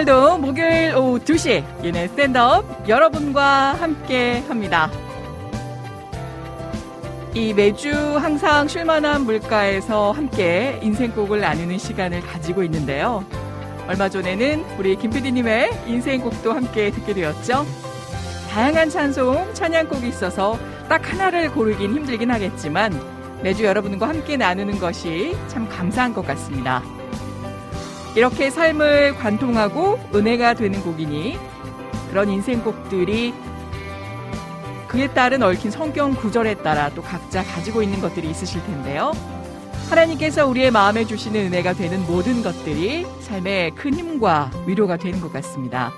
오늘도 목요일 오후 2시 유네 스탠드업 여러분과 함께 합니다. 이 매주 항상 쉴만한 물가에서 함께 인생곡을 나누는 시간을 가지고 있는데요. 얼마 전에는 우리 김 PD님의 인생곡도 함께 듣게 되었죠. 다양한 찬송, 찬양곡이 있어서 딱 하나를 고르긴 힘들긴 하겠지만 매주 여러분과 함께 나누는 것이 참 감사한 것 같습니다. 이렇게 삶을 관통하고 은혜가 되는 곡이니 그런 인생곡들이 그에 따른 얽힌 성경 구절에 따라 또 각자 가지고 있는 것들이 있으실 텐데요. 하나님께서 우리의 마음에 주시는 은혜가 되는 모든 것들이 삶의 큰 힘과 위로가 되는 것 같습니다.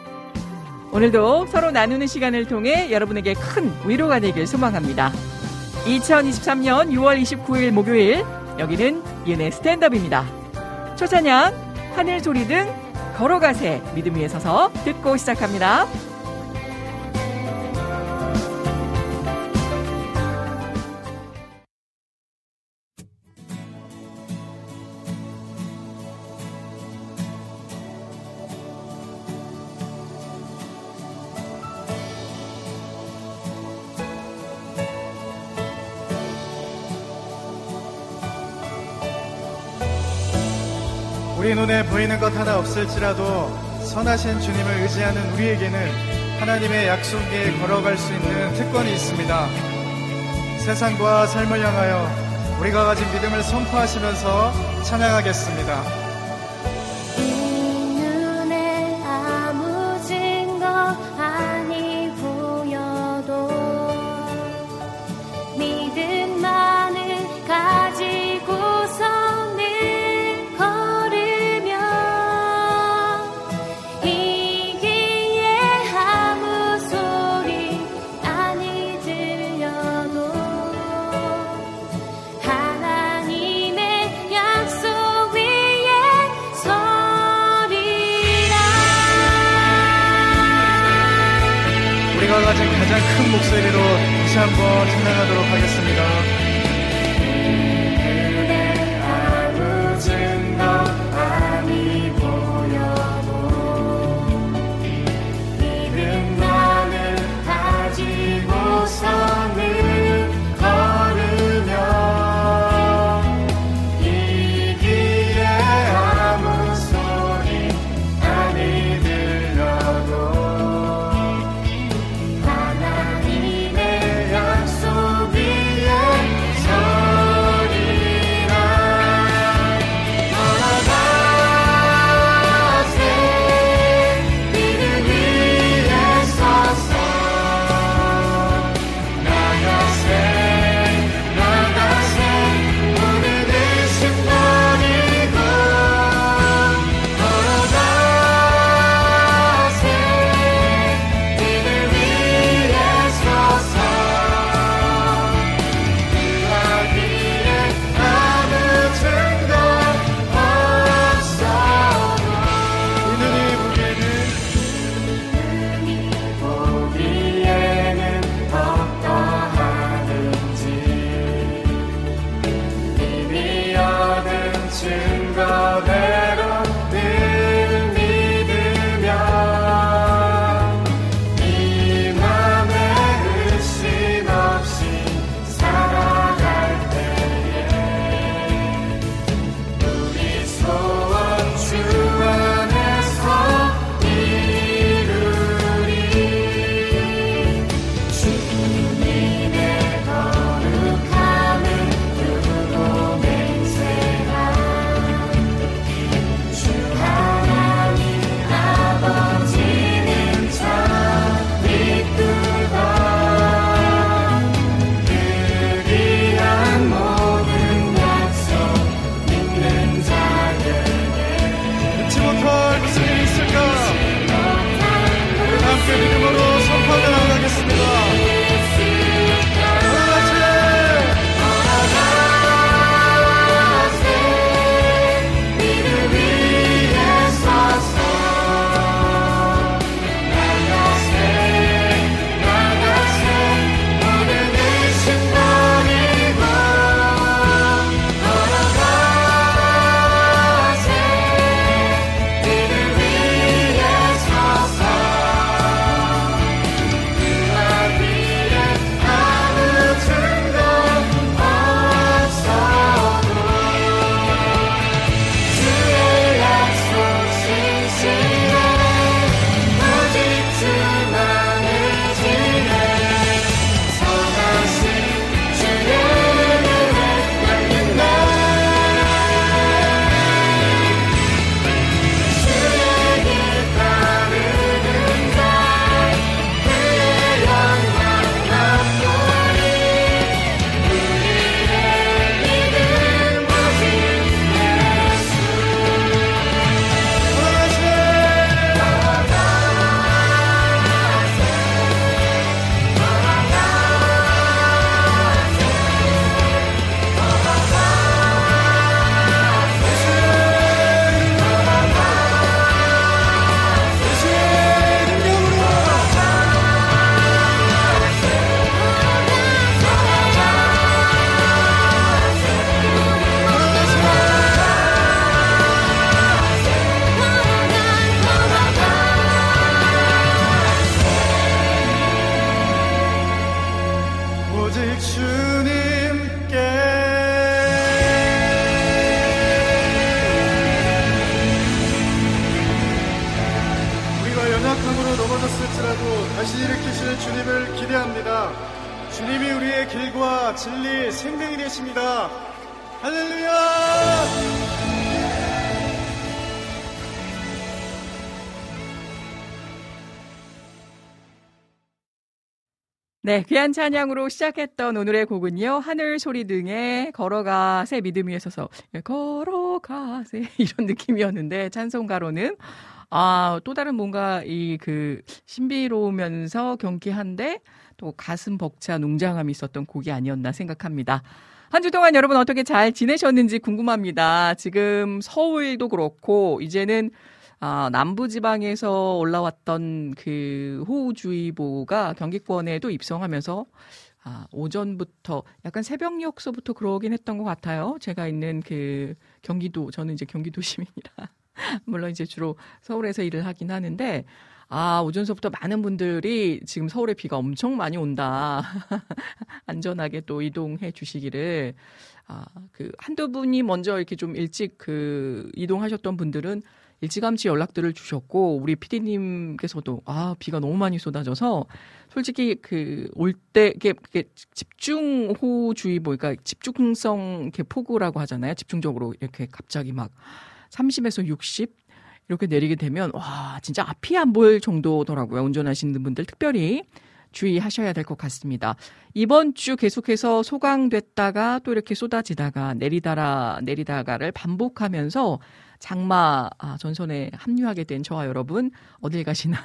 오늘도 서로 나누는 시간을 통해 여러분에게 큰 위로가 되길 소망합니다. 2023년 6월 29일 목요일 여기는 윤의 스탠드업입니다. 초찬양 하늘 소리 등 걸어가세 믿음 위에 서서 듣고 시작합니다. 눈에 보이는 것 하나 없을지라도 선하신 주님을 의지하는 우리에게는 하나님의 약속에 걸어갈 수 있는 특권이 있습니다. 세상과 삶을 향하여 우리가 가진 믿음을 선포하시면서 찬양하겠습니다. 다시 일으키실 주님을 기대합니다. 주님이 우리의 길과 진리, 생명이 되십니다. 할렐루야! 네, 귀한 찬양으로 시작했던 오늘의 곡은요. 하늘 소리 등에 걸어가세 믿음 위에 서서 예, 걸어가세 이런 느낌이었는데 찬송가로는 아, 또 다른 뭔가 이 그 신비로우면서 경쾌한데 또 가슴 벅찬 웅장함이 있었던 곡이 아니었나 생각합니다. 한 주 동안 여러분 어떻게 잘 지내셨는지 궁금합니다. 지금 서울도 그렇고 이제는 아, 남부지방에서 올라왔던 그 호우주의보가 경기권에도 입성하면서 아, 오전부터 약간 새벽녘서부터 그러긴 했던 것 같아요. 제가 있는 그 경기도, 저는 이제 경기도 시민이라. 물론 이제 주로 서울에서 일을 하긴 하는데, 아, 오전서부터 많은 분들이 지금 서울에 비가 엄청 많이 온다. 안전하게 또 이동해 주시기를. 아, 그, 한두 분이 먼저 이렇게 좀 일찍 그 이동하셨던 분들은 일찌감치 연락들을 주셨고 우리 피디님께서도 아 비가 너무 많이 쏟아져서 솔직히 그 올 때 이게, 이게 집중호우주의보 그러니까 집중성 이렇게 폭우라고 하잖아요 집중적으로 이렇게 갑자기 막 30에서 60 이렇게 내리게 되면 와 진짜 앞이 안 보일 정도더라고요 운전하시는 분들 특별히 주의하셔야 될 것 같습니다. 이번 주 계속해서 소강됐다가 또 이렇게 쏟아지다가 내리다라 내리다가를 반복하면서 장마 아, 전선에 합류하게 된 저와 여러분 어딜 가시나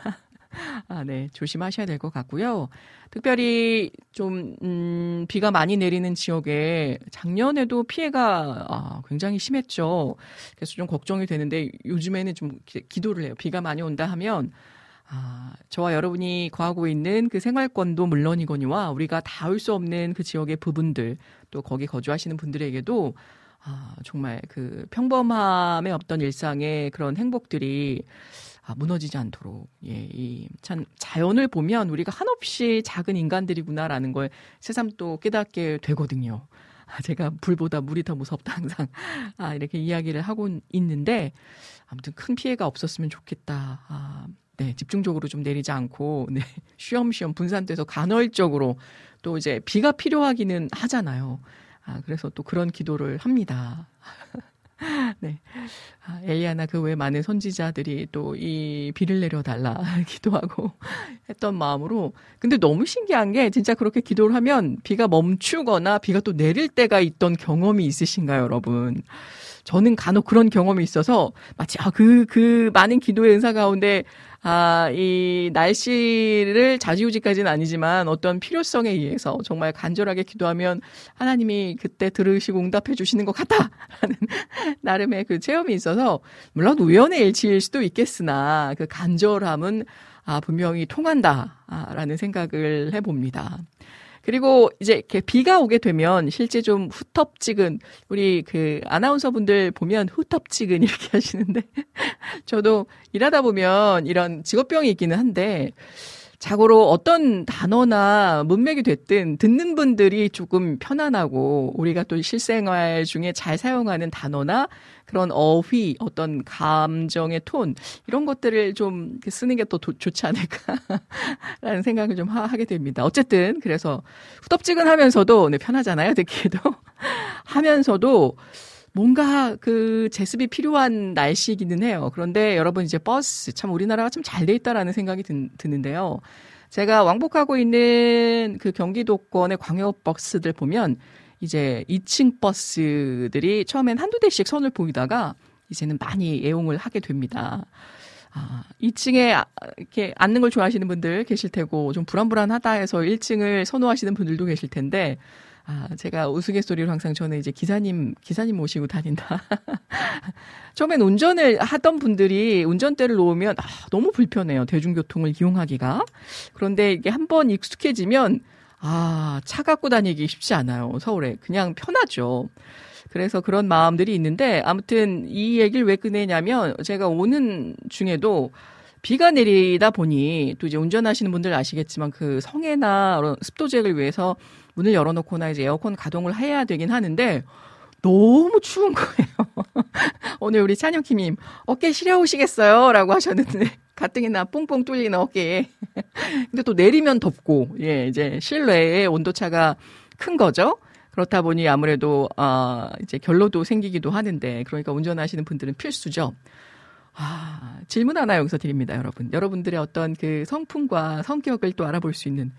아, 네, 조심하셔야 될 것 같고요. 특별히 좀, 음, 비가 많이 내리는 지역에 작년에도 피해가 아, 굉장히 심했죠. 그래서 좀 걱정이 되는데 요즘에는 좀 기 도를 해요. 비가 많이 온다 하면 아, 저와 여러분이 거하고 있는 그 생활권도 물론이거니와 우리가 닿을 수 없는 그 지역의 부분들 또 거기 거주하시는 분들에게도 아, 정말 그 평범함의 없던 일상의 그런 행복들이 아, 무너지지 않도록 예, 이 참 자연을 보면 우리가 한없이 작은 인간들이구나라는 걸 새삼 또 깨닫게 되거든요. 아, 제가 불보다 물이 더 무섭다 항상 아, 이렇게 이야기를 하고 있는데 아무튼 큰 피해가 없었으면 좋겠다. 아, 네, 집중적으로 좀 내리지 않고 네, 쉬엄쉬엄 분산돼서 간헐적으로 또 이제 비가 필요하기는 하잖아요. 아, 그래서 또 그런 기도를 합니다. 네. 아, 엘리아나 그 외 많은 선지자들이 또 이 비를 내려달라 기도하고 했던 마음으로. 근데 너무 신기한 게 진짜 그렇게 기도를 하면 비가 멈추거나 비가 또 내릴 때가 있던 경험이 있으신가요, 여러분? 저는 간혹 그런 경험이 있어서 마치 아, 그, 그 많은 기도의 은사 가운데 아, 이 날씨를 자지우지까지는 아니지만 어떤 필요성에 의해서 정말 간절하게 기도하면 하나님이 그때 들으시고 응답해 주시는 것 같다라는 나름의 그 체험이 있어서 물론 우연의 일치일 수도 있겠으나 그 간절함은 아, 분명히 통한다라는 생각을 해봅니다. 그리고 이제 이렇게 비가 오게 되면 실제 좀 후텁지근 우리 그 아나운서 분들 보면 후텁지근 이렇게 하시는데 저도 일하다 보면 이런 직업병이 있기는 한데 자고로 어떤 단어나 문맥이 됐든 듣는 분들이 조금 편안하고 우리가 또 실생활 중에 잘 사용하는 단어나 그런 어휘, 어떤 감정의 톤 이런 것들을 좀 쓰는 게더 좋지 않을까라는 생각을 좀 하, 게 됩니다. 어쨌든 그래서 후덥지근하면서도 네, 편하잖아요, 듣기에도 하면서도 뭔가 그 제습이 필요한 날씨이기는 해요. 그런데 여러분 이제 버스 참 우리나라가 참 잘 돼 있다라는 생각이 드, 드는데요. 제가 왕복하고 있는 그 경기도권의 광역 버스들 보면 이제 2층 버스들이 처음엔 한두 대씩 선을 보이다가 이제는 많이 애용을 하게 됩니다. 아, 2층에 아, 이렇게 앉는 걸 좋아하시는 분들 계실 테고 좀 불안불안하다 해서 1층을 선호하시는 분들도 계실 텐데 아, 제가 우스갯소리로 항상 저는 이제 기사님, 기사님 모시고 다닌다. 처음엔 운전을 하던 분들이 운전대를 놓으면, 아, 너무 불편해요. 대중교통을 이용하기가. 그런데 이게 한번 익숙해지면, 아, 차 갖고 다니기 쉽지 않아요. 서울에. 그냥 편하죠. 그래서 그런 마음들이 있는데, 아무튼 이 얘기를 왜 꺼내냐면, 제가 오는 중에도 비가 내리다 보니, 또 이제 운전하시는 분들 아시겠지만, 그 성해나 습도제를 위해서 문을 열어놓거나 이제 에어컨 가동을 해야 되긴 하는데 너무 추운 거예요. 오늘 우리 찬영키님 어깨 시려우시겠어요? 라고 하셨는데 가뜩이나 뽕뽕 뚫리는 어깨에. 근데 또 내리면 덥고, 예, 이제 실내에 온도차가 큰 거죠. 그렇다 보니 아무래도, 아, 이제 결로도 생기기도 하는데, 그러니까 운전하시는 분들은 필수죠. 아, 질문 하나 여기서 드립니다, 여러분. 여러분들의 어떤 그 성품과 성격을 또 알아볼 수 있는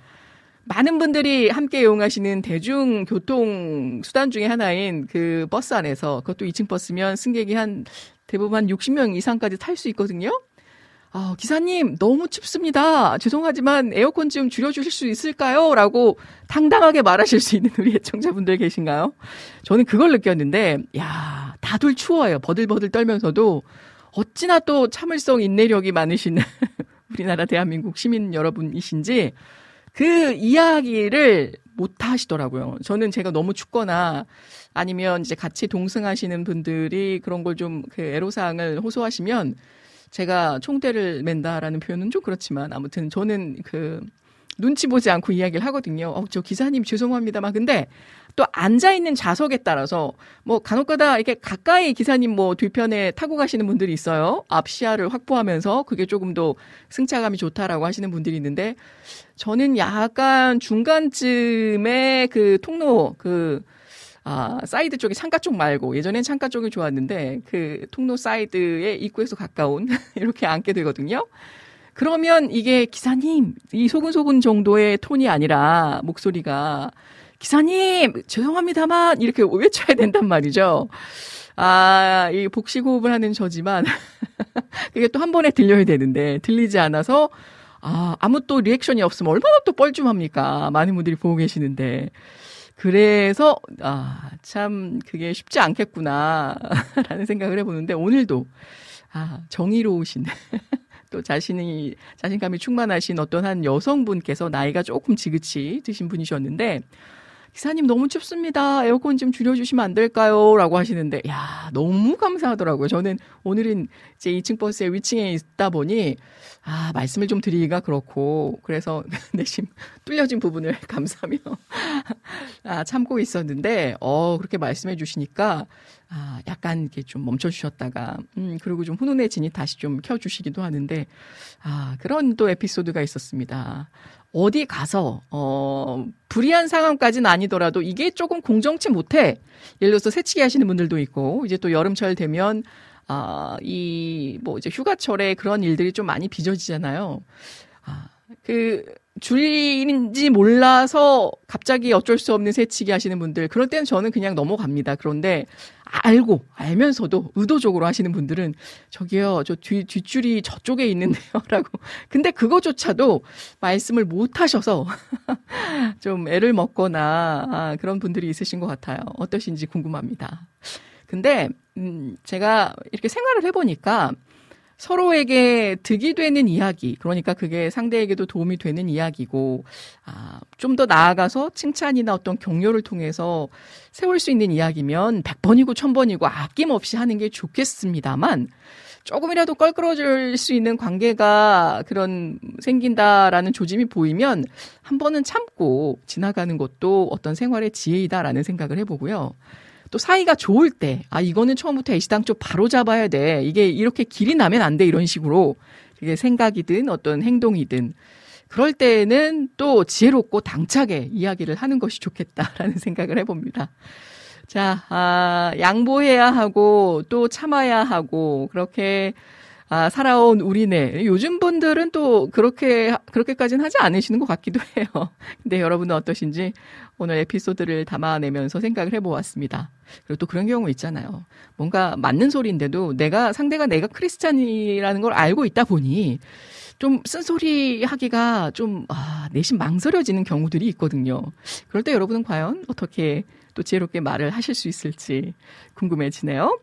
많은 분들이 함께 이용하시는 대중교통 수단 중에 하나인 그 버스 안에서 그것도 2층 버스면 승객이 한 대부분 한 60명 이상까지 탈 수 있거든요. 아, 기사님, 너무 춥습니다. 죄송하지만 에어컨 좀 줄여주실 수 있을까요? 라고 당당하게 말하실 수 있는 우리 애청자분들 계신가요? 저는 그걸 느꼈는데, 야, 다들 추워요. 버들버들 떨면서도 어찌나 또 참을성, 인내력이 많으신 우리나라 대한민국 시민 여러분이신지 그 이야기를 못 하시더라고요. 저는 제가 너무 춥거나 아니면 이제 같이 동승하시는 분들이 그런 걸 좀 그 애로사항을 호소하시면 제가 총대를 맨다라는 표현은 좀 그렇지만 아무튼 저는 그 눈치 보지 않고 이야기를 하거든요. 어, 저 기사님 죄송합니다만 근데 또 앉아 있는 좌석에 따라서 뭐 간혹가다 이렇게 가까이 기사님 뭐 뒤편에 타고 가시는 분들이 있어요. 앞 시야를 확보하면서 그게 조금 더 승차감이 좋다라고 하시는 분들이 있는데 저는 약간 중간쯤에 그 통로 그 아, 사이드 쪽이 창가 쪽 말고 예전엔 창가 쪽이 좋았는데 그 통로 사이드의 입구에서 가까운 이렇게 앉게 되거든요. 그러면 이게 기사님 이 소근소근 정도의 톤이 아니라 목소리가 기사님 죄송합니다만 이렇게 외쳐야 된단 말이죠. 아, 이 복식 호흡을 하는 저지만 그게 또 한 번에 들려야 되는데 들리지 않아서 아, 아무 또 리액션이 없으면 얼마나 또 뻘쭘합니까? 많은 분들이 보고 계시는데. 그래서 아, 참 그게 쉽지 않겠구나 라는 생각을 해보는데 오늘도 아, 정의로우신 또 자신이 자신감이 충만하신 어떤 한 여성분께서 나이가 조금 지긋이 드신 분이셨는데 기사님 너무 춥습니다. 에어컨 좀 줄여주시면 안 될까요? 라고 하시는데, 야, 너무 감사하더라고요. 저는 오늘은 이제 2층 버스에 위층에 있다 보니, 아, 말씀을 좀 드리기가 그렇고, 그래서 내심 뚫려진 부분을 감사하며, 아, 참고 있었는데, 어, 그렇게 말씀해 주시니까, 아, 약간 이렇게 좀 멈춰 주셨다가, 음, 그리고 좀 훈훈해지니 다시 좀 켜주시기도 하는데, 아, 그런 또 에피소드가 있었습니다. 어디 가서 어 불리한 상황까지는 아니더라도 이게 조금 공정치 못해. 예를 들어서 새치기 하시는 분들도 있고 이제 또 여름철 되면 아 이 뭐 이제 휴가철에 그런 일들이 좀 많이 빚어지잖아요. 아 그 줄인지 몰라서 갑자기 어쩔 수 없는 새치기 하시는 분들 그럴 때는 저는 그냥 넘어갑니다. 그런데 알고 알면서도 의도적으로 하시는 분들은 저기요 저 뒤 뒷줄이 저쪽에 있는데요라고 근데 그거조차도 말씀을 못 하셔서 좀 애를 먹거나 아, 그런 분들이 있으신 것 같아요. 어떠신지 궁금합니다. 근데 음 제가 이렇게 생활을 해보니까 서로에게 득이 되는 이야기, 그러니까 그게 상대에게도 도움이 되는 이야기고, 아, 좀 더 나아가서 칭찬이나 어떤 격려를 통해서 세울 수 있는 이야기면 100번이고 1000번이고 아낌없이 하는 게 좋겠습니다만, 조금이라도 껄끄러질 수 있는 관계가 그런 생긴다라는 조짐이 보이면 한 번은 참고 지나가는 것도 어떤 생활의 지혜이다라는 생각을 해보고요. 또 사이가 좋을 때, 아, 이거는 처음부터 애시당 초 바로 잡아야 돼. 이게 이렇게 길이 나면 안 돼. 이런 식으로. 이게 생각이든 어떤 행동이든. 그럴 때는 또 지혜롭고 당차게 이야기를 하는 것이 좋겠다라는 생각을 해봅니다. 자, 아, 양보해야 하고 또 참아야 하고 그렇게 아, 살아온 우리네. 요즘 분들은 또 그렇게, 그렇게까지는 하지 않으시는 것 같기도 해요. 근데 여러분은 어떠신지 오늘 에피소드를 담아내면서 생각을 해보았습니다. 그리고 또 그런 경우 있잖아요. 뭔가 맞는 소리인데도 내가, 상대가 내가 크리스찬이라는 걸 알고 있다 보니 좀 쓴소리 하기가 좀, 아, 내심 망설여지는 경우들이 있거든요. 그럴 때 여러분은 과연 어떻게 또 지혜롭게 말을 하실 수 있을지 궁금해지네요.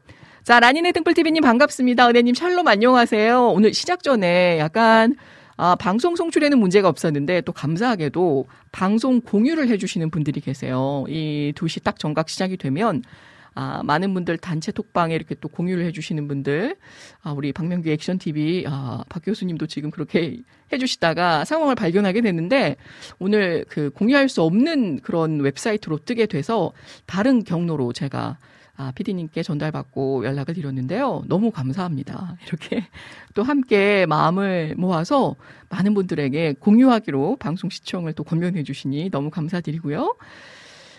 자, 라니네 등불TV님 반갑습니다. 은혜님 샬롬 안녕하세요. 오늘 시작 전에 약간 아, 방송 송출에는 문제가 없었는데 또 감사하게도 방송 공유를 해주시는 분들이 계세요. 이 2시 딱 정각 시작이 되면 아, 많은 분들 단체 톡방에 이렇게 또 공유를 해주시는 분들, 아, 우리 박명규 액션 TV, 아, 박 교수님도 지금 그렇게 해주시다가 상황을 발견하게 됐는데 오늘 그 공유할 수 없는 그런 웹사이트로 뜨게 돼서 다른 경로로 제가 아, 피디님께 전달받고 연락을 드렸는데요. 너무 감사합니다. 이렇게 또 함께 마음을 모아서 많은 분들에게 공유하기로 방송 시청을 또 권면해 주시니 너무 감사드리고요.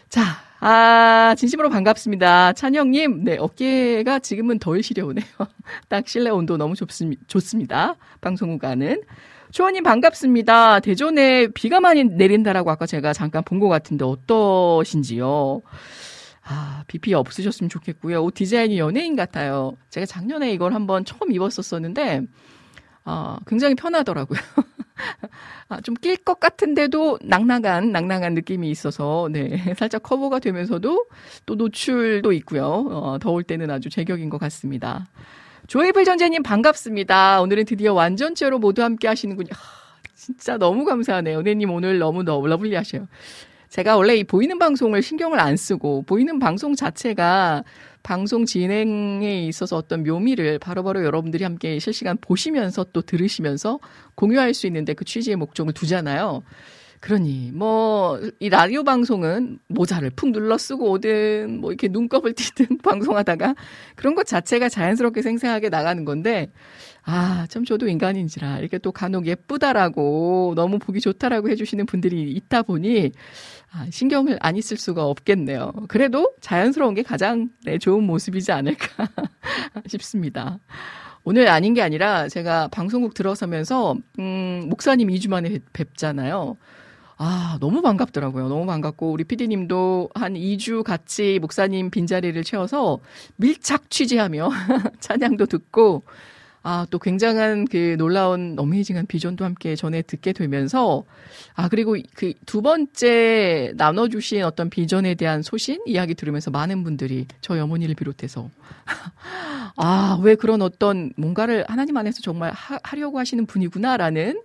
자, 아, 진심으로 반갑습니다. 찬영님, 네, 어깨가 지금은 덜 시려오네요. 딱 실내 온도 너무 좋습, 좋습니다. 방송국가는. 초원님 반갑습니다. 대전에 비가 많이 내린다라고 아까 제가 잠깐 본 것 같은데 어떠신지요? 아, 비 피해 없으셨으면 좋겠고요. 옷 디자인이 연예인 같아요. 제가 작년에 이걸 한번 처음 입었었었는데, 아, 굉장히 편하더라고요. 아, 좀 낄 것 같은데도 낭낭한, 낭낭한 느낌이 있어서, 네. 살짝 커버가 되면서도 또 노출도 있고요. 어, 더울 때는 아주 제격인 것 같습니다. 조이블 전재님 반갑습니다. 오늘은 드디어 완전체로 모두 함께 하시는군요. 아, 진짜 너무 감사하네요. 은혜님 오늘 너무 너무 lovely 하셔요. 제가 원래 이 보이는 방송을 신경을 안 쓰고 보이는 방송 자체가 방송 진행에 있어서 어떤 묘미를 바로 바로 여러분들이 함께 실시간 보시면서 또 들으시면서 공유할 수 있는데 그 취지의 목적을 두잖아요. 그러니 뭐 이 라디오 방송은 모자를 푹 눌러 쓰고 오든 뭐 이렇게 눈곱을 띄든 방송하다가 그런 것 자체가 자연스럽게 생생하게 나가는 건데 아, 참 저도 인간인지라 이렇게 또 간혹 예쁘다라고 너무 보기 좋다라고 해주시는 분들이 있다 보니 아, 신경을 안 있을 수가 없겠네요. 그래도 자연스러운 게 가장 네, 좋은 모습이지 않을까 싶습니다. 오늘 아닌 게 아니라 제가 방송국 들어서면서 음, 목사님 2주 만에 뵙잖아요. 아, 너무 반갑더라고요. 너무 반갑고, 우리 피디님도 한 2주 같이 목사님 빈자리를 채워서 밀착 취재하며 찬양도 듣고, 아, 또 굉장한 그 놀라운 어메이징한 비전도 함께 전해 듣게 되면서, 아, 그리고 그 두 번째 나눠 주신 어떤 비전에 대한 소신 이야기 들으면서 많은 분들이 저희 어머니를 비롯해서, 아, 왜 그런 어떤 뭔가를 하나님 안에서 정말 하, 하려고 하시는 분이구나라는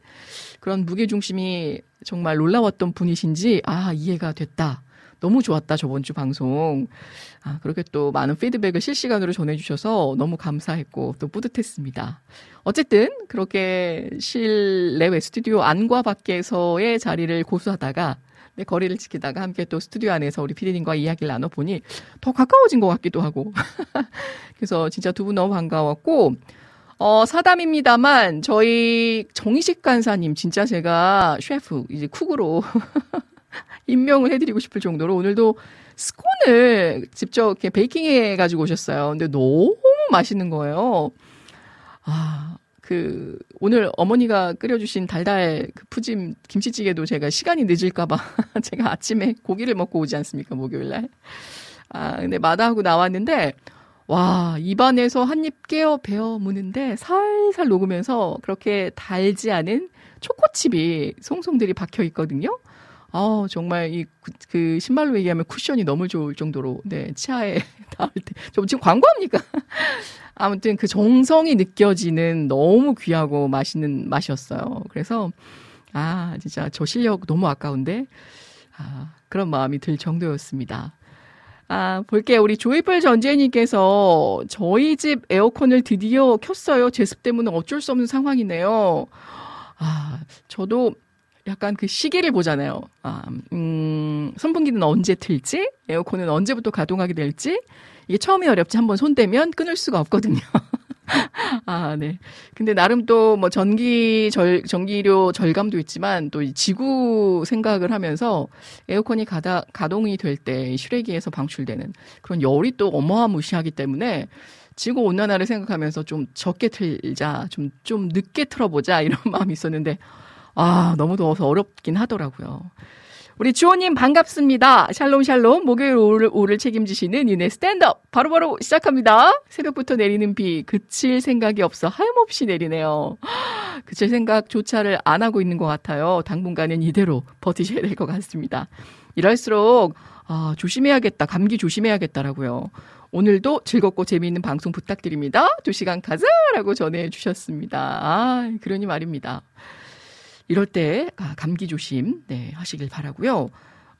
그런 무게중심이 정말 놀라웠던 분이신지, 아, 이해가 됐다. 너무 좋았다, 저번 주 방송. 아, 그렇게 또 많은 피드백을 실시간으로 전해주셔서 너무 감사했고 또 뿌듯했습니다. 어쨌든 그렇게 실내외 스튜디오 안과 밖에서의 자리를 고수하다가 네, 거리를 지키다가 함께 또 스튜디오 안에서 우리 피디님과 이야기를 나눠보니 더 가까워진 것 같기도 하고. 그래서 진짜 두 분 너무 반가웠고, 어, 사담입니다만, 저희 정희식 간사님, 진짜 제가 셰프, 이제 쿡으로 임명을 해드리고 싶을 정도로 오늘도 스콘을 직접 이렇게 베이킹해 가지고 오셨어요. 근데 너무 맛있는 거예요. 아, 그 오늘 어머니가 끓여주신 달달 그 푸짐 김치찌개도 제가 시간이 늦을까봐 제가 아침에 고기를 먹고 오지 않습니까 목요일날. 아, 근데 마다하고 나왔는데 와, 입안에서 한 입 깨어 베어 무는데 살살 녹으면서 그렇게 달지 않은 초코칩이 송송들이 박혀 있거든요. 아, 정말 이, 그, 그, 신발로 얘기하면 쿠션이 너무 좋을 정도로, 네, 치아에 닿을 때. 저 지금 광고합니까? 아무튼 그 정성이 느껴지는 너무 귀하고 맛있는 맛이었어요. 그래서, 아, 진짜 저 실력 너무 아까운데, 아, 그런 마음이 들 정도였습니다. 아, 볼게요. 우리 조이풀 전재님께서 저희 집 에어컨을 드디어 켰어요. 제습 때문에 어쩔 수 없는 상황이네요. 아, 저도 약간 그 시기를 보잖아요. 아, 음, 선풍기는 언제 틀지? 에어컨은 언제부터 가동하게 될지? 이게 처음이 어렵지 한번 손대면 끊을 수가 없거든요. 아, 네. 근데 나름 또 뭐 전기 절 전기료 절감도 있지만 또 지구 생각을 하면서 에어컨이 가다 가동이 될때 슈레기에서 방출되는 그런 열이 또 어마무시하기 때문에 지구 온난화를 생각하면서 좀 적게 틀자, 좀 좀 늦게 틀어보자 이런 마음이 있었는데 아, 너무 더워서 어렵긴 하더라고요. 우리 주호님 반갑습니다. 샬롬 샬롬 목요일 오후를, 오후를 책임지시는 이네 스탠드업 바로 바로 시작합니다. 새벽부터 내리는 비 그칠 생각이 없어 하염없이 내리네요. 그칠 생각조차를 안 하고 있는 것 같아요. 당분간은 이대로 버티셔야 될 것 같습니다. 이럴수록 아, 조심해야겠다. 감기 조심해야겠다라고요. 오늘도 즐겁고 재미있는 방송 부탁드립니다. 두 시간 가자라고 전해 주셨습니다. 아, 그러니 말입니다. 이럴 때 아, 감기 조심 네, 하시길 바라고요.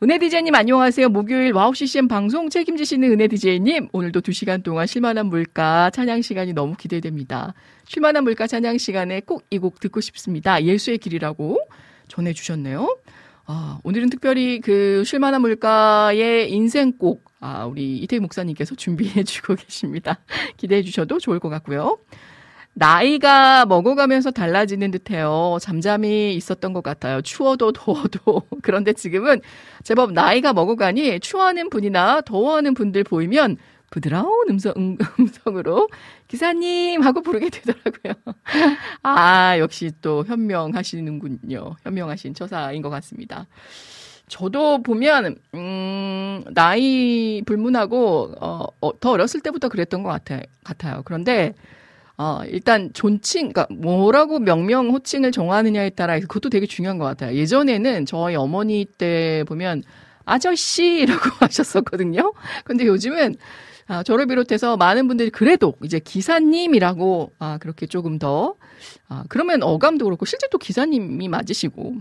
은혜 디제이님 안녕하세요. 목요일 와우 CCM 방송 책임지시는 은혜 디제이님 오늘도 2시간 동안 쉴만한 물가 찬양 시간이 너무 기대됩니다. 쉴만한 물가 찬양 시간에 꼭 이 곡 듣고 싶습니다. 예수의 길이라고 전해주셨네요. 아, 오늘은 특별히 그 쉴만한 물가의 인생곡 아, 우리 이태희 목사님께서 준비해 주고 계십니다. 기대해 주셔도 좋을 것 같고요. 나이가 먹어가면서 달라지는 듯해요. 잠잠히 있었던 것 같아요. 추워도 더워도. 그런데 지금은 제법 나이가 먹어가니 추워하는 분이나 더워하는 분들 보이면 부드러운 음성, 음, 음성으로 기사님 하고 부르게 되더라고요. 아, 역시 또 현명하시는군요. 현명하신 처사인 것 같습니다. 저도 보면, 음, 나이 불문하고, 어, 어, 더 어렸을 때부터 그랬던 것 같아, 같아요. 그런데, 어, 일단 존칭, 그러니까 뭐라고 명명 호칭을 정하느냐에 따라 그것도 되게 중요한 것 같아요. 예전에는 저희 어머니 때 보면 아저씨라고 하셨었거든요. 근데 요즘은 아, 저를 비롯해서 많은 분들이 그래도 이제 기사님이라고 아, 그렇게 조금 더 아, 그러면 어감도 그렇고 실제 또 기사님이 맞으시고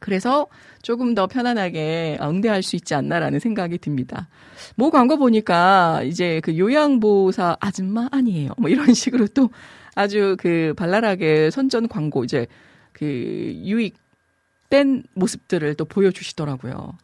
그래서 조금 더 편안하게 응대할 수 있지 않나라는 생각이 듭니다. 뭐 광고 보니까 이제 그 요양보호사 아줌마 아니에요. 뭐 이런 식으로 또 아주 그 발랄하게 선전 광고 이제 그 유익된 모습들을 또 보여주시더라고요.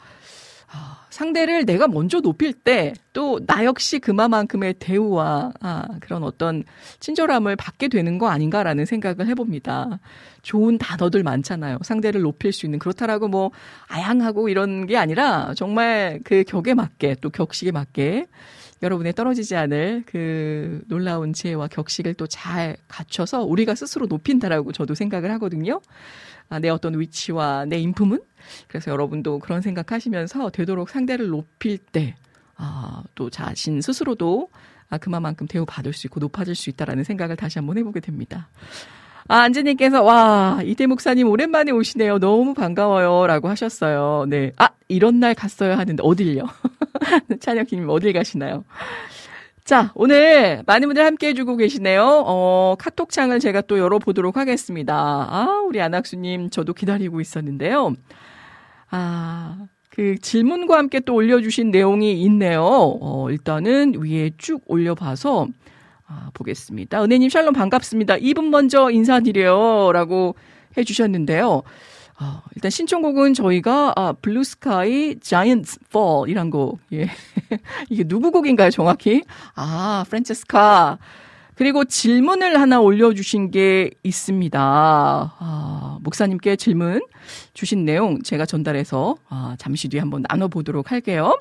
아, 상대를 내가 먼저 높일 때 또 나 역시 그만큼의 대우와 아, 그런 어떤 친절함을 받게 되는 거 아닌가라는 생각을 해봅니다. 좋은 단어들 많잖아요. 상대를 높일 수 있는 그렇다라고 뭐 아양하고 이런 게 아니라 정말 그 격에 맞게 또 격식에 맞게 여러분의 떨어지지 않을 그 놀라운 지혜와 격식을 또 잘 갖춰서 우리가 스스로 높인다라고 저도 생각을 하거든요. 아, 내 어떤 위치와 내 인품은 그래서 여러분도 그런 생각하시면서 되도록 상대를 높일 때, 아, 또 자신 스스로도 아, 그만큼 대우받을 수 있고 높아질 수 있다라는 생각을 다시 한번 해보게 됩니다. 아, 안지님께서, 와, 이태 목사님 오랜만에 오시네요. 너무 반가워요. 라고 하셨어요. 네. 아, 이런 날 갔어요. 하는데, 어딜요? 찬혁님 어딜 가시나요? 자, 오늘 많은 분들 함께 해주고 계시네요. 어, 카톡창을 제가 또 열어보도록 하겠습니다. 아, 우리 안학수님, 저도 기다리고 있었는데요. 아, 그 질문과 함께 또 올려주신 내용이 있네요. 어, 일단은 위에 쭉 올려봐서, 아, 보겠습니다. 은혜님 샬롬 반갑습니다. 이분 먼저 인사드려요. 라고 해주셨는데요. 어, 일단 신청곡은 저희가 아, 블루스카이 자이언트 폴이란 곡. 예. 이게 누구 곡인가요, 정확히? 아, 프란체스카. 그리고 질문을 하나 올려주신 게 있습니다. 아, 목사님께 질문 주신 내용 제가 전달해서 아, 잠시 뒤에 한번 나눠보도록 할게요.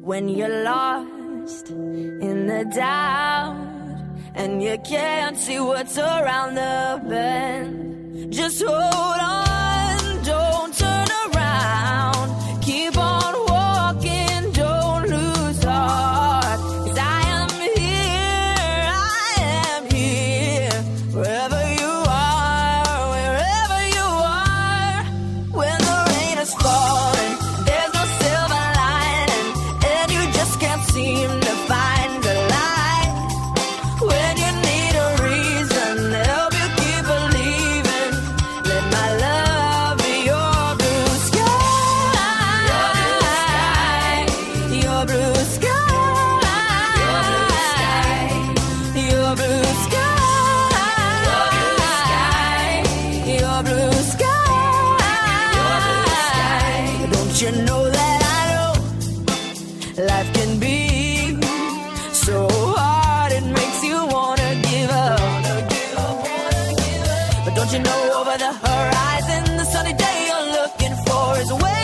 When you're lost in the doubt and you can't see what's around the bend. Just hold on, Don't you know over the horizon, the sunny day you're looking for is way.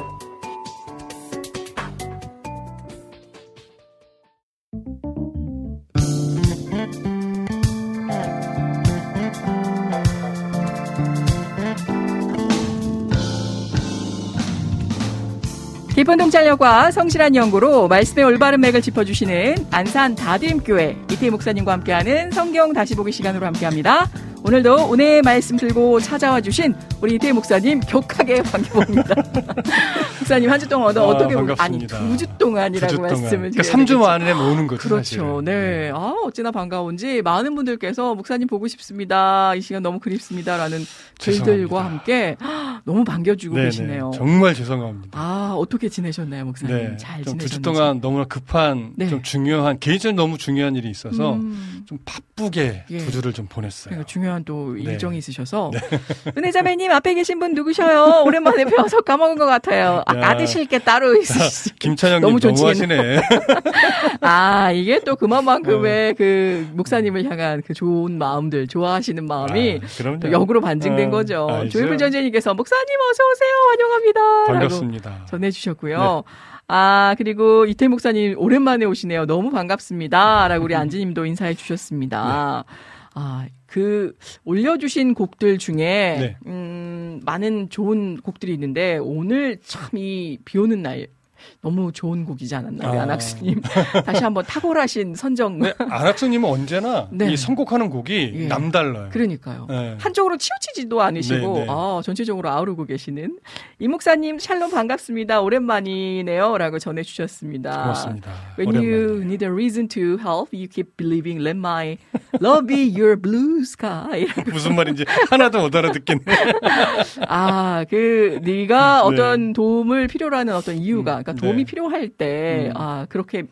깊은 통찰력과 성실한 연구로 말씀의 올바른 맥을 짚어주시는 안산 다드림교회 이태 목사님과 함께하는 성경 다시 보기 시간으로 함께합니다. 오늘도 오늘 말씀 들고 찾아와 주신 우리 이태 목사님 격하게 반겨봅니다. 목사님 한 주 동안 아, 어떻게 보고 아니 반갑습니다. 두주 동안이라고 두 주 동안. 말씀을 그러니까 드려야 3주 되겠죠. 만에 모으는 거죠. 그렇죠. 사실은. 네. 아, 어찌나 반가운지 많은 분들께서 목사님 보고 싶습니다. 이 시간 너무 그립습니다라는 글들과. 함께 너무 반겨주고 네네. 계시네요. 정말 죄송합니다. 아, 어떻게 지내셨나요, 목사님? 네. 잘좀 지내셨는지. 9주 동안 너무나 급한, 네. 좀 중요한, 개인적으로 너무 중요한 일이 있어서 음, 좀 바쁘게 예. 두 주를 좀 보냈어요. 그러니까 중요한 또 네. 일정이 있으셔서 은혜 자매님 앞에 계신 분 누구셔요? 오랜만에 뵈어서 까먹은 것 같아요. 아, 야. 까드실 게 따로 있으시죠? 김찬영님 너무 너무, 좋지는 하시네. 아, 이게 또 어. 그만큼의 그 목사님을 향한 그 좋은 마음들, 좋아하시는 마음이 아, 역으로 반증된 어, 거죠. 조일불 전재님께서 목사님 어서 오세요. 환영합니다. 반갑습니다. 전해주셨고요. 아, 그리고 이태 목사님 오랜만에 오시네요. 너무 반갑습니다. 라고 우리 안지님도 인사해 주셨습니다. 아, 그, 올려주신 곡들 중에, 네. 음, 많은 좋은 곡들이 있는데, 오늘 참 이 비 오는 날, 너무 좋은 곡이지 않았나요? 아. 안학수님. 다시 한번 탁월하신 선정. 네, 안학수님은 언제나 네. 이 선곡하는 곡이 예. 남달라요. 그러니까요. 네. 한쪽으로 치우치지도 않으시고, 네, 네. 아, 전체적으로 아우르고 계시는 이 목사님 샬롬 반갑습니다. 오랜만이네요. 라고 전해주셨습니다. 고맙습니다. When you 오랜만에. need a reason to help, you keep believing, let my love be your blue sky. 무슨 말인지 하나도 못 알아듣겠네. 아, 그, 네가 네. 어떤 도움을 필요로 하는 어떤 이유가, 그러니까 도움 이 네. 필요할 때, 음. 아, 그렇게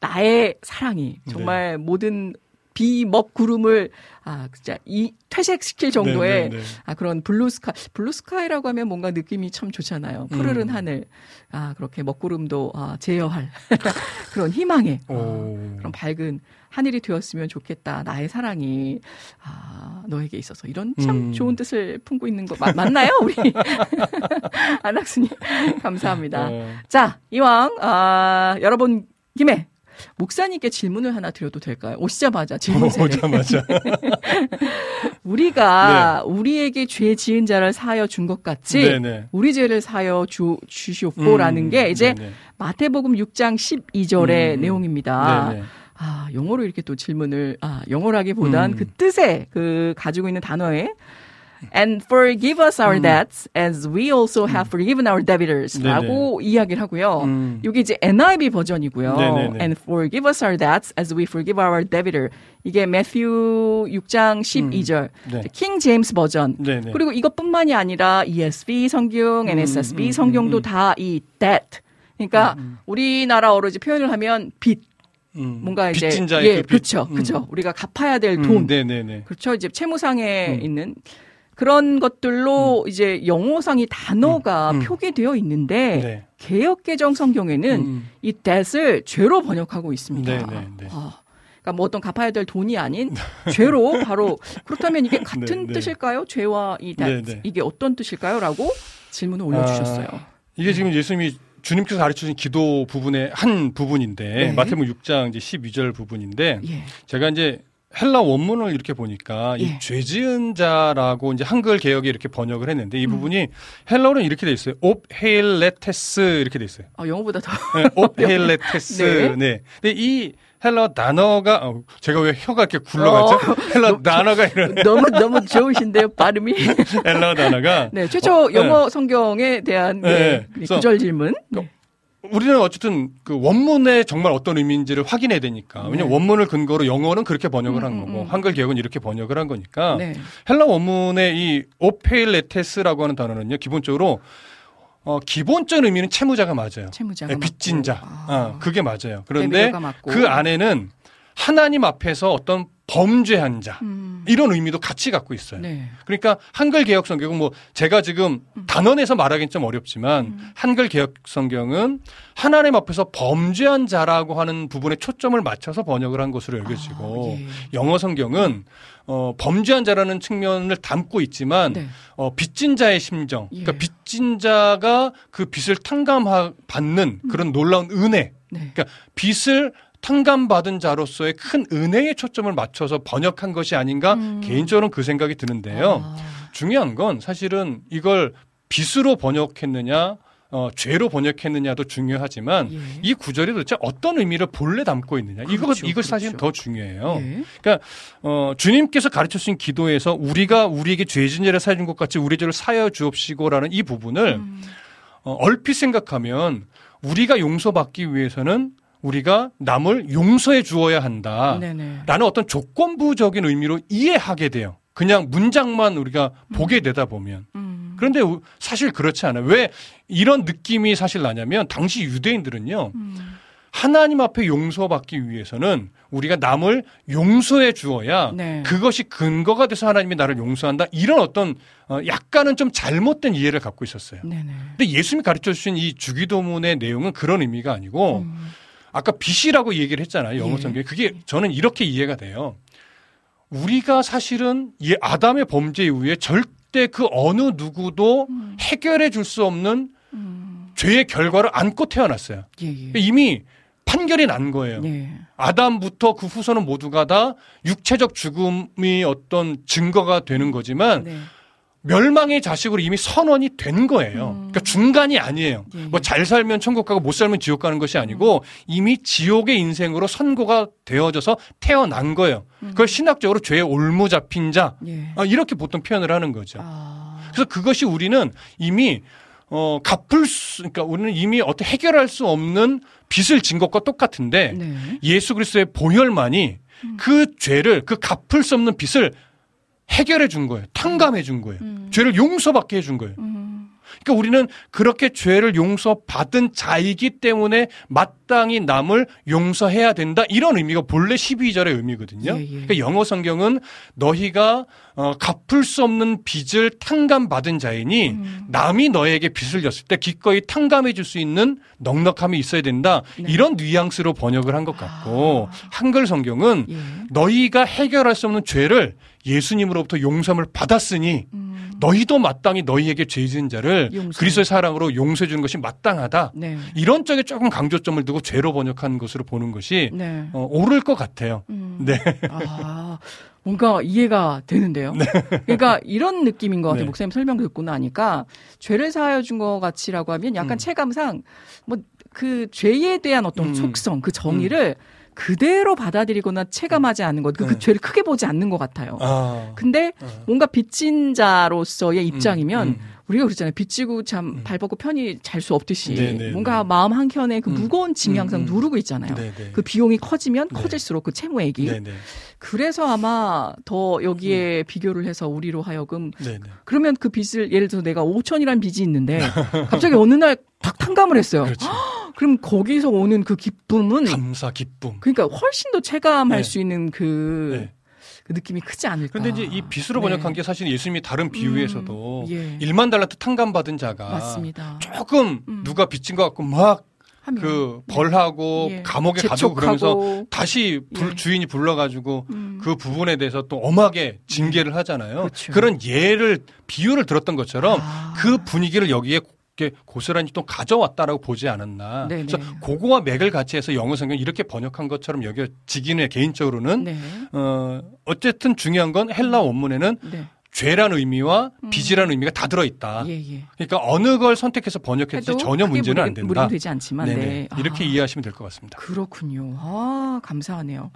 나의 사랑이 정말 모든 비, 먹, 구름을, 아, 진짜 이 퇴색시킬 정도의 네, 네, 네. 아, 그런 blue ska, blue sky라고 하면 뭔가 느낌이 참 좋잖아요. 푸르른 음. 하늘. 아, 그렇게 먹구름도 아, 제어할 그런 희망의 아, 오. 그런 밝은 하늘이 되었으면 좋겠다. 나의 사랑이 아, 너에게 있어서 이런 참 음. 좋은 뜻을 품고 있는 거 맞, 맞나요? 우리 안학수님 감사합니다. 어, 자, 이왕 아, 여러분 김에 목사님께 질문을 하나 드려도 될까요? 오시자마자 질문 세례. 오자마자. 우리가 우리에게 죄 지은 자를 사하여 준 것 같이 네네. 우리 죄를 사하여 주, 주시옵고라는 음, 게 이제 네네. 마태복음 6장 12절의 음, 내용입니다. 네네. 아, 영어로 이렇게 또 질문을, 아, 영어라기보단 음. 그 뜻에, 그 가지고 있는 단어에 And forgive us our 음. debts as we also have forgiven our debtors 라고 이야기를 하고요. 음. 여기 이제 NIV 버전이고요. 네네네. And forgive us our debts as we forgive our debitor. 이게 매튜 6장 12절. 네. 킹 제임스 버전. 네네. 그리고 이것뿐만이 아니라 ESV 성경, NSSB 음, 성경도 음. 다이 debt. 그러니까 우리나라어로 이제 표현을 하면 빚, 음. 뭔가 이제 빚진 자의 예, 그 빚. 그렇죠, 음. 그렇죠. 우리가 갚아야 될 음, 돈, 네네네. 그렇죠. 이제 채무상에 음. 있는 그런 것들로 이제 영어상이 단어가 음, 음. 표기되어 있는데 네. 개혁 개정 성경에는 음. 이 debt을 죄로 번역하고 있습니다. 네네네. 아, 그러니까 뭐 어떤 갚아야 될 돈이 아닌 죄로 바로 그렇다면 이게 같은 네, 네. 뜻일까요? 죄와 이 네, 네. 이게 어떤 뜻일까요?라고 질문을 올려주셨어요. 아, 이게 지금 예수님이 주님께서 가르쳐 주신 기도 부분의 한 부분인데 네. 마태복음 6장 이제 12절 부분인데 예, 제가 이제 헬라 원문을 이렇게 보니까 예. 이 죄 지은 자라고 이제 한글 개혁에 이렇게 번역을 했는데 음. 이 부분이 헬라어는 이렇게 돼 있어요. 옵헤일레테스 이렇게 돼 있어요. 아, 영어보다 더 네, 옵헤일레테스. 네. 네. 근데 이 헬라 단어가 어, 제가 왜 혀가 이렇게 굴러갔죠? 어. 헬라 단어가 이런 너무 너무 좋으신데요 발음이. 헬라 단어가 네, 최초 어, 영어 성경에 대한 네. 네, 구절 질문. 네. 우리는 어쨌든 그 원문에 정말 어떤 의미인지를 확인해야 되니까. 왜냐면 네. 원문을 근거로 영어는 그렇게 번역을 한 음, 거고 음. 한글 개혁은 이렇게 번역을 한 거니까. 네. 헬라 원문의 이 오페일레테스라고 하는 단어는요. 기본적으로 어 기본적인 의미는 채무자가 맞아요. 채무자가 네, 빚진. 자. 아. 어, 그게 맞아요. 그런데. 그 안에는 하나님 앞에서 어떤 범죄한 자 음. 이런 의미도 같이 갖고 있어요. 네. 그러니까 한글 개혁 성경은 뭐 제가 지금 단언해서 말하기는 좀 어렵지만 음. 한글 개혁 성경은 하나님 앞에서 범죄한 자라고 하는 부분에 초점을 맞춰서 번역을 한 것으로 여겨지고 아, 예. 영어 성경은 어, 범죄한 자라는 측면을 담고 있지만 네. 어, 빚진 자의 심정, 예. 그러니까 빚진 자가 그 빚을 탕감받는 그런 놀라운 은혜, 네. 그러니까 빚을 탕감받은 자로서의 큰 은혜에 초점을 맞춰서 번역한 것이 아닌가 음. 개인적으로는 그 생각이 드는데요. 아, 중요한 건 사실은 이걸 빚으로 번역했느냐, 어, 죄로 번역했느냐도 중요하지만 예. 이 구절이 도대체 어떤 의미를 본래 담고 있느냐. 그렇죠, 이걸 사실 그렇죠. 더 중요해요. 예. 어, 주님께서 가르쳐 주신 기도에서 우리가 우리에게 죄진 죄를 사해 준 것 같이 우리 죄를 사여 주옵시고라는 이 부분을 음. 어, 얼핏 생각하면 우리가 용서받기 위해서는 우리가 남을 용서해 주어야 한다. 네네. 라는 어떤 조건부적인 의미로 이해하게 돼요. 그냥 문장만 우리가 보게 되다 보면. 음. 그런데 우- 사실 그렇지 않아요. 왜 이런 느낌이 사실 나냐면 당시 유대인들은요. 음. 하나님 앞에 용서받기 위해서는 우리가 남을 용서해 주어야 네. 그것이 근거가 돼서 하나님이 나를 용서한다. 이런 어떤 어, 약간은 좀 잘못된 이해를 갖고 있었어요. 네네. 근데 예수님이 가르쳐 주신 이 주기도문의 내용은 그런 의미가 아니고 음. 아까 빚이라고 얘기를 했잖아요. 영어 예. 성경에. 그게 저는 이렇게 이해가 돼요. 우리가 사실은 이 아담의 범죄 이후에 절대 그 어느 누구도 해결해 줄 수 없는 음. 죄의 결과를 안고 태어났어요. 예, 예. 이미 판결이 난 거예요. 예. 아담부터 그 후손은 모두가 다 육체적 죽음이 어떤 증거가 되는 거지만 네. 멸망의 자식으로 이미 선언이 된 거예요. 그러니까 중간이 아니에요. 예, 예. 뭐잘 살면 천국 가고 못 살면 지옥 가는 것이 아니고 이미 지옥의 인생으로 선고가 되어져서 태어난 거예요. 그걸 신학적으로 죄에 올무 잡힌 자 예. 아, 이렇게 보통 표현을 하는 거죠. 아. 그래서 그것이 우리는 이미 어 갚을 수 그러니까 우리는 이미 어떻게 해결할 수 없는 빚을 진 것과 똑같은데 네. 예수 그리스도의 보혈만이 그 죄를 그 갚을 수 없는 빚을 해결해 준 거예요. 탕감해 준 거예요. 죄를 용서받게 해 준 거예요. 음. 그러니까 우리는 그렇게 죄를 용서받은 자이기 때문에 마땅히 남을 용서해야 된다. 이런 의미가 본래 12절의 의미거든요. 예, 예. 그러니까 영어 성경은 너희가 어, 갚을 수 없는 빚을 탕감받은 자이니 음. 남이 너에게 빚을 졌을 때 기꺼이 탕감해 줄 수 있는 넉넉함이 있어야 된다. 네. 이런 뉘앙스로 번역을 한 것 같고 한글 성경은 예. 너희가 해결할 수 없는 죄를 예수님으로부터 용서를 받았으니 음. 너희도 마땅히 너희에게 죄 지은 자를 용서해. 그리스도의 사랑으로 용서해 주는 것이 마땅하다. 네. 이런 쪽에 조금 강조점을 두고 죄로 번역한 것으로 보는 것이 네. 어, 옳을 것 같아요. 음. 네. 아, 뭔가 이해가 되는데요. 그러니까 이런 느낌인 것 같아요. 네. 목사님 설명 듣고 나니까 죄를 사하여 준 것 같이라고 하면 약간 음. 체감상 뭐 그 죄에 대한 어떤 음. 속성, 그 정의를 그대로 받아들이거나 체감하지 않는 것, 그, 그 네. 죄를 크게 보지 않는 것 같아요. 아. 근데 어. 뭔가 빚진 자로서의 입장이면 음, 음. 우리가 그랬잖아요. 빚지고 참 음. 발 뻗고 편히 잘 수 없듯이 네네, 뭔가 네. 마음 한 켠에 그 음. 무거운 짐이 음, 항상 음. 누르고 있잖아요. 네, 네. 그 비용이 커지면 네. 커질수록 그 채무액이 네, 네. 그래서 아마 더 음. 여기에 비교를 해서 우리로 하여금 네, 네. 그러면 그 빚을 예를 들어서 내가 5천이란 빚이 있는데 갑자기 어느 날 탁 탕감을 했어요. 그렇죠. 그럼 거기서 오는 그 기쁨은 감사, 기쁨. 그러니까 훨씬 더 체감할 네. 수 있는 그, 네. 그 느낌이 크지 않을까. 근데 이제 이 빚으로 네. 번역한 게 사실 예수님이 다른 비유에서도 음, 예. 1만 달란트 탕감 받은 자가 맞습니다. 조금 음. 누가 빚진 것 같고 막 하면. 그 벌하고 예. 감옥에 가두고 그러면서. 다시 불- 예. 주인이 불러가지고 음. 그 부분에 대해서 또 엄하게 징계를 하잖아요. 그렇죠. 그런 예를 비유를 들었던 것처럼 아. 그 분위기를 여기에 이렇게 고스란히 또 가져왔다라고 보지 않았나. 네네. 그래서 그거와 맥을 같이 해서 영어 성경 이렇게 번역한 것처럼 여겨지기는 개인적으로는 네. 어 어쨌든 중요한 건 헬라 원문에는 네. 죄란 의미와 음. 빚이라는 의미가 다 들어있다. 예, 예. 그러니까 어느 걸 선택해서 번역했지 전혀 문제는 안 무리- 된다. 무리는 되지 않지만. 네. 이렇게 아. 이해하시면 될 것 같습니다. 그렇군요. 아, 감사하네요.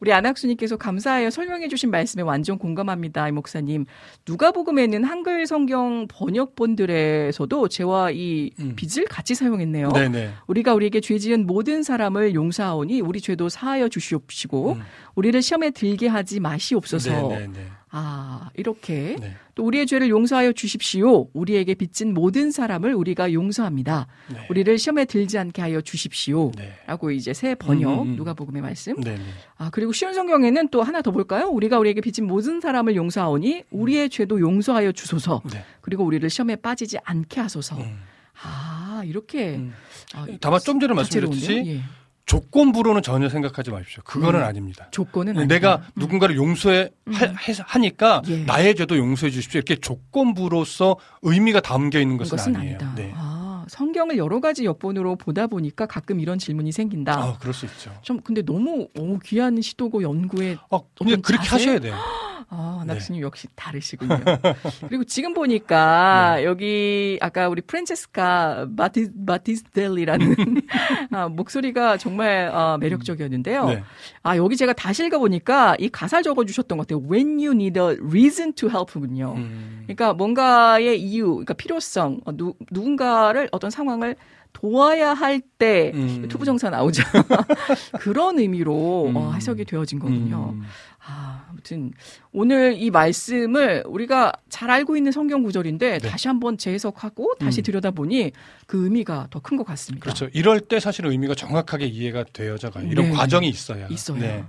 우리 안학수님께서 감사해요. 설명해주신 말씀에 완전 공감합니다. 이 목사님. 누가복음에는 한글 성경 번역본들에서도 죄와 이 음. 빚을 같이 사용했네요. 네네. 우리가 우리에게 죄 지은 모든 사람을 용서하오니 우리 죄도 사하여 주시옵시고 음. 우리를 시험에 들게 하지 마시옵소서. 네네네. 아, 이렇게 네. 또 우리의 죄를 용서하여 주십시오. 우리에게 빚진 모든 사람을 우리가 용서합니다. 네. 우리를 시험에 들지 않게 하여 주십시오. 네. 라고 이제 새 번역 음, 음, 음. 누가복음의 말씀. 네네. 아 그리고 쉬운 성경에는 또 하나 더 볼까요? 우리가 우리에게 빚진 모든 사람을 용서하오니 우리의 죄도 용서하여 주소서. 네. 그리고 우리를 시험에 빠지지 않게 하소서. 음. 아 이렇게 음. 아, 다만 좀 전에? 말씀드렸듯이 예. 조건부로는 전혀 생각하지 마십시오. 그거는 음. 아닙니다. 조건은 내가 아니다. 음. 누군가를 용서해 하, 음. 하니까 예. 나의 죄도 용서해 주십시오. 이렇게 조건부로서 의미가 담겨 있는 것은, 것은 아니에요. 아니다. 네. 아 성경을 여러 가지 역본으로 보다 보니까 가끔 이런 질문이 생긴다. 아, 그럴 수 있죠. 좀 근데 너무 어, 귀한 시도고 연구에 어, 근데 그렇게 자세? 하셔야 돼요. 아, 네. 낙스님 역시 다르시군요. 그리고 지금 보니까 네. 여기 아까 우리 프란체스카 마티, 마티스델리라는 아, 목소리가 정말 아, 매력적이었는데요. 네. 아, 여기 제가 다시 읽어보니까 이 가사 적어주셨던 것 같아요. When you need a reason to help군요. 음. 그러니까 뭔가의 이유, 그러니까 필요성, 어, 누, 누군가를 어떤 상황을 도와야 할때 음. 투부 정사 나오죠. 그런 의미로 어, 음. 해석이 되어진 거군요. 음. 아, 아무튼 오늘 이 말씀을 우리가 잘 알고 있는 성경 구절인데 네. 다시 한번 재해석하고 다시 음. 들여다보니 그 의미가 더 큰 것 같습니다. 그렇죠. 이럴 때 사실 의미가 정확하게 이해가 되어져 가요. 이런 네. 과정이 있어야. 있어요. 네.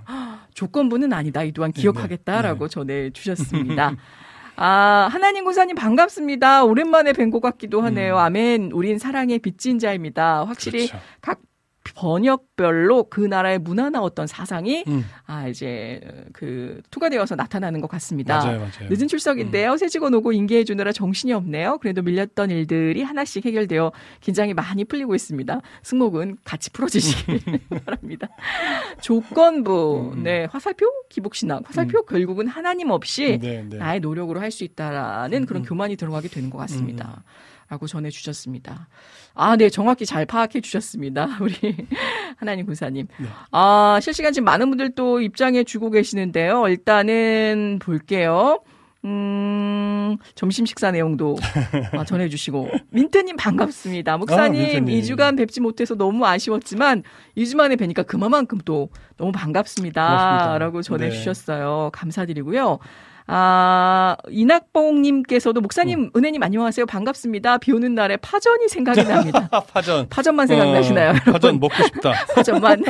조건부는 아니다. 이 또한 네, 기억하겠다라고 네. 전해 주셨습니다. 아, 하나님 군사님 반갑습니다. 오랜만에 뵌 것 같기도 하네요. 음. 아멘. 우린 사랑의 빚진 자입니다. 확실히 그렇죠. 각 번역별로 그 나라의 문화나 어떤 사상이 음. 아 이제 그 투과되어서 나타나는 것 같습니다. 맞아요, 맞아요. 늦은 출석인데요. 새 직원 오고 인계해 주느라 정신이 없네요. 그래도 밀렸던 일들이 하나씩 해결되어 긴장이 많이 풀리고 있습니다. 승목은 같이 풀어주시길 바랍니다. 조건부, 음. 네 화살표 기복신학, 화살표 결국은 하나님 없이 네, 네. 나의 노력으로 할 수 있다라는 그런 음. 교만이 들어가게 되는 것 같습니다. 라고 전해 주셨습니다. 아, 네, 정확히 잘 파악해 주셨습니다. 우리 하나님 군사님. 네. 아, 실시간 지금 많은 분들 또 입장해 주고 계시는데요. 일단은 볼게요. 음, 점심 식사 내용도 아, 전해주시고. 민트님 반갑습니다. 목사님, 아, 민트님. 2주간 뵙지 못해서 너무 아쉬웠지만, 2주 만에 뵈니까 그만큼 또 너무 반갑습니다. 고맙습니다. 라고 전해주셨어요. 감사드리고요. 아, 이낙봉님께서도 목사님, 은혜님 안녕하세요. 반갑습니다. 비 오는 날에 파전이 생각이 납니다. 아, 파전. 파전만 생각나시나요? 어, 여러분? 파전 먹고 싶다. 파전만.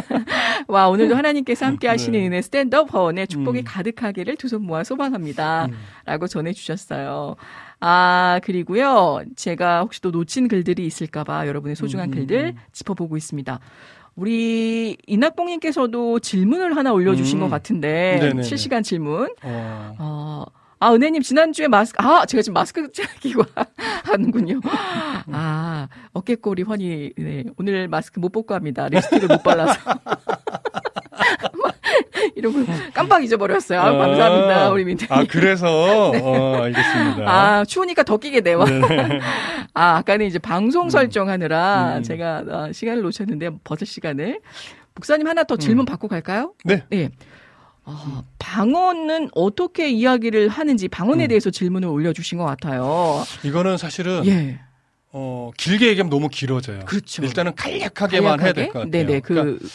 와, 오늘도 하나님께서 함께 하시는 네. 은혜 스탠드업 허원의 축복이 음. 가득하기를 두 손 모아 소망합니다. 음. 라고 전해주셨어요. 아, 그리고요. 제가 혹시 또 놓친 글들이 있을까봐 여러분의 소중한 음, 글들 음. 짚어보고 있습니다. 우리 이낙봉님께서도 질문을 하나 올려주신 음. 것 같은데 네네네. 실시간 질문. 어, 어, 아, 은혜님, 지난주에 마스크, 아, 제가 지금 마스크 끼고 하는군요. 아, 어깨꼬리 훤히, 네. 오늘 마스크 못 벗고 합니다. 립스틱을 못 발라서. 이런 거 깜빡 잊어버렸어요. 아, 감사합니다, 우리 민트. 아, 그래서, 어, 알겠습니다. 아, 추우니까 더 끼게 돼요. 아, 아까는 이제 방송 설정하느라 음. 제가 어, 시간을 놓쳤는데, 벗을 시간을. 목사님 하나 더 질문 받고 갈까요? 네. 네. 아, 방언은 어떻게 이야기를 하는지 방언에 음. 대해서 질문을 올려주신 것 같아요. 이거는 사실은, 예. 어, 길게 얘기하면 너무 길어져요. 그렇죠. 일단은 간략하게만 해야 될 것 같아요. 네네. 그, 그러니까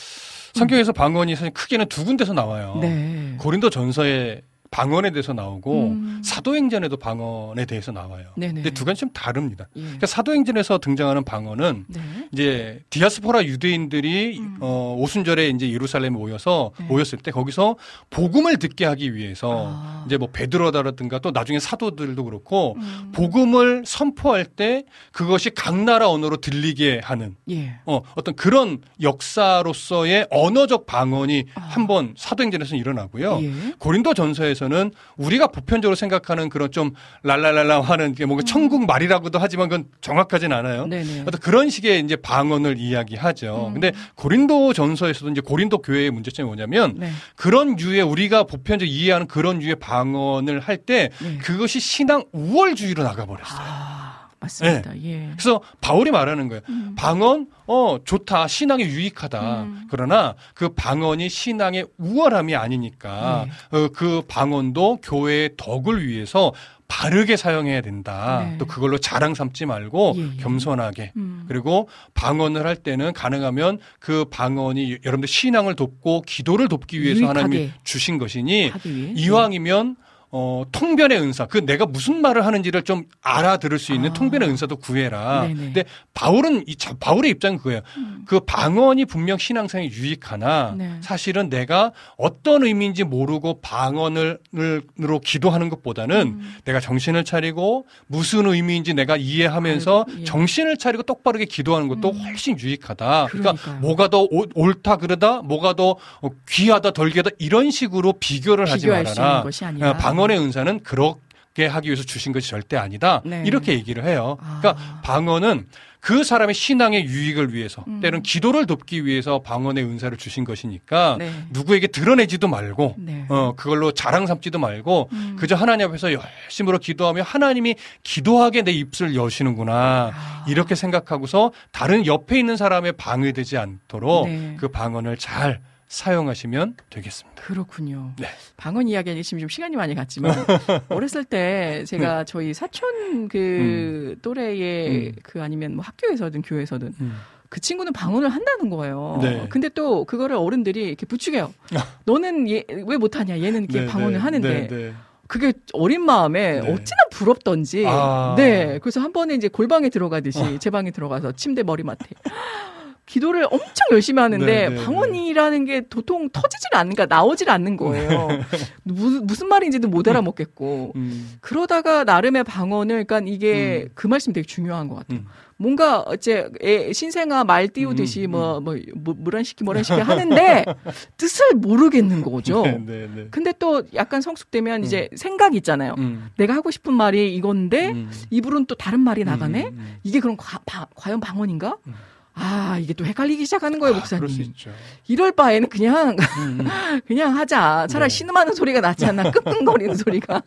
성경에서 방언이 사실 크게는 두 군데서 나와요. 네. 고린도 전서에 방언에 대해서 나오고 음. 사도행전에도 방언에 대해서 나와요. 네네. 근데 두 가지 좀 다릅니다. 예. 그러니까 사도행전에서 등장하는 방언은 네. 이제 디아스포라 유대인들이 음. 어, 오순절에 이제 예루살렘에 모여서 네. 모였을 때 거기서 복음을 듣게 하기 위해서 아. 이제 뭐 베드로다라든가 또 나중에 사도들도 그렇고 음. 복음을 선포할 때 그것이 각 나라 언어로 들리게 하는 예. 어, 어떤 그런 역사로서의 언어적 방언이 아. 한번 사도행전에서는 일어나고요. 예. 고린도 전서에 서는 우리가 보편적으로 생각하는 그런 좀 랄랄랄라 하는 게 뭔가 천국 말이라고도 하지만 그건 정확하진 않아요. 음. 네네. 어떤 그런 식의 이제 방언을 이야기하죠. 음. 근데 고린도 전서에서도 이제 고린도 교회의 문제점이 뭐냐면 네. 그런 유의 우리가 보편적으로 이해하는 그런 유의 방언을 할때 네. 그것이 신앙 우월주의로 나가버렸어요. 아, 맞습니다. 예. 그래서 바울이 말하는 거예요. 음. 방언, 어, 좋다. 신앙에 유익하다. 음. 그러나 그 방언이 신앙의 우월함이 아니니까 네. 어, 그 방언도 교회의 덕을 위해서 바르게 사용해야 된다. 네. 또 그걸로 자랑 삼지 말고 예, 예. 겸손하게. 음. 그리고 방언을 할 때는 가능하면 그 방언이 여러분들 신앙을 돕고 기도를 돕기 위해서 유익하게. 하나님이 주신 것이니. 이왕이면 어, 통변의 은사, 그 내가 무슨 말을 하는지를 좀 알아들을 수 있는 아. 통변의 은사도 구해라. 네네. 근데 바울은 이 자- 바울의 입장은 그거예요. 음. 그 방언이 분명 신앙상에 유익하나 네. 사실은 내가 어떤 의미인지 모르고 방언을 으로 기도하는 것보다는 음. 내가 정신을 차리고 무슨 의미인지 내가 이해하면서 아이고, 예. 정신을 차리고 똑바르게 기도하는 것도 음. 훨씬 유익하다. 그러니까 그러니까요. 뭐가 더 오- 옳다 그러다, 뭐가 더 어, 귀하다 덜 귀하다 이런 식으로 비교를 하지 말아라. 것이 아니라. 어, 방언의 은사는 그렇게 하기 위해서 주신 것이 절대 아니다. 네. 이렇게 얘기를 해요. 아. 그러니까 방언은 그 사람의 신앙의 유익을 위해서 음. 때는 기도를 돕기 위해서 방언의 은사를 주신 것이니까 네. 누구에게 드러내지도 말고 네. 어 그걸로 자랑 삼지도 말고 음. 그저 하나님 앞에서 열심으로 기도하며 하나님이 기도하게 내 입술 여시는구나 아. 이렇게 생각하고서 다른 옆에 있는 사람의 방해되지 않도록 네. 그 방언을 잘 사용하시면 되겠습니다. 그렇군요. 네. 방언 이야기하니 지금 좀 시간이 많이 갔지만 어렸을 때 제가 저희 사촌 그 또래의 네. 음. 그 아니면 뭐 학교에서든 교회에서든 음. 그 친구는 방언을 한다는 거예요. 네. 근데 또 그거를 어른들이 이렇게 부추겨요. 너는 얘, 왜 못하냐? 얘는 이렇게 네, 방언을 네, 하는데 네, 네. 그게 어린 마음에 네. 어찌나 부럽던지. 아. 네. 그래서 한 번에 이제 골방에 들어가듯이 제 방에 들어가서 침대 머리맡에 기도를 엄청 열심히 하는데 네, 네, 방언이라는 게 도통 터지질 않는 가 나오질 않는 거예요. 무슨 무슨 말인지도 못 알아먹겠고. 음. 그러다가 나름의 방언을 그러니까 이게 음. 그 말씀 되게 중요한 것 같아요. 음. 뭔가 어째 애, 신생아 말 띄우듯이 음, 뭐, 뭐, 뭐, 뭐란시키 뭐란시키 하는데 뜻을 모르겠는 거죠. 네, 네, 네. 근데 또 약간 성숙되면 이제 생각이 있잖아요. 음. 내가 하고 싶은 말이 이건데 음. 입으로는 또 다른 말이 나가네. 음, 음. 이게 그럼 과, 연 방언인가? 음. 아 이게 또 헷갈리기 시작하는 거예요, 아, 그럴 수 목사님. 있죠. 이럴 바에는 그냥 음, 음. 그냥 하자. 차라리 네. 신음하는 소리가 낫지 않나? 끙끙거리는 소리가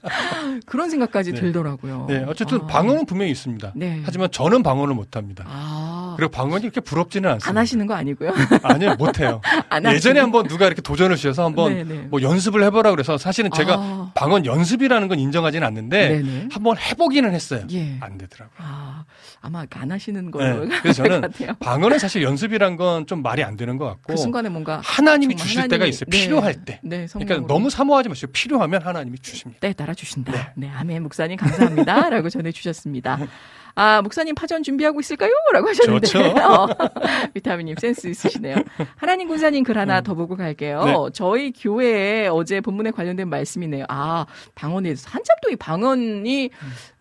그런 생각까지 네. 들더라고요. 네, 어쨌든 아. 방언은 분명히 있습니다. 네. 하지만 저는 방언을 못합니다. 아, 그리고 방언이 그렇게 부럽지는 않습니다. 안 하시는 거 아니고요? 아니요, 못해요. 안 예전에 한번 누가 이렇게 도전을 주셔서 한번 네네. 뭐 연습을 해보라 그래서 사실은 제가 아. 방언 연습이라는 건 인정하지는 않는데 네네. 한번 해보기는 했어요. 예. 안 되더라고요. 아, 아마 안 하시는 걸로 네, 그래서 저는. 방언은 사실 연습이란 건 좀 말이 안 되는 것 같고 그 순간에 뭔가 하나님이 주실 하나님이- 때가 있어요. 네. 필요할 때. 네, 그러니까. 너무 사모하지 마시고 필요하면 하나님이 주십니다. 때에 따라 주신다. 네, 아멘 목사님 감사합니다. 라고 전해 주셨습니다. 아, 목사님 파전 준비하고 있을까요? 라고 하셨는데. 좋죠. 어, 비타민님 센스 있으시네요. 하나님 군사님 글 하나 더 보고 갈게요. 네. 저희 교회에 어제 본문에 관련된 말씀이네요. 아, 방언에 대해서. 한참 또 이 방언이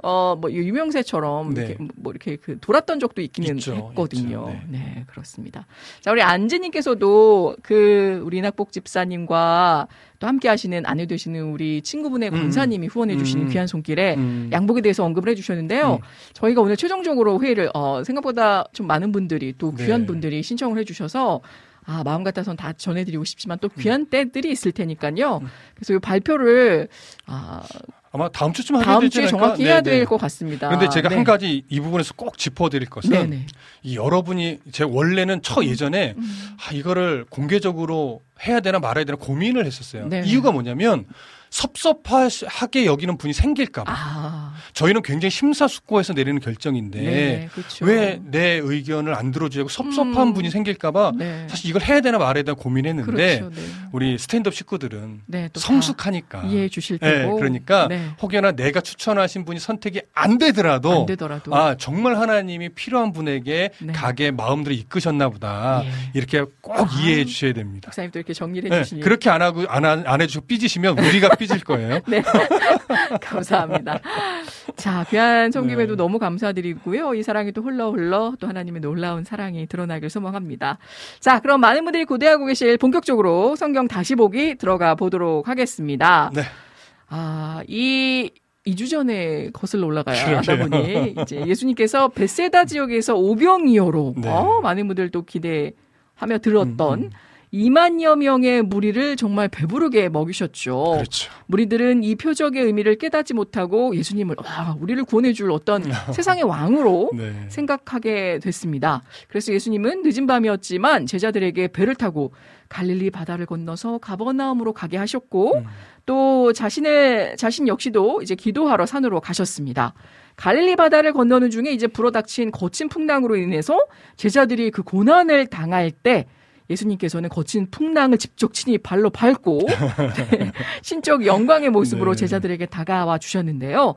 어, 뭐, 유명세처럼 네. 이렇게, 뭐, 이렇게 그 돌았던 적도 있기는 있죠, 했거든요. 있죠. 네. 네. 그렇습니다. 자, 우리 안지님께서도 그, 우리 낙복 집사님과 또 함께 하시는 아내 되시는 우리 친구분의 음. 권사님이 후원해 주시는 음. 귀한 손길에 음. 양복에 대해서 언급을 해 주셨는데요. 음. 저희가 오늘 최종적으로 회의를 어, 생각보다 좀 많은 분들이 또 네. 귀한 분들이 신청을 해 주셔서 아 마음 같아서는 다 전해드리고 싶지만 또 귀한 때들이 있을 테니까요. 음. 그래서 이 발표를 아, 아마 다음 주쯤 하게 다음 주에? 정확히 해야 네, 네. 될것 같습니다. 그런데 제가 네. 한 가지 이 부분에서 꼭 짚어드릴 것은 네네. 이 여러분이 제 원래는 처 예전에 음. 아, 이거를 공개적으로 해야 되나 말아야 되나 고민을 했었어요. 네. 이유가 뭐냐면 섭섭하게 여기는 분이 생길까봐. 아, 저희는 굉장히 심사숙고해서 내리는 결정인데 네, 그렇죠. 왜내 의견을 안 들어주고 섭섭한 음. 분이 생길까봐 네. 사실 이걸 해야 되나 말아야 되나 고민했는데 그렇죠. 네. 우리 스탠드업 식구들은 네, 성숙하니까 이해해 주실 네, 테고. 그러니까 네. 혹여나 내가 추천하신 분이 선택이 안 되더라도 안 되더라도 아 정말 하나님이 필요한 분에게 네. 가게 마음들을 이끄셨나 보다 예. 이렇게 꼭 아. 이해해 주셔야 됩니다. 목사님 또 이렇게 정리를 네, 해주시니 그렇게 안 하고 안, 안, 안 해주고 삐지시면 우리가 삐질 거예요. 네. 감사합니다. 자, 귀한 성김에도 네. 너무 감사드리고요. 이 사랑이 또 흘러 흘러 또 하나님의 놀라운 사랑이 드러나길 소망합니다. 자, 그럼 많은 분들이 고대하고 계실 본격적으로 성경 다시 보기 들어가 보도록 하겠습니다. 네. 아, 이 2주 전에 거슬러 올라가야 하다. 보니 이제 예수님께서 베세다 지역에서 오병이어로 네. 어, 많은 분들 또 기대하며 들었던 음, 음. 2만여 명의 무리를 정말 배부르게 먹이셨죠. 그렇죠. 무리들은 이 표적의 의미를 깨닫지 못하고 예수님을 와, 우리를 구원해줄 어떤 세상의 왕으로 네. 생각하게 됐습니다. 그래서 예수님은 늦은 밤이었지만 제자들에게 배를 타고 갈릴리 바다를 건너서 가버나움으로 가게 하셨고 음. 또 자신의 자신 역시도 이제 기도하러 산으로 가셨습니다. 갈릴리 바다를 건너는 중에 이제 불어닥친 거친 풍랑으로 인해서 제자들이 그 고난을 당할 때 예수님께서는 거친 풍랑을 직접 친히 발로 밟고 네, 신적 영광의 모습으로 네. 제자들에게 다가와 주셨는데요.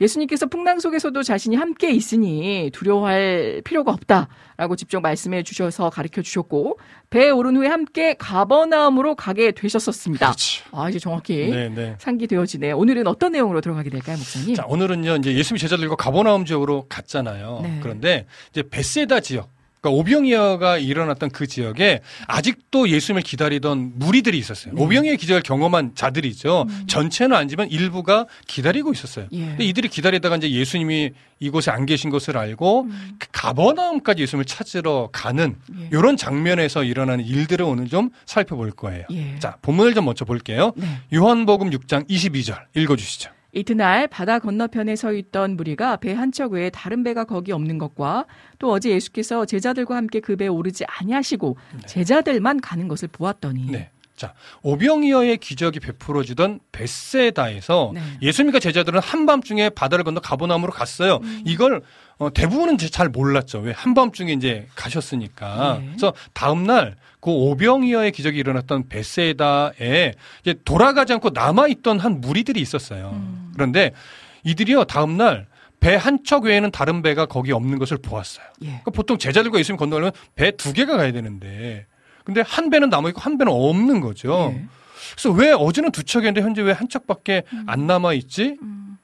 예수님께서 풍랑 속에서도 자신이 함께 있으니 두려워할 필요가 없다라고 직접 말씀해 주셔서 가르쳐 주셨고 배에 오른 후에 함께 가버나움으로 가게 되셨었습니다. 그렇죠. 아 이제 정확히 네, 네. 상기되어지네요. 오늘은 어떤 내용으로 들어가게 될까요, 목사님? 자, 오늘은요, 이제 예수님 제자들과 가버나움 지역으로 갔잖아요. 네. 그런데 이제 베세다 지역, 그러니까 오병이어가 일어났던 그 지역에 아직도 예수님을 기다리던 무리들이 있었어요. 네. 오병이어 기적을 경험한 자들이죠. 전체는 아니지만 일부가 기다리고 있었어요. 예. 근데 이들이 기다리다가 이제 예수님이 이곳에 안 계신 것을 알고 음. 그 가버나움까지 예수님을 찾으러 가는 예. 이런 장면에서 일어나는 일들을 오늘 좀 살펴볼 거예요. 예. 자, 본문을 좀 먼저 볼게요. 네. 요한복음 6장 22절 읽어 주시죠. 이튿날 바다 건너편에 서 있던 무리가 배 한 척 외에 다른 배가 거기 없는 것과 또 어제 예수께서 제자들과 함께 그 배에 오르지 아니하시고 제자들만 가는 것을 보았더니 네. 자, 오병이어의 기적이 베풀어지던 베세다에서 네. 예수님과 제자들은 한밤중에 바다를 건너 가보나움으로 갔어요. 음. 이걸 어, 대부분은 잘 몰랐죠. 왜 한밤중에 이제 가셨으니까. 네. 그래서 다음 날 그 오병이어의 기적이 일어났던 베세다에 이제 돌아가지 않고 남아 있던 한 무리들이 있었어요. 음. 그런데 이들이요 다음 날 배 한 척 외에는 다른 배가 거기 없는 것을 보았어요. 예. 그러니까 보통 제자들과 예수님 건너가려면 배 두 개가 가야 되는데 근데 한 배는 남아 있고 한 배는 없는 거죠. 예. 그래서 왜 어제는 두 척이었는데 현재 왜 한 척밖에 안 남아 있지? 음.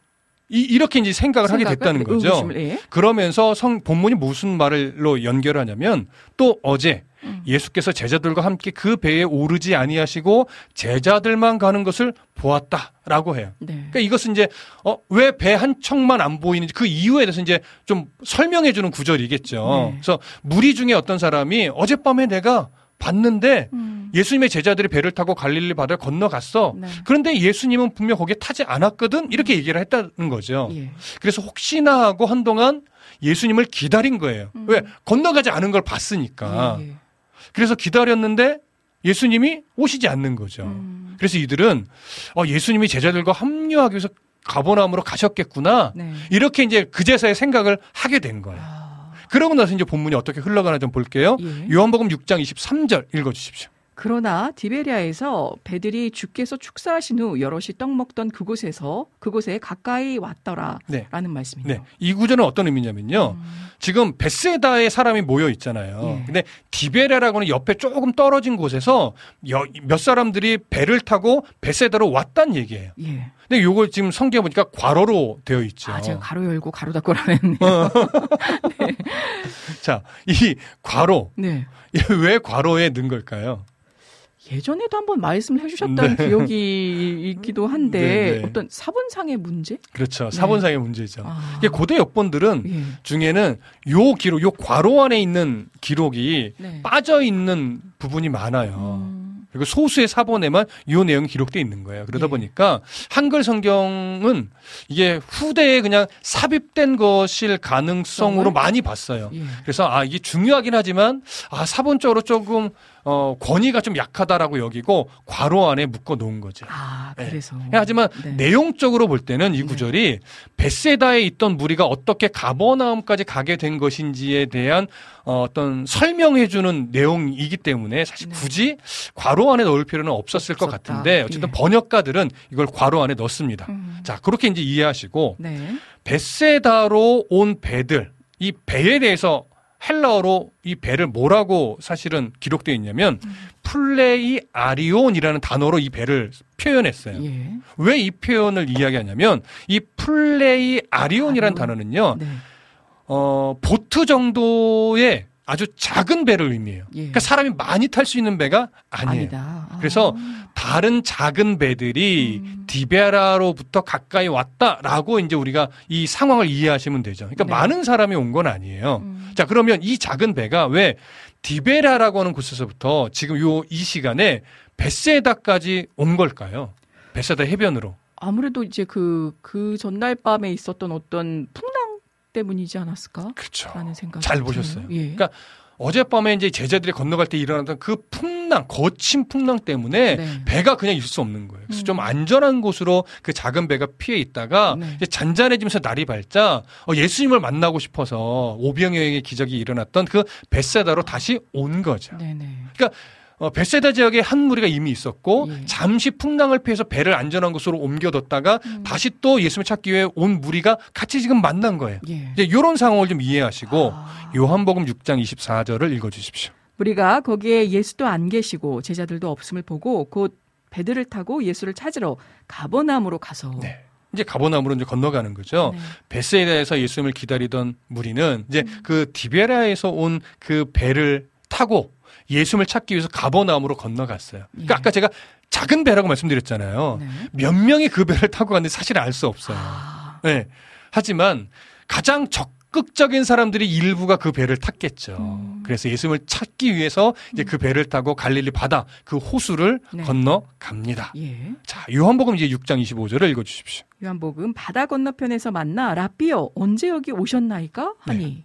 이, 이렇게 이제 생각을 하게 됐다는? 거죠. 의구심을, 예. 그러면서 성 본문이 무슨 말로 연결하냐면 또 어제 음. 예수께서 제자들과 함께 그 배에 오르지 아니하시고 제자들만 가는 것을 보았다라고 해요. 네. 그러니까 이것은 이제 어, 왜 배 한 척만 안 보이는지 그 이유에 대해서 이제 좀 설명해 주는 구절이겠죠. 네. 그래서 무리 중에 어떤 사람이 어젯밤에 내가 봤는데 음. 예수님의 제자들이 배를 타고 갈릴리 바다를 건너갔어. 네. 그런데 예수님은 분명 거기에 타지 않았거든. 이렇게 얘기를 했다는 거죠. 예. 그래서 혹시나 하고 한동안 예수님을 기다린 거예요. 음. 왜? 건너가지 않은 걸 봤으니까. 예, 예. 그래서 기다렸는데 예수님이 오시지 않는 거죠. 음. 그래서 이들은 어, 예수님이 제자들과 합류하기 위해서 가버나움으로 가셨겠구나. 네. 이렇게 이제 그제서야 생각을 하게 된 거예요. 아, 그러고 나서 이제 본문이 어떻게 흘러가나 좀 볼게요. 예. 요한복음 6장 23절 읽어 주십시오. 그러나 디베리아에서 배들이 주께서 축사하신 후 여럿이 떡 먹던 그곳에서 그곳에 가까이 왔더라라는 네. 말씀이네요. 네. 이 구절은 어떤 의미냐면요. 음. 지금 베세다에 사람이 모여 있잖아요. 예. 근데 디베레라고는 옆에 조금 떨어진 곳에서 여- 몇 사람들이 배를 타고 베세다로 왔단 얘기예요. 예. 근데 요걸 지금 성경에 보니까 괄호로 되어 있죠. 아, 제가 가로 열고 가로 닫고라 했네요. 어. 자, 이 괄호 네. 왜 괄호에 넣은 걸까요? 예전에도 한번 말씀을 해주셨던 네. 기억이 있기도 한데 네, 네. 어떤 사본상의 문제? 그렇죠. 사본상의 문제죠. 아. 이게 고대 역본들은 예. 중에는 요 기록, 요 괄호 안에 있는 기록이 네. 빠져 있는 부분이 많아요. 음. 그리고 소수의 사본에만 이 내용이 기록돼 있는 거예요. 그러다 예. 보니까 한글 성경은 이게 후대에 그냥 삽입된 것일 가능성으로 정말? 많이 봤어요. 예. 그래서 아 이게 중요하긴 하지만 아 사본적으로 조금 어 권위가 좀 약하다라고 여기고 괄호 안에 묶어 놓은 거죠. 아, 네. 그래서. 하지만 네. 내용적으로 볼 때는 이 구절이 베세다에 있던 무리가 어떻게 가버나움까지 가게 된 것인지에 대한 어, 어떤 설명해 주는 내용이기 때문에 사실 네. 굳이 괄호 안에 넣을 필요는 없었을 것 없었다. 같은데 어쨌든 예. 번역가들은 이걸 괄호 안에 넣습니다. 음. 자 그렇게 이제 이해하시고 네. 베세다로 온 배들 이 배에 대해서 헬라어로 이 배를 뭐라고 사실은 기록되어 있냐면 음. 플레이 아리온이라는 단어로 이 배를 표현했어요. 예. 왜이 표현을 이야기하냐면 이 플레이 아리온이라는 아리온. 단어는요. 네. 어, 보트 정도의 아주 작은 배를 의미해요. 예. 그러니까 사람이 많이 탈 수 있는 배가 아니에요. 아. 그래서 다른 작은 배들이 음. 디베라로부터 가까이 왔다라고 이제 우리가 이 상황을 이해하시면 되죠. 그러니까 네. 많은 사람이 온 건 아니에요. 음. 자, 그러면 이 작은 배가 왜 디베라라고 하는 곳에서부터 지금 요 이 시간에 베세다까지 온 걸까요? 베세다 해변으로. 아무래도 이제 그, 그 전날 밤에 있었던 어떤 풍랑 때문이지 않았을까? 그렇죠. 라는 생각이 잘. 보셨어요. 예. 그러니까 어젯밤에 이제 제자들이 건너갈 때 일어났던 그 풍랑, 거친 풍랑 때문에 네. 배가 그냥 있을 수 없는 거예요. 그래서 음. 좀 안전한 곳으로 그 작은 배가 피해 있다가 네. 이제 잔잔해지면서 날이 밝자 어, 예수님을 만나고 싶어서 오병여행의 기적이 일어났던 그 베세다로 다시 온 거죠. 네네. 어, 베세다 지역에 한 무리가 이미 있었고 예. 잠시 풍랑을 피해서 배를 안전한 곳으로 옮겨뒀다가 음. 다시 또 예수님을 찾기 위해 온 무리가 같이 지금 만난 거예요. 예. 이제 이런 상황을 좀 이해하시고 아. 요한복음 6장 24절을 읽어주십시오. 우리가 거기에 예수도 안 계시고 제자들도 없음을 보고 곧 배들을 타고 예수를 찾으러 가버나움으로 가서 네. 이제 가보나무로 이제 건너가는 거죠. 네. 베세다에서 예수님을 기다리던 무리는 이제 음. 그 디베라에서 온 그 배를 타고 예수님을 찾기 위해서 가버나움으로 건너갔어요. 그러니까 예. 아까 제가 작은 배라고 말씀드렸잖아요. 네. 몇 명이 그 배를 타고 갔는데 사실 알 수 없어요. 아, 네. 하지만 가장 적극적인 사람들이 일부가 그 배를 탔겠죠. 음. 그래서 예수님을 찾기 위해서 이제 그 배를 타고 갈릴리 바다 그 호수를 네. 건너 갑니다. 예. 자, 요한복음 이제 6장 25절을 읽어 주십시오. 요한복음 바다 건너편에서 만나 라비어 언제 여기 오셨나이까 하니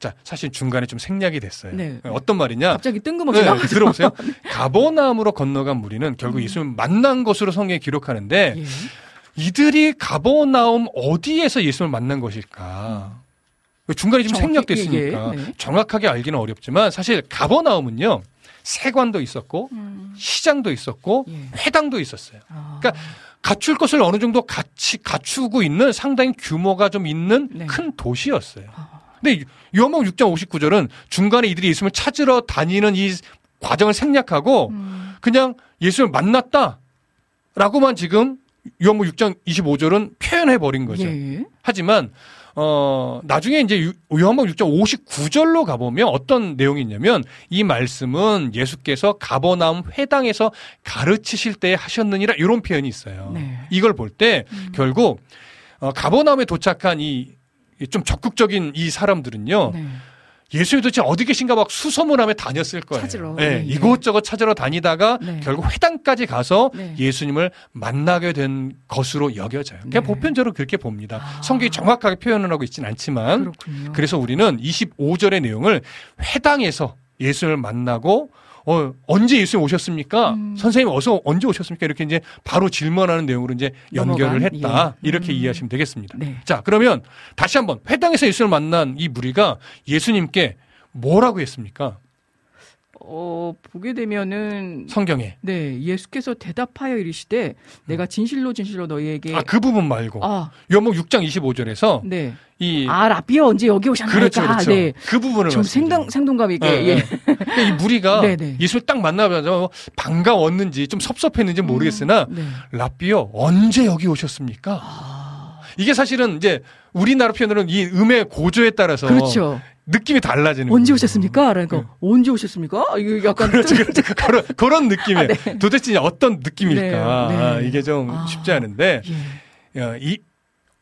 자, 사실 중간에 좀 생략이 됐어요. 네. 어떤 말이냐? 갑자기 뜬금없이 네, 들어보세요. 가버나움으로 건너간 무리는 결국 음. 예수님 만난 것으로 성경에 기록하는데 예. 이들이 가버나움 어디에서 예수님을 만난 것일까? 중간에 좀 생략됐으니까 예, 예. 네. 정확하게 알기는 어렵지만 사실 가버나움은요 세관도 있었고 음, 시장도 있었고 예. 회당도 있었어요. 아, 그러니까 갖출 것을 어느 정도 같이 갖추고 있는 상당히 규모가 좀 있는 네. 큰 도시였어요. 아, 근데 요한복음 6장 59절은 중간에 이들이 예수님을 찾으러 다니는 이 과정을 생략하고 음, 그냥 예수님을 만났다 라고만 지금 요한복음 6장 25절은 표현해 버린 거죠. 예. 하지만 어 나중에 이제 유- 요한복음 6장 59절로 가보면 어떤 내용이 있냐면 이 말씀은 예수께서 가버나움 회당에서 가르치실 때 하셨느니라 이런 표현이 있어요. 네. 이걸 볼때 음. 결국 어, 가버나움에 도착한 이 좀 적극적인 이 사람들은요 네. 예수님 도대체 어디 계신가 막 수소문하며 다녔을 거예요. 찾으러. 예, 네, 네. 이곳저곳 찾으러 다니다가 네. 결국 회당까지 가서 네. 예수님을 만나게 된 것으로 여겨져요. 그냥 네. 보편적으로 그렇게 봅니다. 아. 성경이 정확하게 표현을 하고 있지는 않지만 그렇군요. 그래서 우리는 25절의 내용을 회당에서 예수님을 만나고 어, 언제 예수님 오셨습니까? 음. 선생님 어서 언제 오셨습니까? 이렇게 이제 바로 질문하는 내용으로 이제 연결을 넘어간, 했다. 예. 이렇게 음. 이해하시면 되겠습니다. 네. 자, 그러면 다시 한번 회당에서 예수님을 만난 이 무리가 예수님께 뭐라고 했습니까? 어, 보게 되면은 성경에. 네, 예수께서 대답하여 이르시되 내가 진실로 진실로 너희에게 아, 그 부분 말고. 아, 요목 6장 25절에서 네. 이 아, 라비어 언제 여기 오셨나요? 그렇죠, 그렇죠. 네. 그 부분을 좀. 생동, 생동감 있게. 예, 예. 예. 근데 이 무리가 네, 네. 예수를 딱 만나면서 반가웠는지 좀 섭섭했는지 모르겠으나 네. 라비어 언제 여기 오셨습니까? 아, 이게 사실은 이제 우리나라 표현으로는 이 음의 고조에 따라서 그렇죠. 느낌이 달라지는 언제 거예요. 오셨습니까? 그러니까 언제 오셨습니까? 이거 약간 그렇죠, 그렇죠. 그런 그런 느낌이에요. 네. 도대체 어떤 느낌일까? 네, 네. 아, 이게 좀 아. 쉽지 않은데 예. 야, 이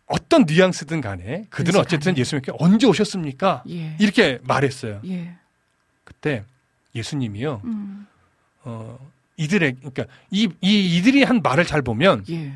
어떤 뉘앙스든 간에 그들은 어쨌든 간에. 예수님께 언제 오셨습니까? 예. 이렇게 말했어요. 예. 그때 예수님이요. 음. 어, 이들의 그러니까 이, 이 이들이 한 말을 잘 보면 예.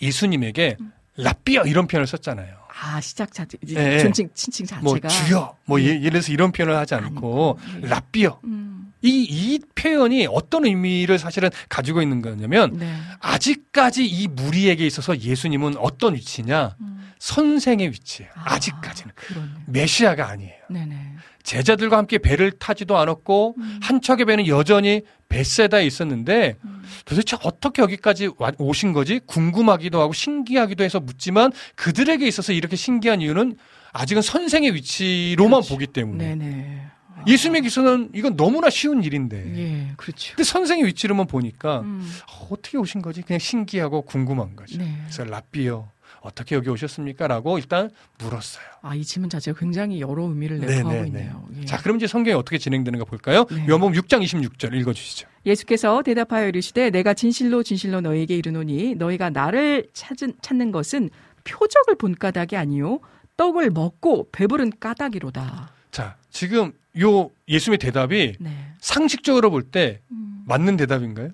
예수님에게 라비어 이런 표현을 썼잖아요. 아, 시작 자체 이제 예, 예. 존칭 친칭 자체가 뭐 주여 뭐 예, 예를 들어서 이런 표현을 하지 않고 예. 라비어 음. 이, 이 표현이 어떤 의미를 사실은 가지고 있는 거냐면 네. 아직까지 이 무리에게 있어서 예수님은 어떤 위치냐 음. 선생의 위치예요. 아, 아직까지는 그렇네. 메시아가 아니에요. 네네. 제자들과 함께 배를 타지도 않았고 음. 한 척의 배는 여전히 벳세다에 있었는데 음. 도대체 어떻게 여기까지 와- 오신 거지 궁금하기도 하고 신기하기도 해서 묻지만 그들에게 있어서 이렇게 신기한 이유는 아직은 선생의 위치로만 그렇죠. 보기 때문에 네네. 아. 예수님에게서는 이건 너무나 쉬운 일인데 예, 그렇죠. 근데 선생의 위치로만 보니까 음. 어, 어떻게 오신 거지 그냥 신기하고 궁금한 거죠 네. 그래서 라비어 어떻게 여기 오셨습니까? 라고 일단 물었어요 아, 이 질문 자체가 굉장히 여러 의미를 네, 내포하고 네, 있네요. 예. 자 그럼 이제 성경이 어떻게 진행되는가 볼까요? 네. 요한복음 6장 26절 읽어 주시죠 예수께서 대답하여 이르시되 내가 진실로 진실로 너희에게 이르노니 너희가 나를 찾은, 찾는 것은 표적을 본 까닭이 아니요 떡을 먹고 배부른 까닭이로다. 자 지금 요 예수님의 대답이 네. 상식적으로 볼때 음. 맞는 대답인가요?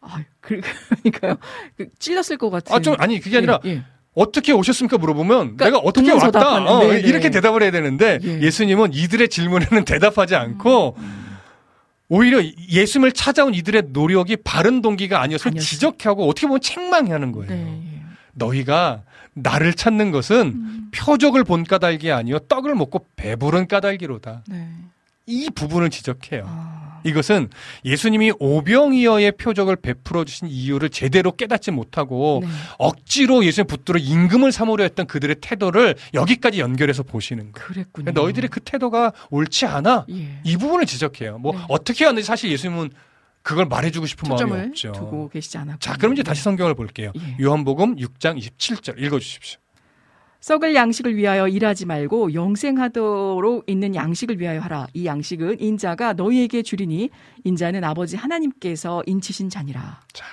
아, 그, 그러니까요. 그 찔렸을 것 같은. 아, 좀, 아니, 그게 아니라, 예, 예. 어떻게 오셨습니까? 물어보면, 내가 어떻게 왔다. 어, 네네. 이렇게 대답을 해야 되는데, 예. 예. 수님은 이들의 질문에는 대답하지 않고, 오히려 예수님을 찾아온 이들의 노력이 바른 동기가 아니어서 아니었어요. 지적하고, 어떻게 보면 책망하는 거예요. 네. 예. 너희가 나를 찾는 것은 음. 표적을 본 까닭이 아니요 떡을 먹고 배부른 까닭이로다. 네. 이 부분을 지적해요. 아, 이것은 예수님이 오병이어의 표적을 베풀어 주신 이유를 제대로 깨닫지 못하고 네. 억지로 예수님 붙들어 임금을 삼으려 했던 그들의 태도를 여기까지 연결해서 보시는 거예요. 그랬군요. 그러니까 너희들의 그 태도가 옳지 않아. 예. 이 부분을 지적해요. 뭐 네. 어떻게 하는지 사실 예수님은 그걸 말해주고 싶은 마음이 없죠. 두고 계시지 않았고. 자, 그럼 이제 다시 성경을 볼게요. 예. 요한복음 6장 27절 읽어주십시오. 썩을 양식을 위하여 일하지 말고 영생하도록 있는 양식을 위하여 하라. 이 양식은 인자가 너희에게 주리니 인자는 아버지 하나님께서 인치신 자니라. 자,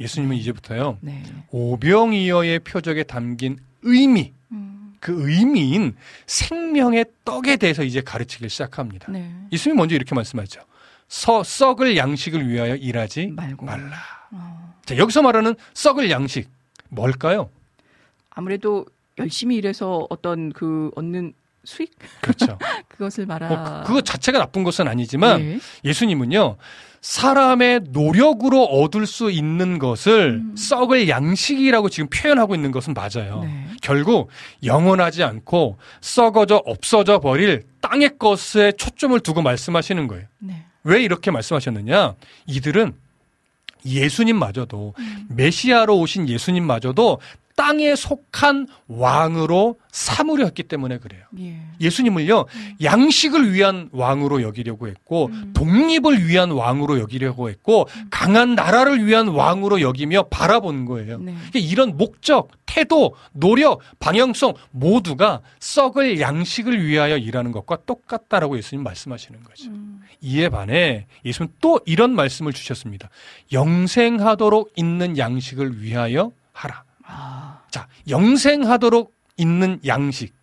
예수님은 이제부터요. 네. 오병이어의 표적에 담긴 의미, 음, 그 의미인 생명의 떡에 대해서 이제 가르치기 시작합니다. 네. 예수님이 먼저 이렇게 말씀하죠. 서, 썩을 양식을 위하여 일하지 말고. 말라. 어, 자, 여기서 말하는 썩을 양식 뭘까요? 아무래도 열심히 일해서 어떤 그 얻는 수익 그렇죠. 그것을 말하. 뭐, 그- 그거 자체가 나쁜 것은 아니지만 예. 예수님은요 사람의 노력으로 얻을 수 있는 것을 음. 썩을 양식이라고 지금 표현하고 있는 것은 맞아요. 네. 결국 영원하지 않고 썩어져 없어져 버릴 땅의 것에 초점을 두고 말씀하시는 거예요. 네. 왜 이렇게 말씀하셨느냐? 이들은 예수님마저도 음. 메시아로 오신 예수님마저도 땅에 속한 왕으로 삼으려 했기 때문에 그래요. 예. 예수님을요 양식을 위한 왕으로 여기려고 했고 음. 독립을 위한 왕으로 여기려고 했고 강한 나라를 위한 왕으로 여기며 바라본 거예요. 네. 그러니까 이런 목적, 태도, 노력, 방향성 모두가 썩을 양식을 위하여 일하는 것과 똑같다라고 예수님 말씀하시는 거죠. 음. 이에 반해 예수님 또 이런 말씀을 주셨습니다. 영생하도록 있는 양식을 위하여 하라. 아, 자, 영생하도록 있는 양식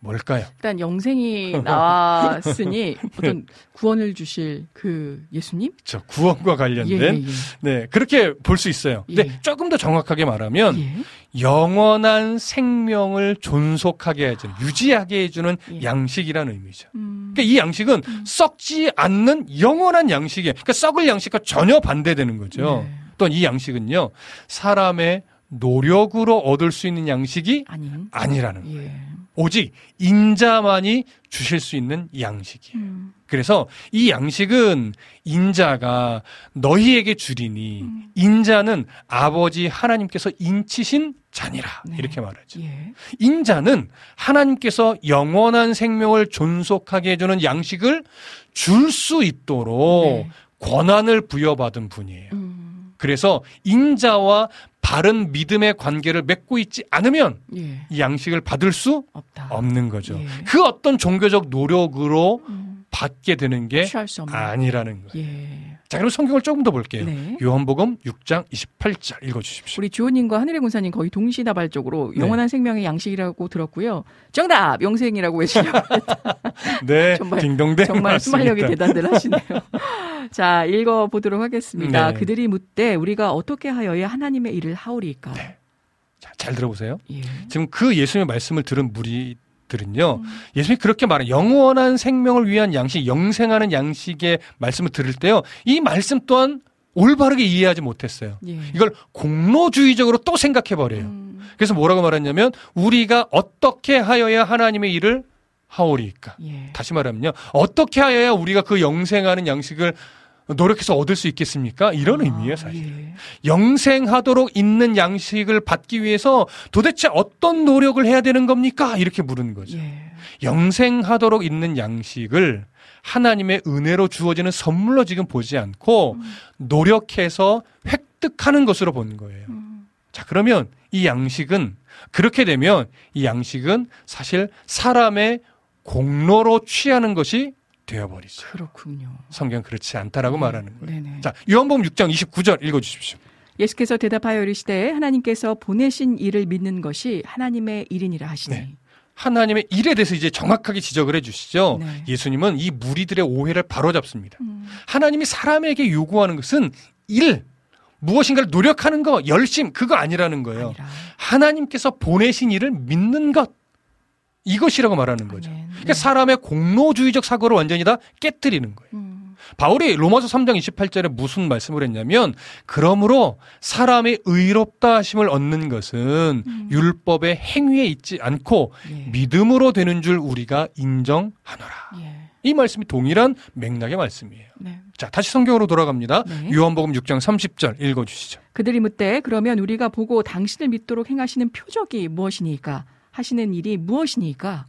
뭘까요? 일단 영생이 나왔으니 어떤 구원을 주실 그 예수님? 저 구원과 예, 관련된 예, 예. 네 그렇게 볼 수 있어요. 근데 예. 조금 더 정확하게 말하면 예. 영원한 생명을 존속하게 해주는 유지하게 해주는 예. 양식이라는 의미죠. 음. 그러니까 이 양식은 썩지 않는 영원한 양식이에요. 그러니까 썩을 양식과 전혀 반대되는 거죠. 네. 또이 양식은요 사람의 노력으로 얻을 수 있는 양식이 아닌. 아니라는 거예요. 예. 오직 인자만이 주실 수 있는 양식이에요. 음. 음. 그래서 이 양식은 인자가 너희에게 주리니 음. 인자는 아버지 하나님께서 인치신 자니라 네. 이렇게 말하죠. 예. 인자는 하나님께서 영원한 생명을 존속하게 해주는 양식을 줄 수 있도록 네. 권한을 부여받은 분이에요. 음. 그래서 인자와 바른 믿음의 관계를 맺고 있지 않으면 예. 이 양식을 받을 수 없다. 없는 거죠. 예. 그 어떤 종교적 노력으로 음. 받게 되는 게. 아니라는 거예요. 예. 자, 그럼 성경을 조금 더 볼게요. 네. 요한복음 6장 28절 읽어 주십시오. 우리 주호님과 하늘의 군사님 거의 동시다발적으로 네. 영원한 생명의 양식이라고 들었고요. 정답 영생이라고 외치려고 네, 정말- 딩동댕 정말. 수말력이 대단들 하시네요. 자, 읽어 보도록 하겠습니다. 네. 그들이 묻되 우리가 어떻게 하여야 하나님의 일을 하오리까? 네. 자, 잘 들어보세요. 예. 지금 그 예수님의 말씀을 들은 무리 들은요, 음. 예수님이 그렇게 말한 영원한 생명을 위한 양식, 영생하는 양식의 말씀을 들을 때요, 이 말씀 또한 올바르게 이해하지 못했어요. 예. 이걸 공로주의적으로 또 생각해 버려요. 음, 그래서 뭐라고 말했냐면 우리가 어떻게 하여야 하나님의 일을 하오리까? 예. 다시 말하면요. 어떻게 하여야 우리가 그 영생하는 양식을 노력해서 얻을 수 있겠습니까? 이런 아, 의미예요, 사실. 예. 영생하도록 있는 양식을 받기 위해서 도대체 어떤 노력을 해야 되는 겁니까? 이렇게 물은 거죠. 예. 영생하도록 있는 양식을 하나님의 은혜로 주어지는 선물로 지금 보지 않고 음. 노력해서 획득하는 것으로 보는 거예요. 음. 자, 그러면 이 양식은 그렇게 되면 이 양식은 사실 사람의 공로로 취하는 것이 되어버리죠. 그렇군요. 성경 그렇지 않다라고 말하는 거예요. 네네. 자, 요한복음 6장 29절 읽어주십시오. 예수께서 대답하여 이르시되 하나님께서 보내신 일을 믿는 것이 하나님의 일이니라 하시니. 네. 하나님의 일에 대해서 이제 정확하게 지적을 해주시죠. 네. 예수님은 이 무리들의 오해를 바로잡습니다. 음. 하나님이 사람에게 요구하는 것은 일, 무엇인가를 노력하는 거, 열심, 그거 아니라는 거예요. 아니라. 하나님께서 보내신 일을 믿는 것. 이것이라고 말하는 거죠. 아멘. 그러니까 사람의 공로주의적 사고를 완전히 다 깨뜨리는 거예요. 음. 바울이 로마서 3장 28절에 무슨 말씀을 했냐면 그러므로 사람의 의롭다 하심을 얻는 것은 음. 율법의 행위에 있지 않고 예. 믿음으로 되는 줄 우리가 인정하노라. 예. 이 말씀이 동일한 맥락의 말씀이에요. 네. 자, 다시 성경으로 돌아갑니다. 네. 요한복음 6장 30절 읽어 주시죠. 그들이 묻되 그러면 우리가 보고 당신을 믿도록 행하시는 표적이 무엇이니까 하시는 일이 무엇이니까?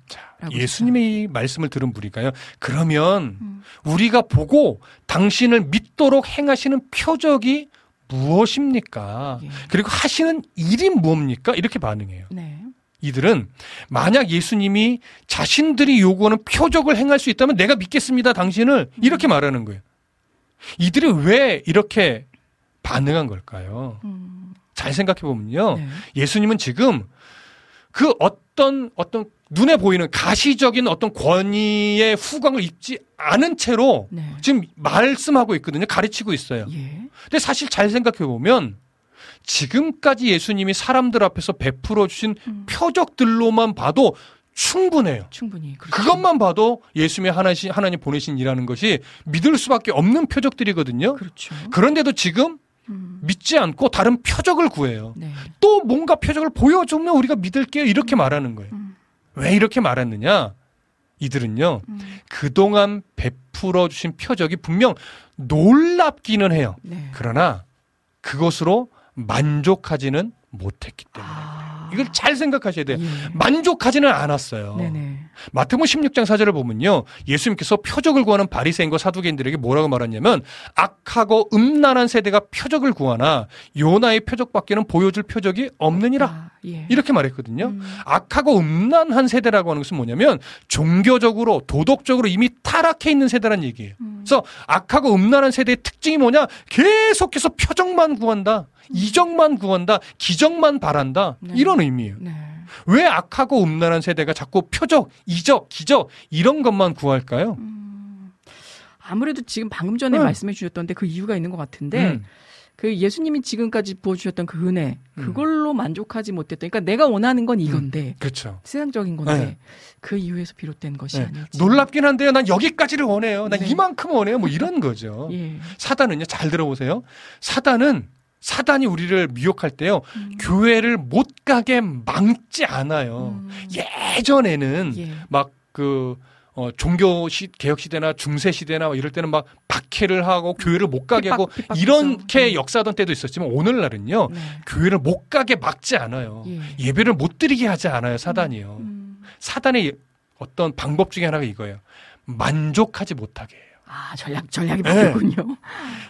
예수님의 이 말씀을 들은 우리가요. 그러면 음. 우리가 보고 당신을 믿도록 행하시는 표적이 무엇입니까? 예. 그리고 하시는 일이 뭡니까? 이렇게 반응해요. 네. 이들은 만약 예수님이 자신들이 요구하는 표적을 행할 수 있다면 내가 믿겠습니다. 당신을 이렇게 말하는 거예요. 이들이 왜 이렇게 반응한 걸까요? 음. 잘 생각해 보면요. 네. 예수님은 지금 그 어떤 어떤 눈에 보이는 가시적인 어떤 권위의 후광을 입지 않은 채로 네. 지금 말씀하고 있거든요. 가르치고 있어요. 예. 근데 사실 잘 생각해 보면 지금까지 예수님이 사람들 앞에서 베풀어 주신 음. 표적들로만 봐도 충분해요. 충분히 그렇죠. 그것만 봐도 예수님의 하나님, 하나님 보내신 일하는 것이 믿을 수밖에 없는 표적들이거든요. 그렇죠. 그런데도 지금 음. 믿지 않고 다른 표적을 구해요. 네. 또 뭔가 표적을 보여주면 우리가 믿을게요. 이렇게 말하는 거예요. 음. 왜 이렇게 말했느냐? 이들은요, 음. 그동안 베풀어 주신 표적이 분명 놀랍기는 해요. 네. 그러나 그것으로 만족하지는 못했기 때문에. 아. 이걸 잘 생각하셔야 돼요. 예. 만족하지는 않았어요. 네네. 마태복음 16장 4절을 보면요. 예수님께서 표적을 구하는 바리새인과 사두개인들에게 뭐라고 말했냐면 악하고 음란한 세대가 표적을 구하나 요나의 표적밖에는 보여줄 표적이 없느니라. 아, 예. 이렇게 말했거든요. 음. 악하고 음란한 세대라고 하는 것은 뭐냐면 종교적으로 도덕적으로 이미 타락해 있는 세대란 얘기예요. 음. 그래서 악하고 음란한 세대의 특징이 뭐냐? 계속해서 표적만 구한다. 이적만 구한다. 기적만 바란다. 네. 이런 의미예요. 네. 왜 악하고 음란한 세대가 자꾸 표적, 이적, 기적 이런 것만 구할까요? 음. 아무래도 지금 방금 전에 응. 말씀해 주셨던데 그 이유가 있는 것 같은데 음, 그 예수님이 지금까지 부어주셨던 그 은혜 음. 그걸로 만족하지 못했던 그러니까 내가 원하는 건 이건데 그렇죠. 세상적인 건데 네. 그 이유에서 비롯된 것이 네. 아닐지 놀랍긴 한데요. 난 여기까지를 원해요. 난 네. 이만큼 원해요. 뭐 이런 거죠. 예. 사단은요. 잘 들어보세요. 사단은 사단이 우리를 미혹할 때요. 음. 교회를 못 가게 막지 않아요. 음. 예전에는 예. 막그 어, 종교 시, 개혁 시대나 중세 시대나 뭐 이럴 때는 막 박해를 하고 교회를 못 가게 핍박, 하고 핍박했죠. 이렇게 음. 역사하던 때도 있었지만 오늘날은요 네. 교회를 못 가게 막지 않아요. 예. 예배를 못 드리게 하지 않아요 사단이요. 음. 사단의 어떤 방법 중에 하나가 이거예요. 만족하지 못하게 해요. 아 전략 전략이 네. 바뀌군요.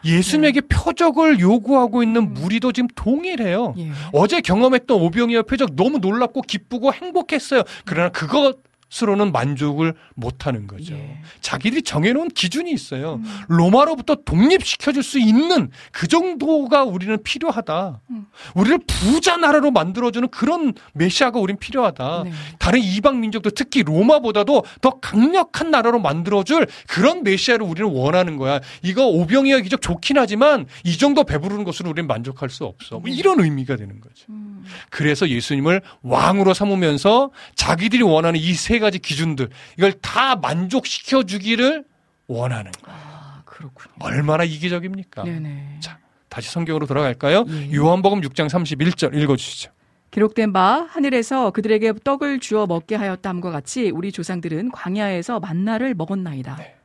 예수님에게 표적을 요구하고 있는 무리도 지금 동일해요. 예. 어제 경험했던 오병이어 표적 너무 놀랍고 기쁘고 행복했어요. 그러나 그것 으로는 만족을 못하는 거죠. 예. 자기들이 정해놓은 기준이 있어요. 로마로부터 독립시켜줄 수 있는 그 정도가 우리는 필요하다. 음. 우리를 부자 나라로 만들어주는 그런 메시아가 우린 필요하다. 네. 다른 이방 민족도 특히 로마보다도 더 강력한 나라로 만들어줄 그런 메시아를 우리는 원하는 거야. 이거 오병이어 기적 좋긴 하지만 이 정도 배부르는 것으로 우리는 만족할 수 없어. 뭐 이런 의미가 되는 거죠. 음. 그래서 예수님을 왕으로 삼으면서 자기들이 원하는 이세 가지 기준들 이걸 다 만족시켜 주기를 원하는 거야. 아 그렇군요. 얼마나 이기적입니까? 네네. 자, 다시 성경으로 돌아갈까요? 예. 요한복음 6장 31절 읽어 주시죠. 기록된 바 하늘에서 그들에게 떡을 주어 먹게 하였다함과 같이 우리 조상들은 광야에서 만나를 먹었나이다. 네.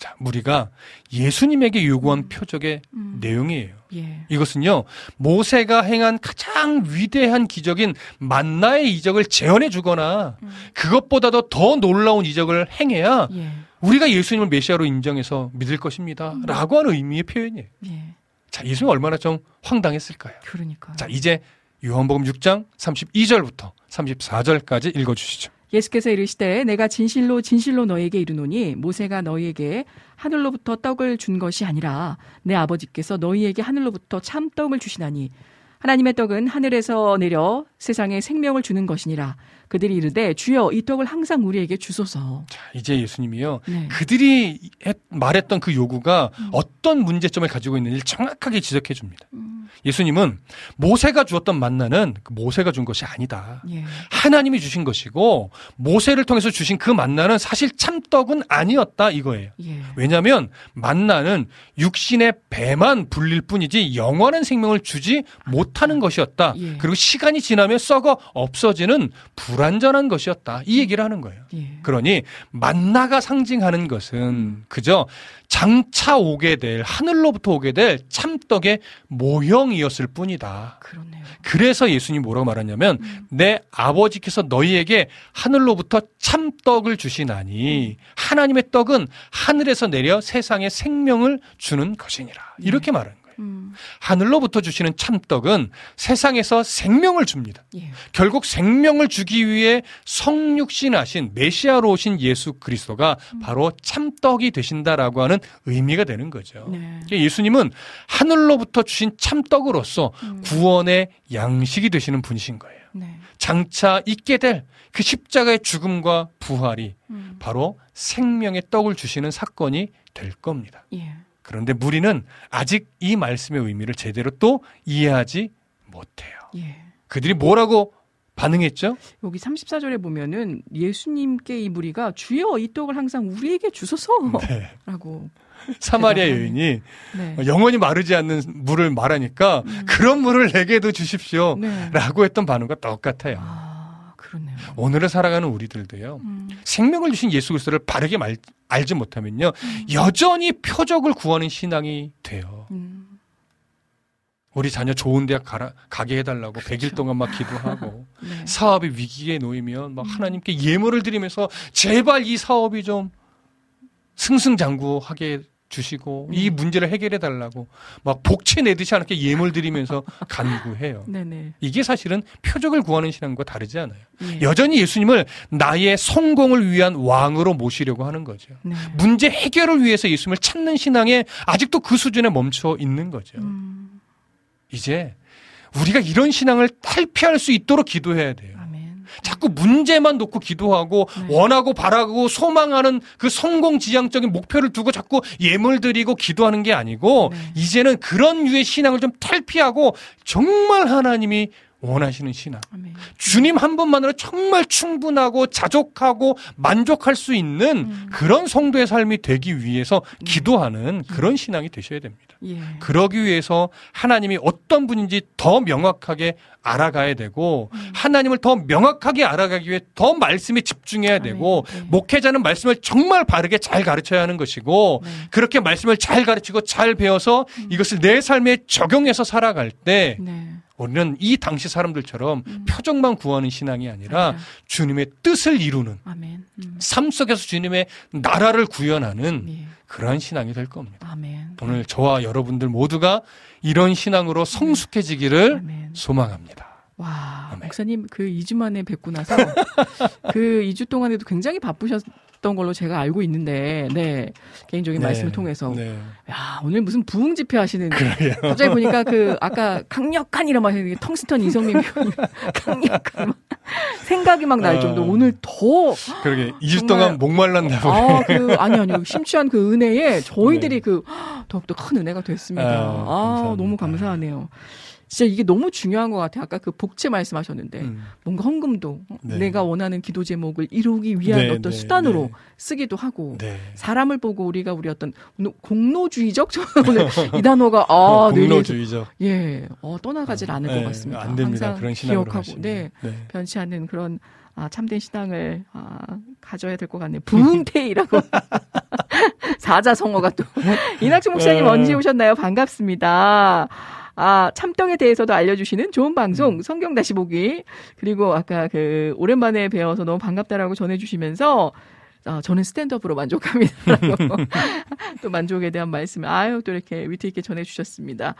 자, 우리가 예수님에게 요구한 표적의 음. 내용이에요. 예. 이것은요, 모세가 행한 가장 위대한 기적인 만나의 이적을 재현해 주거나 그것보다도 더 놀라운 이적을 행해야 예. 우리가 예수님을 메시아로 인정해서 믿을 것입니다. 라고 하는 의미의 표현이에요. 예. 자, 예수님 얼마나 좀 황당했을까요? 그러니까. 자, 이제 요한복음 6장 32절부터 34절까지 읽어 주시죠. 예수께서 이르시되 내가 진실로 진실로 너에게 이르노니 모세가 너희에게 하늘로부터 떡을 준 것이 아니라 내 아버지께서 너희에게 하늘로부터 참 떡을 주시나니 하나님의 떡은 하늘에서 내려 세상에 생명을 주는 것이니라 그들이 이르되 주여 이 떡을 항상 우리에게 주소서. 자, 이제 예수님이요. 네. 그들이 했- 말했던 그 요구가 어떤 문제점을 가지고 있는지 정확하게 지적해 줍니다. 예수님은 모세가 주었던 만나는 그 모세가 준 것이 아니다. 예. 하나님이 주신 것이고 모세를 통해서 주신 그 만나는 사실 참떡은 아니었다 이거예요. 예. 왜냐하면 만나는 육신의 배만 불릴 뿐이지 영원한 생명을 주지 못하는 것이었다. 예. 그리고 시간이 지나면 썩어 없어지는 불 완전한 것이었다. 이 얘기를 하는 거예요. 예. 그러니 만나가 상징하는 것은 그저 장차 오게 될 하늘로부터 오게 될 참떡의 모형이었을 뿐이다. 그렇네요. 그래서 예수님 뭐라고 말하냐면 음. 내 아버지께서 너희에게 하늘로부터 참떡을 주시나니 하나님의 떡은 하늘에서 내려 세상에 생명을 주는 것이니라. 이렇게 말하는 거예요. 음. 하늘로부터 주시는 참떡은 세상에서 생명을 줍니다. 예. 결국 생명을 주기 위해 성육신하신 메시아로 오신 예수 그리스도가 바로 참떡이 되신다라고 하는 의미가 되는 거죠. 네. 그러니까 예수님은 하늘로부터 주신 참떡으로서 음. 구원의 양식이 되시는 분이신 거예요. 네. 장차 있게 될 그 십자가의 죽음과 부활이 음. 바로 생명의 떡을 주시는 사건이 될 겁니다. 예. 그런데 무리는 아직 이 말씀의 의미를 제대로 또 이해하지 못해요. 예. 그들이 뭐라고 반응했죠? 여기 34절에 보면은 예수님께 이 무리가 주여 이 떡을 항상 우리에게 주소서라고 네. 네. 사마리아. 여인이 네. 영원히 마르지 않는 물을 말하니까 그런 물을 내게도 주십시오. 네. 라고 했던 반응과 똑같아요. 아, 그러네요. 오늘을 살아가는 우리들도요. 음. 생명을 주신 예수 그리스도를 바르게 말- 알지 못하면요. 음. 여전히 표적을 구하는 신앙이 돼요. 음. 우리 자녀 좋은 대학 가라, 가게 해달라고 100일 동안 막 기도하고 네. 사업이 위기에 놓이면 막 하나님께 예물을 드리면서 제발 이 사업이 좀 승승장구하게 주시고 이 문제를 해결해 달라고 막 복채 내듯이 하나님께 예물 드리면서 간구해요. 네네. 이게 사실은 표적을 구하는 신앙과 다르지 않아요. 예. 여전히 예수님을 나의 성공을 위한 왕으로 모시려고 하는 거죠. 네. 문제 해결을 위해서 예수님을 찾는 신앙에 아직도 그 수준에 멈춰 있는 거죠. 음. 이제 우리가 이런 신앙을 탈피할 수 있도록 기도해야 돼요. 자꾸 문제만 놓고 기도하고 네. 원하고 바라고 소망하는 그 성공 지향적인 목표를 두고 자꾸 예물 드리고 기도하는 게 아니고 네. 이제는 그런 유의 신앙을 좀 탈피하고 정말 하나님이 원하시는 신앙. 아멘. 주님 한 분만으로 정말 충분하고 자족하고 만족할 수 있는 음. 그런 성도의 삶이 되기 위해서 기도하는 그런 신앙이 되셔야 됩니다. 예. 그러기 위해서 하나님이 어떤 분인지 더 명확하게 알아가야 되고 음. 하나님을 더 명확하게 알아가기 위해 더 말씀에 집중해야 되고 네. 목회자는 말씀을 정말 바르게 잘 가르쳐야 하는 것이고 네. 그렇게 말씀을 잘 가르치고 잘 배워서 이것을 내 삶에 적용해서 살아갈 때 네. 우리는 이 당시 사람들처럼 표적만 구하는 신앙이 아니라 음. 맞아요. 주님의 뜻을 이루는 아멘. 음. 삶 속에서 주님의 나라를 구현하는 예. 그러한 신앙이 될 겁니다. 아멘. 오늘 저와 여러분들 모두가 이런 신앙으로 성숙해지기를 아멘. 소망합니다. 와, 아멘. 목사님 그 2주 만에 뵙고 나서 그 2주 동안에도 굉장히 바쁘셨 던 걸로 제가 알고 있는데, 네. 개인적인 말씀을 통해서. 네. 야, 오늘 무슨 부흥 집회 하시는. 갑자기 보니까 그 아까 강력한 이런 말 했는데 텅스턴 이성민 교수님 강력한 막 생각이 막날 어. 정도 로 오늘 더 그러게 2주 정말- 동안 목말랐나 보네. 아, 그, 아니, 아니요. 심취한 그 은혜에 저희들이 그, 더욱더 큰 은혜가 됐습니다. 네. 아유, 아. 너무 감사하네요. 진짜 이게 너무 중요한 것 같아요. 아까 그 복채 말씀하셨는데, 음. 뭔가 헌금도 네. 내가 원하는 기도 제목을 이루기 위한 네, 어떤 네, 수단으로 네. 쓰기도 하고, 네. 사람을 보고 우리가 우리 어떤 노- 공로주의적? 오늘 이 단어가, 아, 공로주의죠. 예, 어, 떠나가질 않을 네, 것 같습니다. 안 됩니다. 항상 그런 기억하고. 네. 네. 변치 않는 그런 아, 참된 신앙을 아, 가져야 될 것 같네요. 부흥태이라고 사자성어가 또 이낙준 목사님 네. 언제 오셨나요? 반갑습니다. 아 참떡에 대해서도 알려주시는 좋은 음. 방송 성경 다시 보기 그리고 아까 그 오랜만에 배워서 너무 반갑다라고 전해주시면서 아, 저는 스탠드업으로 만족합니다라고 또 만족에 대한 말씀 아유 또 이렇게 위트 있게 전해주셨습니다.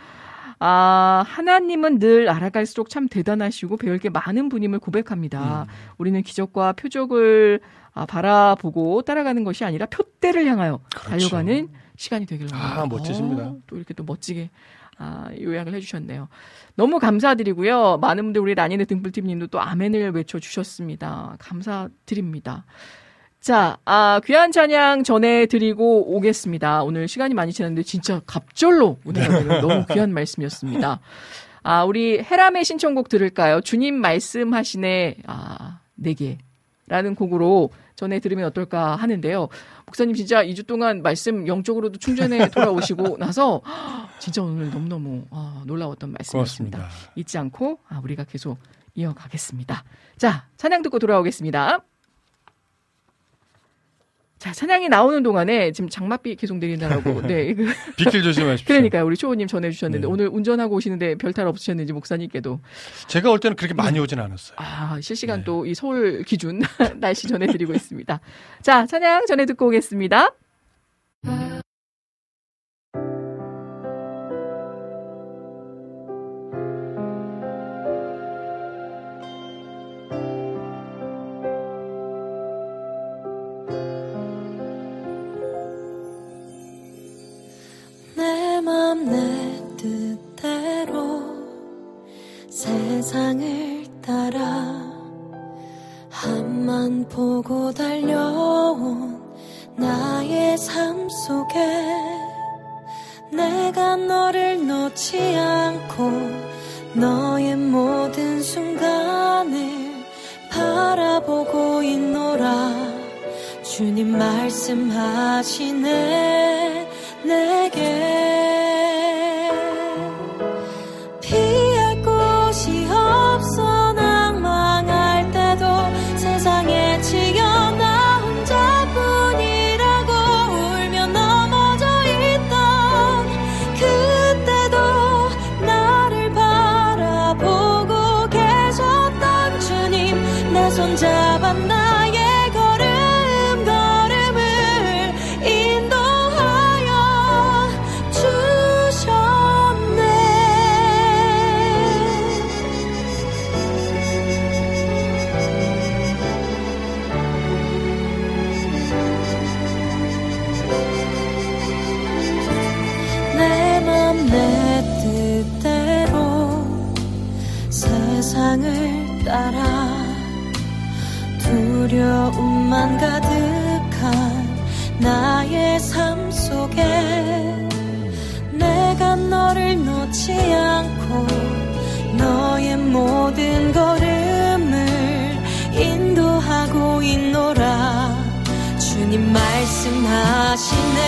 아, 하나님은 늘 알아갈수록 참 대단하시고 배울 게 많은 분임을 고백합니다. 음. 우리는 기적과 표적을 아, 바라보고 따라가는 것이 아니라 표대를 향하여 그렇죠. 달려가는 시간이 되기를 아, 멋지십니다. 어, 또 이렇게 또 멋지게 아, 요약을 해주셨네요. 너무 감사드리고요. 많은 분들 우리 라니네 등불팀님도 또 아멘을 외쳐주셨습니다. 감사드립니다. 자, 아, 귀한 찬양 전해드리고 오겠습니다. 오늘 시간이 많이 지났는데 진짜 갑절로 오늘 너무 귀한 말씀이었습니다. 아, 우리 헤람의 신청곡 들을까요? 주님 말씀하시네, 아, 내게. 라는 곡으로 전해 들으면 어떨까 하는데요. 목사님 진짜 2주 동안 말씀 영적으로도 충전해 돌아오시고 나서 진짜 오늘 너무너무 아, 놀라웠던 말씀이었습니다. 고맙습니다. 잊지 않고 아, 우리가 계속 이어가겠습니다. 자, 찬양 듣고 돌아오겠습니다. 자, 찬양이 나오는 동안에 지금 장맛비 계속 내린다라고. 네. 그, 빗길 조심하십시오. 그러니까요. 우리 초호님 전해주셨는데 네. 오늘 운전하고 오시는데 별탈 없으셨는지 목사님께도 제가 올 때는 그렇게 많이 오진 않았어요. 아, 실시간 네. 또이 서울 기준 날씨 전해드리고 있습니다. 자, 찬양 전해 듣고 오겠습니다. 세상을 따라 앞만 보고 달려온 나의 삶 속에 내가 너를 놓지 않고 너의 모든 순간을 바라보고 있노라. 주님 말씀하시네. 내게 두려움만 가득한 나의 삶 속에 내가 너를 놓지 않고 너의 모든 걸음을 인도하고 있노라. 주님 말씀하시네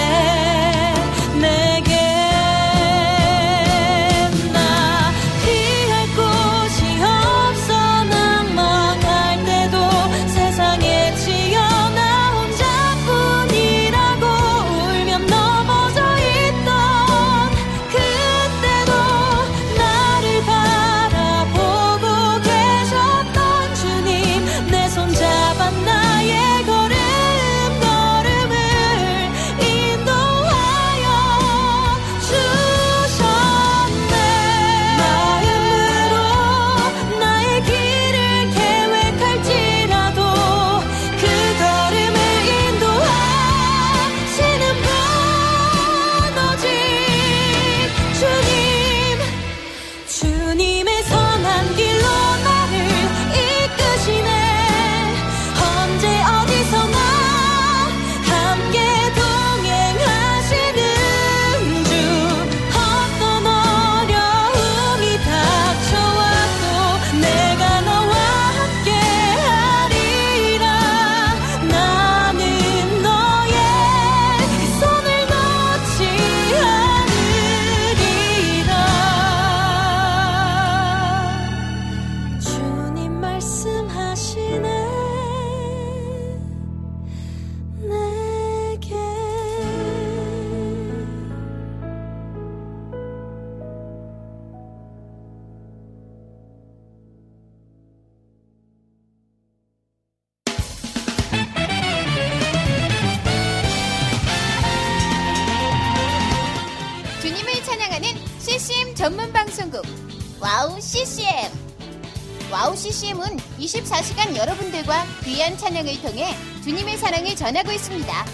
사랑을 전하고 있습니다.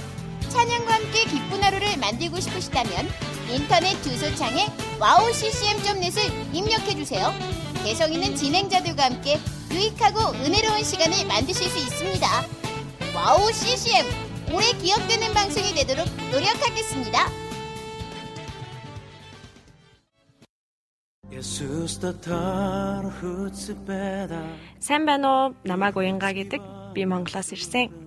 찬양과 함께 기쁜 하루를 만들고 싶으시다면 인터넷 주소창에 와우 CCM.net을 입력해 주세요. 개성 있는 진행자들과 함께 유익하고 은혜로운 시간을 만드실 수 있습니다. 와우 CCM 오래 기억되는 방송이 되도록 노력하겠습니다. Сайн байна уу? Намайг уянгаа гэдэг би Монголоос ирсэн.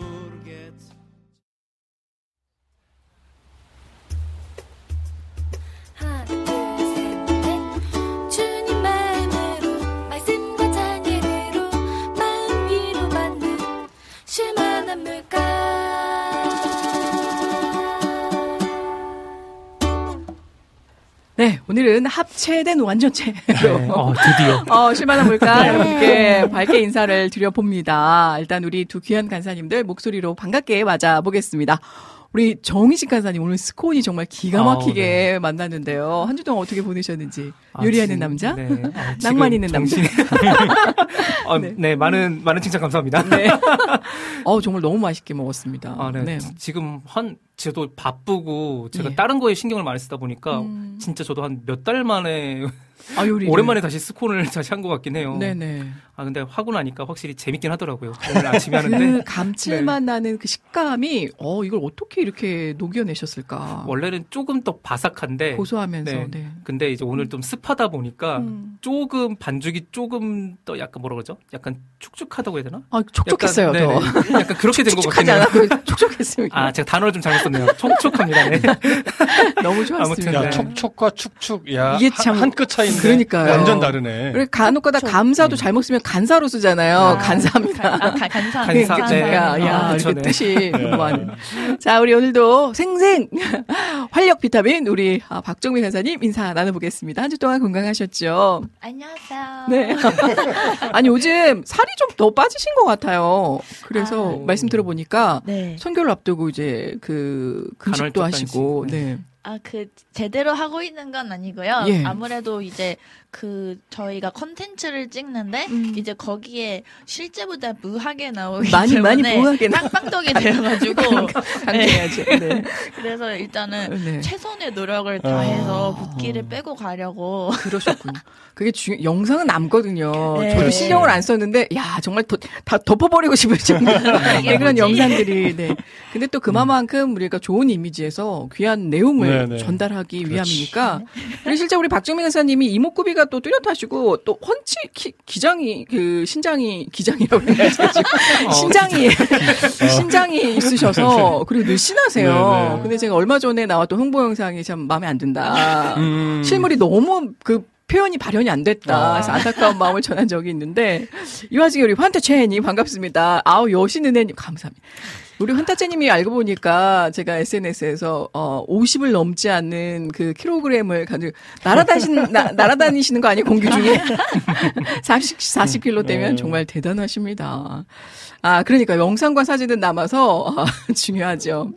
네, 오늘은 합체된 완전체로 어, 드디어. 어, 실만한 물가 네. 여러분께 밝게 인사를 드려봅니다. 일단 우리 두 귀한 간사님들 목소리로 반갑게 맞아보겠습니다. 우리 정희식 간사님 오늘 스콘이 정말 기가 막히게 만났는데요. 한 주 동안 어떻게 보내셨는지 아, 요리하는 지금, 남자, 네. 아, 낭만 있는 남자. 정신이- 어, 네. 네. 많은 많은 칭찬 감사합니다. 네. 어 정말 너무 맛있게 먹었습니다. 아, 네. 네. 지금 한 저도 바쁘고 제가 네. 다른 거에 신경을 많이 쓰다 보니까 음. 진짜 저도 한 몇 달 만에 아, 요리. 오랜만에 다시 스콘을 다시 한 것 같긴 해요. 네네. 아 근데 하고 나니까 확실히 재밌긴 하더라고요. 오늘 아침에 하는데 그 감칠맛 나는 그 식감이 어 이걸 어떻게 이렇게 녹여내셨을까? 원래는 조금 더 바삭한데 고소하면서. 네. 네. 근데 이제 오늘 좀 습하다 보니까 음. 조금 반죽이 조금 더 약간 뭐라 그러죠? 약간 축축하다고 해야 되나? 아 촉촉했어요. 약간, 더. 네네. 약간 그렇게 된 것 같긴 해요. 촉촉했습니다. 아, 제가 단어를 좀 잘못 썼네요. 촉촉합니다. 네. 너무 좋았습니다. 야, 네. 촉촉과 축축. 야, 이게 참- 한 끗 차이 인데. 그러니까요. 완전 다르네. 그리고 간혹가다 감사도 잘못 쓰면 간사로 쓰잖아요. 아. 간사합니다. 아, 가- 간사. 간사, 그러니까 네. 야, 아, 이렇게 네. 뜻이 너무하네. 자, 우리 오늘도 생생 활력 비타민 우리 아, 박정미 간사님 인사 나눠보겠습니다. 한 주 동안 건강하셨죠? 안녕하세요. 네. 아니 요즘 살이 좀 더 빠지신 것 같아요. 그래서 아. 말씀 들어보니까 네. 선교를 앞두고 이제 그 금식도 하시고. 네. 아, 그, 제대로 하고 있는 건 아니고요. 예. 아무래도 이제 그, 저희가 컨텐츠를 찍는데, 음. 이제 거기에 실제보다 무하게 나오기 많이, 많이 때문에 무하게 나와. 빵빵떡이 되어가지고, 강조해야죠. 네. 그래서 일단은 네. 최선의 노력을 아. 다해서 붓기를 빼고 가려고. 그러셨군요. 그게 중 영상은 남거든요. 네. 저도. 신경을 안 썼는데, 야 정말 더, 다 덮어버리고 싶을 정도 네, 그런? 영상들이. 네. 근데 또 그만큼 우리가 좋은 이미지에서 귀한 내용을 네, 네. 전달하기 그렇지. 위함이니까. 그리고 실제 우리 박정민 의사님이 이목구비가 또 뚜렷하시고 또 헌치 기, 기장이 그 신장이 기장이라고 해야지 어, 신장이 신장이 있으셔서 그리고 늘씬하세요. 네, 네. 근데 제가 얼마 전에 나왔던 홍보 영상이 참 마음에 안 든다. 음. 실물이 너무 그 표현이 발현이 안 됐다. 아. 그래서 안타까운 마음을 전한 적이 있는데 이 와중에 우리 환타채님 반갑습니다. 아우 여신은혜님 감사합니다. 우리 환타채님이 알고 보니까 제가 SNS에서 어 50을 넘지 않는 그 킬로그램을 가지고 날아다니시는 나, 날아다니시는 거 아니에요 공기 중에 40 40킬로 되면 네. 정말 대단하십니다. 아 그러니까 영상과 사진은 남아서 아, 중요하죠.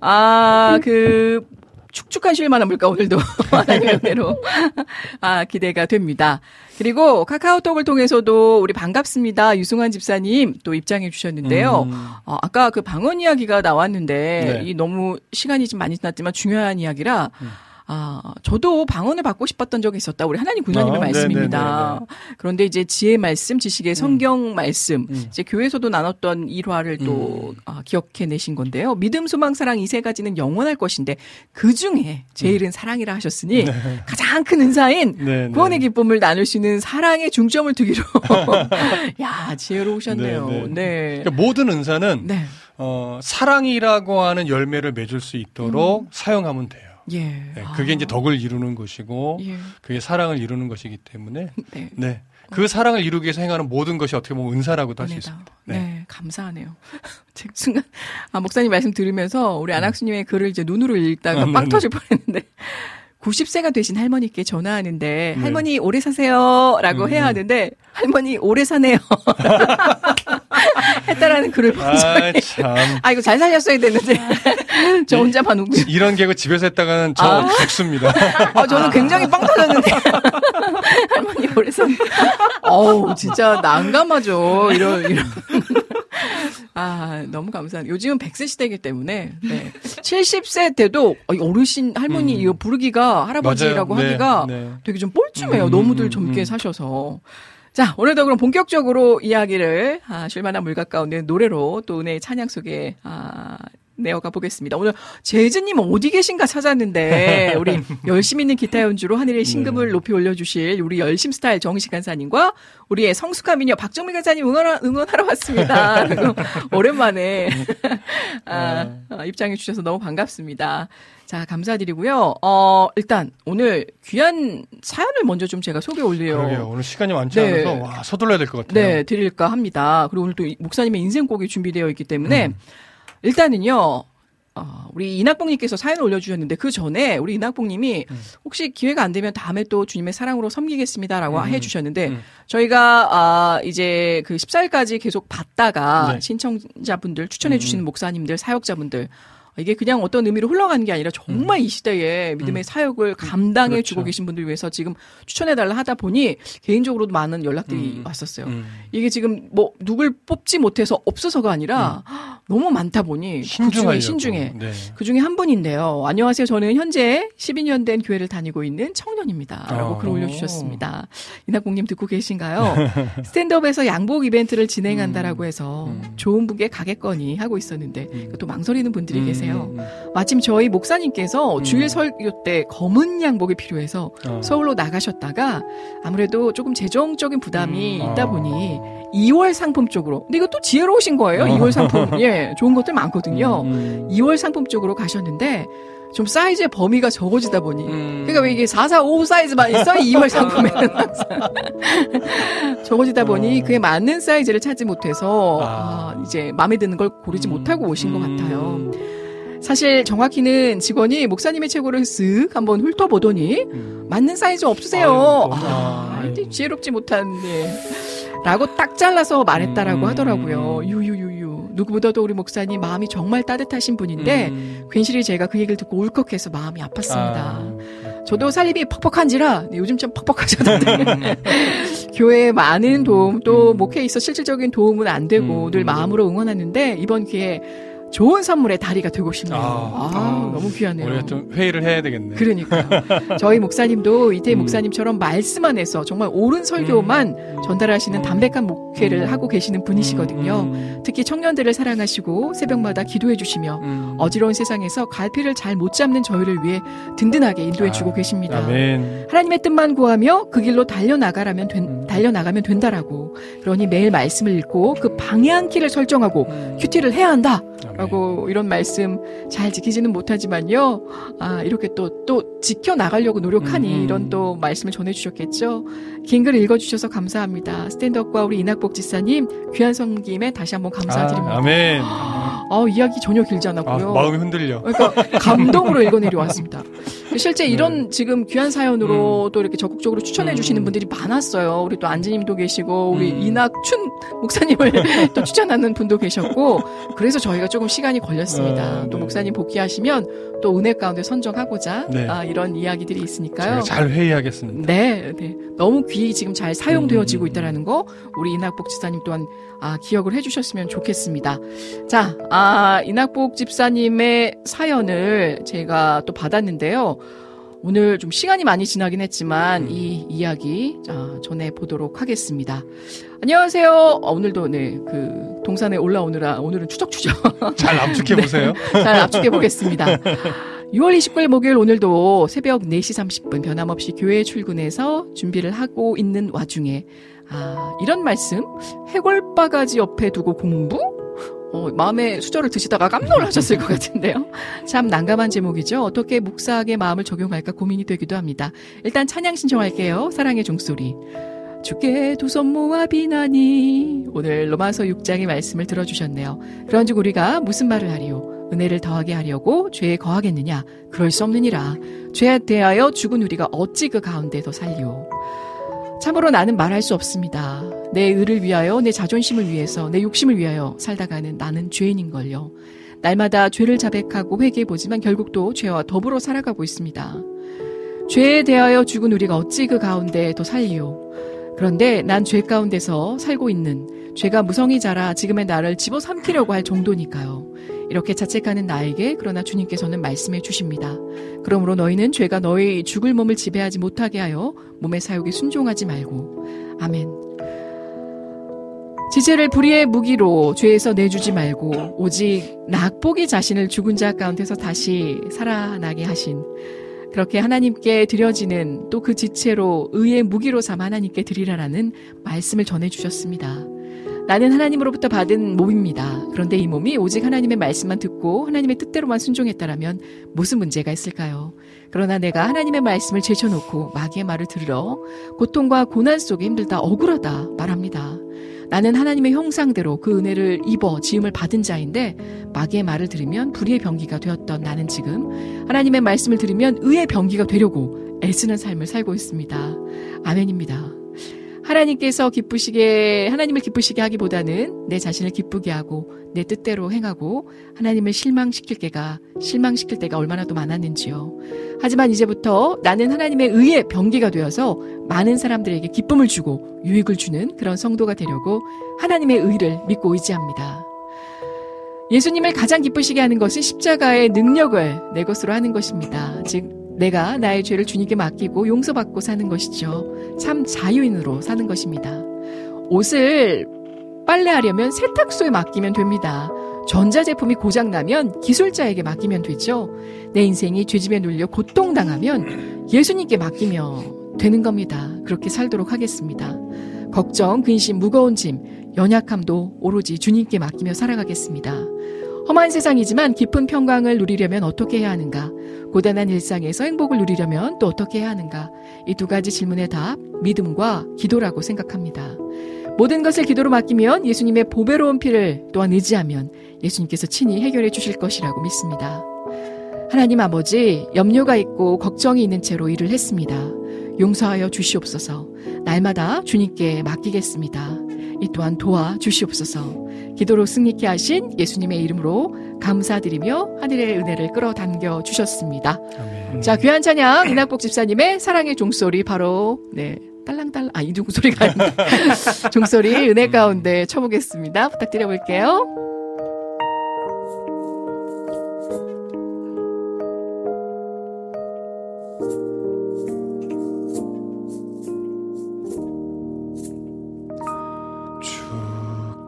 아 그 축축한 쉴만한 물가 오늘도 하나님의 은혜로 아 기대가 됩니다. 그리고 카카오톡을 통해서도 우리 반갑습니다 유승환 집사님 또 입장해 주셨는데요. 음. 어, 아까 그 방언 이야기가 나왔는데 네. 이 너무 시간이 좀 많이 지났지만 중요한 이야기라 음. 아, 저도 방언을 받고 싶었던 적이 있었다. 우리 하나님 군사님의 아, 말씀입니다. 네네네네. 그런데 이제 지혜 말씀, 지식의 성경 말씀, 음. 이제 교회에서도 나눴던 일화를 또 아, 기억해내신 건데요. 믿음, 소망, 사랑 이 세 가지는 영원할 것인데 그 중에 제일은 사랑이라 하셨으니 가장 큰 은사인 네, 네. 구원의 기쁨을 나눌 수 있는 사랑에 중점을 두기로. 야, 지혜로우셨네요. 네, 네. 네. 그러니까 모든 은사는 네. 어, 사랑이라고 하는 열매를 맺을 수 있도록 사용하면 돼요. 예. 네, 그게 이제 덕을 이루는 것이고 예. 그게 사랑을 이루는 것이기 때문에 네. 네. 그 사랑을 이루기 위해서 행하는 모든 것이 어떻게 보면 은사라고도 할 수. 있습니다. 네. 네. 감사하네요. 제가 순간 아 목사님 말씀 들으면서 우리 안학수님의 글을 이제 눈으로 읽다가 음, 빵 네, 터질 뻔했는데 90세가 되신 할머니께 전화하는데 네. 할머니 오래 사세요라고 음, 해야 음. 하는데 할머니 오래 사네요 했다라는 글을 본 아, 적이 참. 아 이거 잘 살렸어야 됐는데 저 혼자만 웃고 이런 개그 집에서 했다가는 저 아. 죽습니다. 아, 저는 굉장히 빵 터졌는데. 할머니 오래서. 어우, 진짜 난감하죠. 이런, 이런. 아, 너무 감사합니다. 요즘은 100세 시대이기 때문에, 네. 70세 때도 어, 어르신, 할머니 음. 이거 부르기가, 할아버지라고 맞아요. 네, 하기가 네. 되게 좀 뻘쭘해요. 음, 너무들 음, 젊게 음. 사셔서. 자, 오늘도 그럼 본격적으로 이야기를, 아, 쉴만한 물가 가운데 노래로 또 은혜의 찬양 속에, 아, 내어가 보겠습니다. 오늘 재즈님 어디 계신가 찾았는데 우리 열심히 있는 기타 연주로 하늘의 신금을 네. 높이 올려주실 우리 열심 스타일 정식 간사님과 우리의 성숙한 미녀 박정민 간사님 응원 응원하러 왔습니다. 오랜만에 아, 어, 입장해 주셔서 너무 반갑습니다. 자 감사드리고요. 어 일단 오늘 귀한 사연을 먼저 좀 제가 소개 올려요. 그러게요. 오늘 시간이 많지 네. 않아서 와, 서둘러야 될 것 같아요. 네, 드릴까 합니다. 그리고 오늘 또 이- 목사님의 인생곡이 준비되어 있기 때문에 음. 일단은요. 어, 우리 이낙봉님께서 사연을 올려주셨는데 그 전에 우리 이낙봉님이 혹시 기회가 안 되면 다음에 또 주님의 사랑으로 섬기겠습니다라고 음. 해주셨는데 음. 저희가 아 이제 그 14일까지 계속 받다가 네. 신청자분들 추천해주시는 목사님들 사역자분들 이게 그냥 어떤 의미로 흘러가는 게 아니라 정말 이 시대에 믿음의 사역을 감당해 그렇죠. 주고 계신 분들 위해서 지금 추천해 달라 하다 보니 개인적으로도 많은 연락들이 왔었어요. 음. 이게 지금 뭐 누굴 뽑지 못해서 없어서가 아니라 너무 많다 보니 그 중에 신중하려고. 신중해. 네. 그 중에 한 분인데요. 안녕하세요. 저는 현재 12년 된 교회를 다니고 있는 청년입니다. 라고 어. 글 올려주셨습니다. 이낙봉님 듣고 계신가요? 스탠드업에서 양복 이벤트를 진행한다라고 해서 좋은 분께 가겠거니 하고 있었는데 또 망설이는 분들이 계세요. 마침 저희 목사님께서 주일 설교 때 검은 양복이 필요해서 어. 서울로 나가셨다가 아무래도 조금 재정적인 부담이 음. 있다 아. 보니 2월 상품 쪽으로. 근데 이것도 지혜로우신 거예요. 2월 상품. 예, 좋은 것들 많거든요. 음. 2월 상품 쪽으로 가셨는데 좀 사이즈의 범위가 적어지다 보니 음. 그러니까 왜 이게 4, 4, 5 사이즈만 있어? 2월 상품에는 항상 적어지다 보니 그에 맞는 사이즈를 찾지 못해서 아, 이제 마음에 드는 걸 고르지 못하고 오신 것 같아요. 사실 정확히는 직원이 목사님의 최고를 쓱 한번 훑어보더니 맞는 사이즈 없으세요. 아, 이제 지혜롭지 못한 예. 라고 딱 잘라서 말했다라고 하더라고요. 유유유유. 누구보다도 우리 목사님 마음이 정말 따뜻하신 분인데 괜시리 제가 그 얘기를 듣고 울컥해서 마음이 아팠습니다. 저도 살림이 퍽퍽한지라 네, 요즘 좀 퍽퍽하셨는데 교회에 많은 도움 또 목회에 있어 실질적인 도움은 안 되고 늘 마음으로 응원하는데 이번 기회에 좋은 선물의 다리가 되고 싶네요. 아, 너무 귀하네요. 우리가 좀 회의를 해야 되겠네. 그러니까 저희 목사님도 이태 목사님처럼 말씀 안에서 정말 옳은 설교만 전달하시는 담백한 목회를 하고 계시는 분이시거든요. 특히 청년들을 사랑하시고 새벽마다 기도해 주시며 어지러운 세상에서 갈피를 잘 못 잡는 저희를 위해 든든하게 인도해 주고 계십니다. 아멘. 하나님의 뜻만 구하며 그 길로 달려 나가라면 된, 달려 나가면 된다라고. 그러니 매일 말씀을 읽고 그 방향키를 설정하고 큐티를 해야 한다. 라고 이런 말씀 잘 지키지는 못하지만요. 아, 이렇게 또, 또 지켜나가려고 노력하니 이런 또 말씀을 전해주셨겠죠. 긴 글 읽어주셔서 감사합니다. 스탠드업과 우리 이낙복 지사님 귀한 성김에 다시 한번 감사드립니다. 아, 아멘. 어, 이야기 전혀 길지 아, 않았고요. 마음이 흔들려. 그러니까 감동으로 읽어내려 왔습니다. 실제 이런 지금 귀한 사연으로 또 이렇게 적극적으로 추천해 주시는 분들이 많았어요. 우리 또 안지님도 계시고 우리 이낙춘 목사님을 또 추천하는 분도 계셨고 그래서 저희가 조금 시간이 걸렸습니다. 또 목사님 복귀하시면 또 은혜 가운데 선정하고자 네. 아, 이런 이야기들이 있으니까요. 잘 회의하겠습니다. 네, 네. 너무 귀히 지금 잘 사용되어지고 있다라는 거 우리 이낙복 집사님 또한 아, 기억을 해주셨으면 좋겠습니다. 자, 아, 이낙복 집사님의 사연을 제가 또 받았는데요. 오늘 좀 시간이 많이 지나긴 했지만 이 이야기 자, 전해 보도록 하겠습니다. 안녕하세요. 어, 오늘도 네, 그 동산에 올라오느라 오늘은 추적추적 잘 압축해 보세요. 네, 잘 압축해 보겠습니다. 6월 29일 목요일 오늘도 새벽 4시 30분 변함없이 교회에 출근해서 준비를 하고 있는 와중에 아, 이런 말씀 해골바가지 옆에 두고 공부? 어, 마음에 수저를 드시다가 깜짝 놀라셨을 것 같은데요. 참 난감한 제목이죠. 어떻게 묵사하게 마음을 적용할까 고민이 되기도 합니다. 일단 찬양 신청할게요. 사랑의 종소리. 주께 두 손 모아 비나니 오늘 로마서 6장의 말씀을 들어주셨네요. 그런즉 우리가 무슨 말을 하리요? 은혜를 더하게 하려고 죄에 거하겠느냐? 그럴 수 없느니라. 죄에 대하여 죽은 우리가 어찌 그 가운데 더 살리오? 참으로 나는 말할 수 없습니다. 내 의를 위하여, 내 자존심을 위해서, 내 욕심을 위하여 살다가는 나는 죄인인걸요. 날마다 죄를 자백하고 회개해보지만 결국 또 죄와 더불어 살아가고 있습니다. 죄에 대하여 죽은 우리가 어찌 그 가운데 더 살리오? 그런데 난 죄 가운데서 살고 있는 죄가 무성이 자라 지금의 나를 집어삼키려고 할 정도니까요. 이렇게 자책하는 나에게 그러나 주님께서는 말씀해 주십니다. 그러므로 너희는 죄가 너희 죽을 몸을 지배하지 못하게 하여 몸의 사욕에 순종하지 말고. 아멘. 지체를 불의의 무기로 죄에서 내주지 말고 오직 낙복이 자신을 죽은 자 가운데서 다시 살아나게 하신 그렇게 하나님께 드려지는 또 그 지체로 의의 무기로 삼아 하나님께 드리라라는 말씀을 전해 주셨습니다. 나는 하나님으로부터 받은 몸입니다. 그런데 이 몸이 오직 하나님의 말씀만 듣고 하나님의 뜻대로만 순종했다라면 무슨 문제가 있을까요? 그러나 내가 하나님의 말씀을 제쳐놓고 마귀의 말을 들으러 고통과 고난 속에 힘들다 억울하다 말합니다. 나는 하나님의 형상대로 그 은혜를 입어 지음을 받은 자인데 마귀의 말을 들으면 불의의 병기가 되었던 나는 지금 하나님의 말씀을 들으면 의의 병기가 되려고 애쓰는 삶을 살고 있습니다. 아멘입니다. 하나님께서 기쁘시게 하나님을 기쁘시게 하기보다는 내 자신을 기쁘게 하고 내 뜻대로 행하고 하나님을 실망시킬 때가 실망시킬 때가 얼마나 더 많았는지요. 하지만 이제부터 나는 하나님의 의의 병기가 되어서 많은 사람들에게 기쁨을 주고 유익을 주는 그런 성도가 되려고 하나님의 의를 믿고 의지합니다. 예수님을 가장 기쁘시게 하는 것은 십자가의 능력을 내 것으로 하는 것입니다. 즉 내가 나의 죄를 주님께 맡기고 용서받고 사는 것이죠. 참 자유인으로 사는 것입니다. 옷을 빨래하려면 세탁소에 맡기면 됩니다. 전자제품이 고장나면 기술자에게 맡기면 되죠. 내 인생이 죄짐에 눌려 고통당하면 예수님께 맡기면 되는 겁니다. 그렇게 살도록 하겠습니다. 걱정, 근심, 무거운 짐, 연약함도 오로지 주님께 맡기며 살아가겠습니다. 험한 세상이지만 깊은 평강을 누리려면 어떻게 해야 하는가? 고단한 일상에서 행복을 누리려면 또 어떻게 해야 하는가? 이 두 가지 질문의 답, 믿음과 기도라고 생각합니다. 모든 것을 기도로 맡기면 예수님의 보배로운 피를 또한 의지하면 예수님께서 친히 해결해 주실 것이라고 믿습니다. 하나님 아버지, 염려가 있고 걱정이 있는 채로 일을 했습니다. 용서하여 주시옵소서. 날마다 주님께 맡기겠습니다. 이 또한 도와 주시옵소서. 기도로 승리케 하신 예수님의 이름으로 감사드리며 하늘의 은혜를 끌어당겨 주셨습니다. 자, 귀한 찬양 이낙복 집사님의 사랑의 종소리 바로 네. 딸랑딸랑 아 이두구 소리가 아닌데 종소리 은혜 가운데 쳐보겠습니다. 부탁드려 볼게요.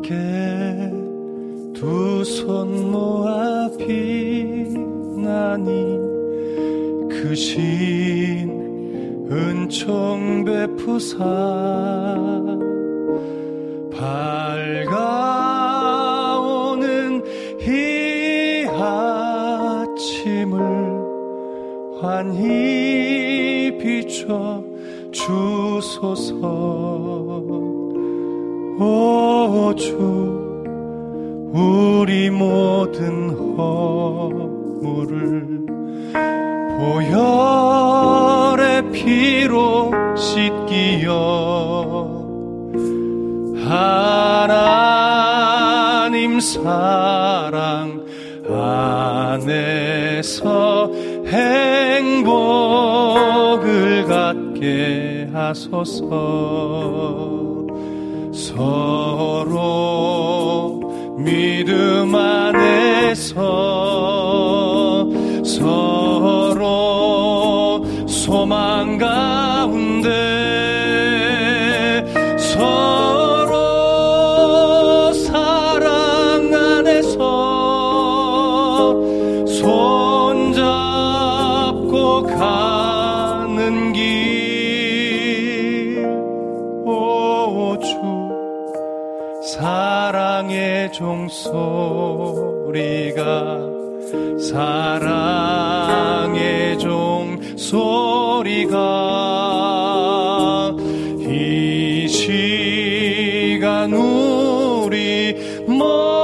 주께 두 손 모아 비나니 그신 은총 베푸사 밝아오는 이 아침을 환히 비춰 주소서. 오주 우리 모든 허물을 보혈의 피로 씻기어 하나님 사랑 안에서 행복을 갖게 하소서. 서로 믿음 안에서 서로 소망 가운데 서로 소리가 사랑의 종 소리가 이 시간 우리 모두를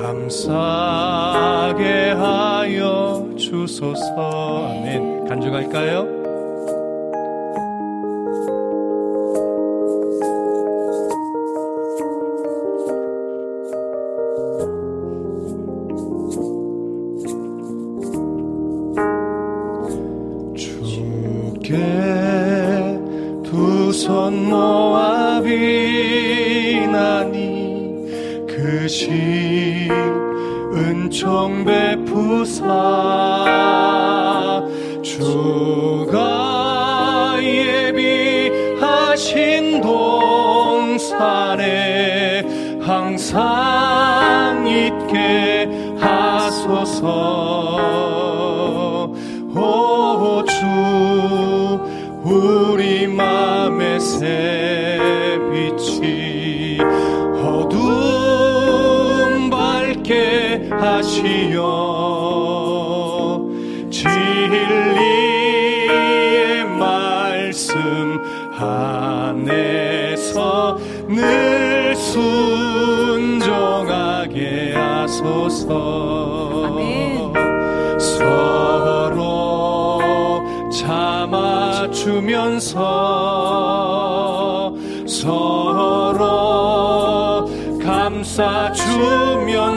감싸게 하여 주소서 아멘 간주갈까요? 은총 베푸사 주가 예비하신 동산에 항상 진리의 말씀 안에서 늘 순종하게 하소서. 서로 참아 감싸주면서 서로 감싸주면서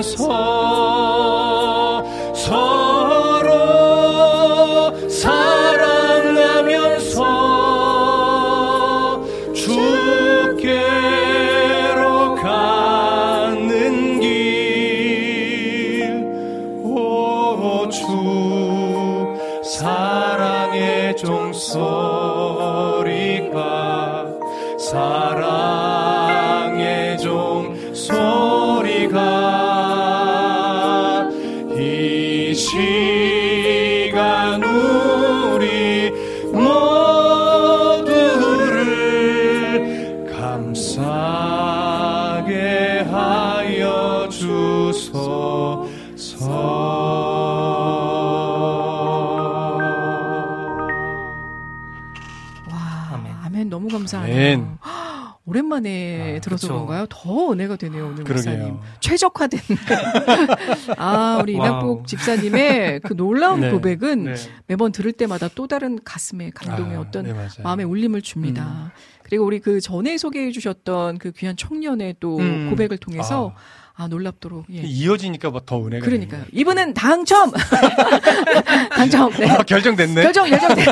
들어서 그쵸. 그런가요? 더 은혜가 되네요, 오늘 그러게요. 목사님. 최적화된. 아, 우리. 이낙복 집사님의 그 놀라운 네, 고백은 네. 매번 들을 때마다 또 다른 가슴의 감동의 아, 어떤 네. 마음의 울림을 줍니다. 음. 그리고 우리 그 전에 소개해 주셨던 그 귀한 청년의 또 음. 고백을 통해서 아, 놀랍도록. 예. 이어지니까 뭐 더 은혜가 그러니까요. 이분은 당첨! 당첨! 네. 아, 결정됐네. 결정, 결정됐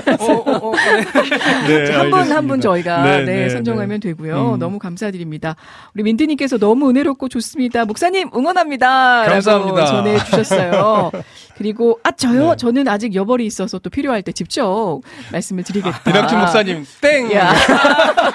네, 한분 한 분. 저희가 네, 네, 네, 선정하면 네. 되고요. 음. 너무 감사드립니다. 우리 민트님께서 너무 은혜롭고 좋습니다. 목사님 응원합니다. 감사합니다. 전해 주셨어요. 그리고 아 저요 네. 저는 아직 여벌이 있어서 또 필요할 때 직접 말씀을 드리겠다. 이낙준 목사님 땡. 야.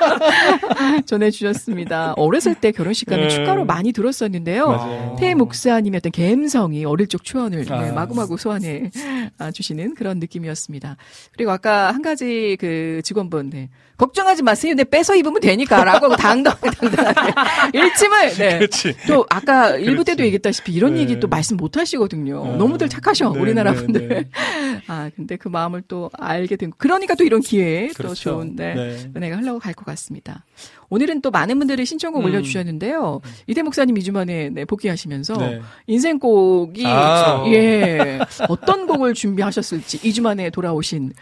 전해 주셨습니다. 어렸을 때 결혼식 가면 네. 축가로 많이 들었었는데요. 태 목사님의 어떤 감성이 어릴 적 네, 아. 마구마구 소환해 아, 주시는 그런 느낌이었습니다. 그리고 아까 한 가지 그 직원분, 네. 걱정하지 마세요. 네, 빼서 입으면 되니까. 라고 당당하게, 당당하게. 일침을, 네. 그렇지. 또 아까 일부 때도. 얘기했다시피 이런 네. 얘기 또 말씀 못 하시거든요. 어. 너무들 착하셔. 네, 우리나라 네, 분들. 네. 아, 근데 그 마음을 또 알게 된, 그러니까 또 이런 기회에 또 그렇죠. 좋은, 네. 네. 은혜가 흘러갈 것 같습니다. 오늘은 또 많은 분들이 신청곡 음. 올려주셨는데요. 이대 목사님 2주 만에 네, 복귀하시면서 네. 인생곡이 아. 예 어떤 곡을 준비하셨을지 2주 만에 돌아오신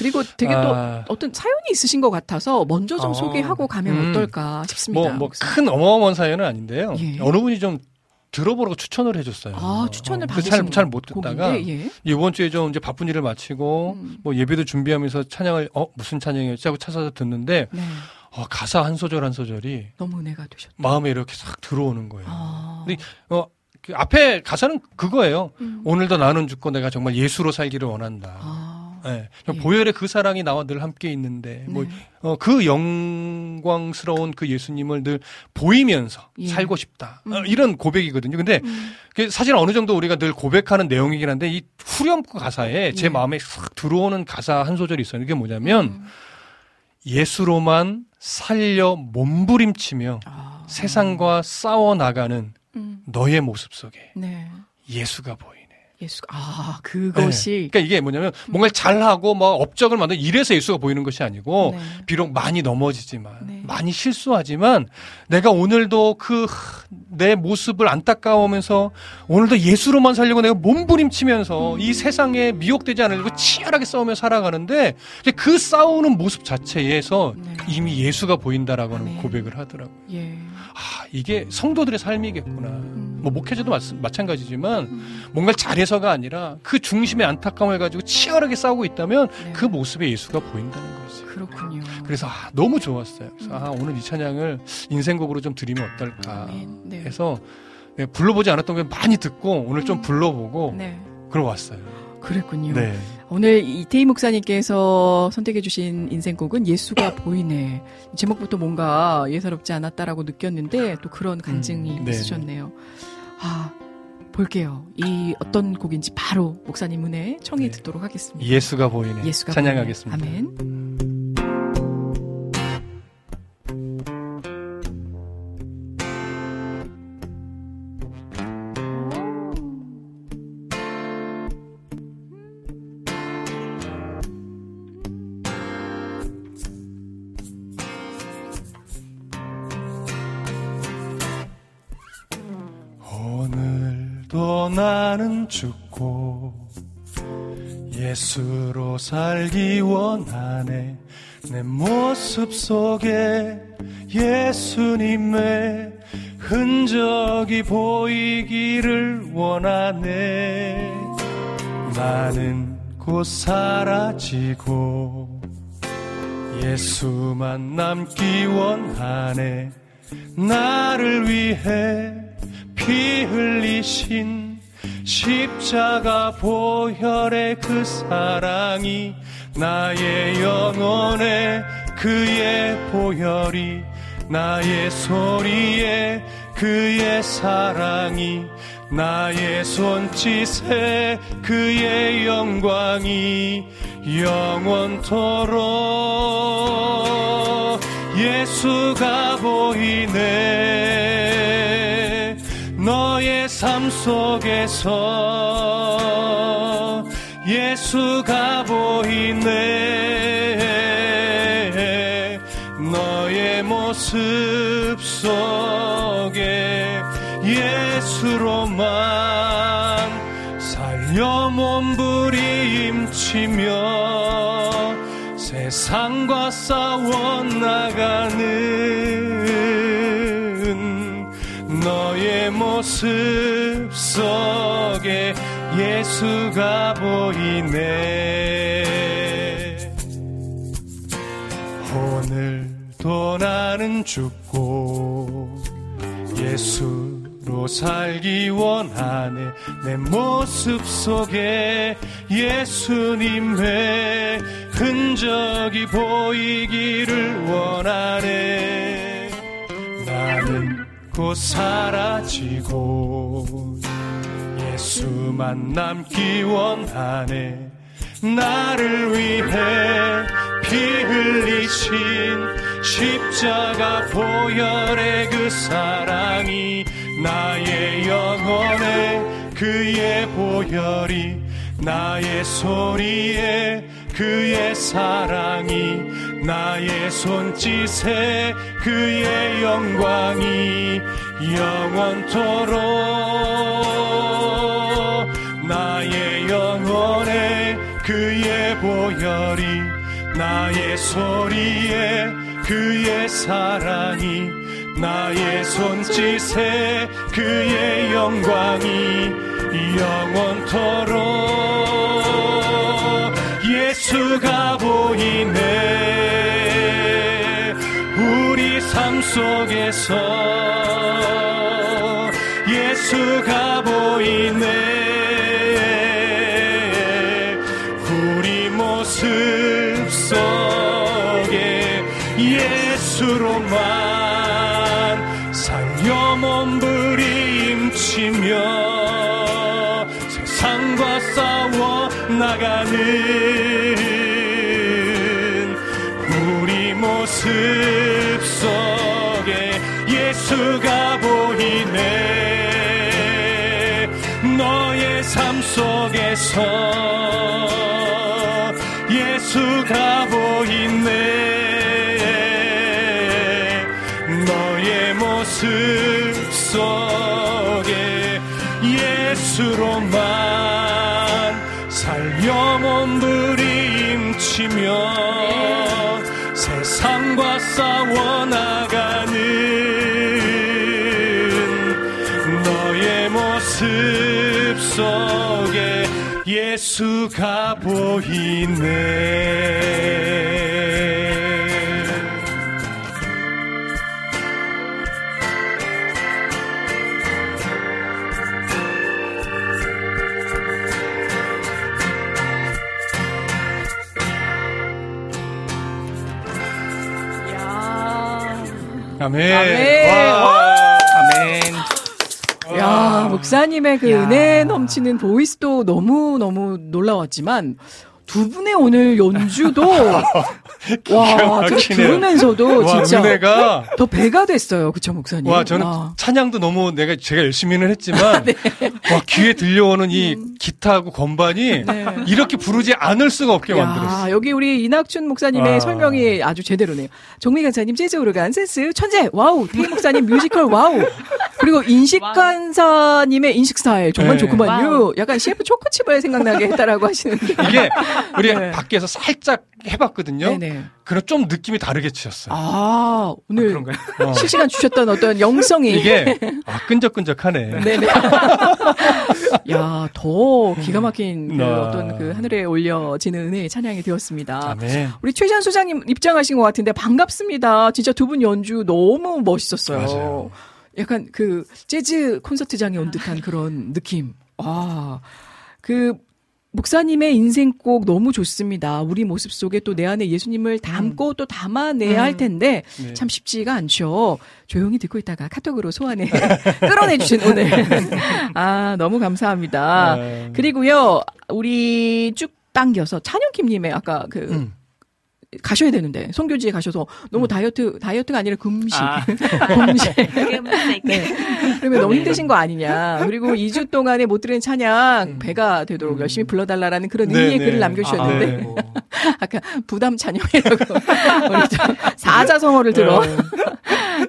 그리고 되게 아. 또 어떤 사연이 있으신 것 같아서 먼저 좀 어. 소개하고 가면 음. 어떨까 싶습니다. 뭐뭐큰 어마어마한 사연은 아닌데요. 예. 어느 분이 좀 들어보라고 추천을 해줬어요. 아 추천을 어, 받으신 잘못 듣다가 예. 이번 주에 좀 이제 바쁜 일을 마치고 음. 뭐 예배도 준비하면서 찬양을 어 무슨 찬양이었지 하고 찾아서 듣는데 네, 어, 가사 한 소절 한 소절이 너무 은혜가 되셨다. 마음에 이렇게 싹 들어오는 거예요. 아, 근데 어, 그 앞에 가사는 그거예요. 음. 오늘도 나는 죽고 내가 정말 예수로 살기를 원한다. 아, 예. 예. 보혈의 그 사랑이 나와 늘 함께 있는데 뭐 네. 어, 그 영광스러운 그 예수님을 늘 보이면서 예. 살고 싶다. 어, 음. 이런 고백이거든요. 근데 음. 그게 사실 어느 정도 우리가 늘 고백하는 내용이긴 한데 이 후렴구 가사에 제 예. 마음에 싹 들어오는 가사 한 소절이 있어요. 이게 뭐냐면 음. 예수로만 살려 몸부림치며 아, 세상과 싸워 나가는 음. 너의 모습 속에 네. 예수가 보이네. 예수 아 그것이 네. 그러니까 이게 뭐냐면 뭔가를 잘하고 뭐 업적을 만든 이래서 예수가 보이는 것이 아니고 네. 비록 많이 넘어지지만 네. 많이 실수하지만 내가 오늘도 그 내 모습을 안타까워하면서 오늘도 예수로만 살려고 내가 몸부림치면서 음. 이 세상에 미혹되지 않으려고 치열하게 싸우며 살아가는데 그 싸우는 모습 자체에서 네. 이미 예수가 보인다라고 하는. 고백을 하더라고요. 예. 아, 이게 성도들의 삶이겠구나. 음. 뭐 목회자도 마, 마찬가지지만 뭔가를 잘해서가 아니라 그 중심의 안타까움을 가지고 치열하게 싸우고 있다면 네. 그 모습에 예수가 보인다는 거지. 그렇군요. 그래서 아, 너무 좋았어요. 그래서 아, 오늘 이 찬양을 인생곡으로 좀 드리면 어떨까. 네. 해서 네, 불러보지 않았던 게 많이 듣고 오늘 좀 음. 불러보고 네. 그러 왔어요. 그랬군요. 네. 오늘 이태희 목사님께서 선택해주신 인생곡은 예수가 보이네. 제목부터 뭔가 예사롭지 않았다라고 느꼈는데 또 그런 간증이 음, 네. 있으셨네요. 아, 볼게요. 이 어떤 곡인지 바로 목사님 은혜 청해 네. 듣도록 하겠습니다. 예수가 보이네. 예수가 찬양하겠습니다. 보이네. 아멘. 예수로 살기 원하네. 내 모습 속에 예수님의 흔적이 보이기를 원하네. 나는 곧 사라지고 예수만 남기 원하네. 나를 위해 피 흘리신 십자가 보혈의 그 사랑이 나의 영혼에 그의 보혈이 나의 소리에 그의 사랑이 나의 손짓에 그의 영광이 영원토록 예수가 보이네 너의 삶 속에서 예수가 보이네. 너의 모습 속에 예수로만 살려 몸부림치며 세상과 싸워 나가는 모습 속에 예수가 보이네. 오늘도 나는 죽고 예수로 살기 원하네. 내 모습 속에 예수님의 흔적이 보이기를 원하네. 나는 곧 사라지고 예수만 남기 원하네. 나를 위해 피 흘리신 십자가 보혈의 그 사랑이 나의 영혼에 그의 보혈이 나의 소리에 그의 사랑이 나의 손짓에 그의 영광이 영원토록. 나의 영혼에 그의 보혈이 나의 소리에 그의 사랑이 나의 손짓에 그의 영광이 영원토록 예수가 보이네. 우리 삶 속에서 예수가 보이네. 우리 모습 속에 예수로만 살려 몸부림치며 세상과 싸워 나가는 모습 속에 예수가 보이네. 너의 삶 속에서 예수가 보이네. 너의 모습 속에 예수로만 살려 몸부림치며 세상과 싸워 나가는 너의 모습 속에 예수가 보이네 아멘. 아멘. 와. 아멘. 야, 목사님의 그 야. 은혜 넘치는 보이스도 너무너무 놀라웠지만, 두 분의 오늘 연주도 와, 저 들으면서도 와, 진짜 은혜가 더 배가 됐어요. 그쵸, 목사님? 와, 저는 와. 찬양도 너무 내가 제가 열심히는 했지만 네. 와, 귀에 들려오는 이 기타하고 건반이 네. 이렇게 부르지 않을 수가 없게 만들었어요. 야, 여기 우리 이낙춘 목사님의 아. 설명이 아주 제대로네요. 정미 간사님 재즈 오르간 센스 천재 와우. 태희 목사님 뮤지컬 와우. 그리고 인식 간사님의 인식 스타일 정말 네. 좋구만요. 약간 CF 초코칩을 생각나게 했다라고 하시는데. 이게 우리 네. 밖에서 살짝 해봤거든요. 네네. 그럼 좀 느낌이 다르게 치셨어요. 아, 오늘 그런가요? 어. 실시간 주셨던 어떤 영성이 이게 아, 끈적끈적하네. 네네. 야, 더 기가 막힌 그 네. 어떤 그 하늘에 올려지는 은혜의 찬양이 되었습니다. 아멘. 우리 최지한 소장님 입장하신 것 같은데 반갑습니다. 진짜 두 분 연주 너무 멋있었어요. 맞아요. 약간 그 재즈 콘서트장에 온 듯한 그런 느낌. 아, 그 목사님의 인생곡 너무 좋습니다. 우리 모습 속에 또 내 안에 예수님을 담고 또 담아내야 할 텐데 네. 참 쉽지가 않죠. 조용히 듣고 있다가 카톡으로 소환해 끌어내 주신 오늘. 아, 너무 감사합니다. 네. 그리고요, 우리 쭉 당겨서 찬영킴님의 아까 그 음. 가셔야 되는데 성교지에 가셔서 너무 다이어트 다이어트가 아니라 금식 아. 금식 네. 그러면 너무 힘드신 거 아니냐. 그리고 2주 동안에 못 들은 찬양 배가 되도록 열심히 불러달라는 그런 네, 의미의 네. 글을 남겨주셨는데 네. 뭐. 아까 부담 찬양이라고 우리 좀 사자성어를 들어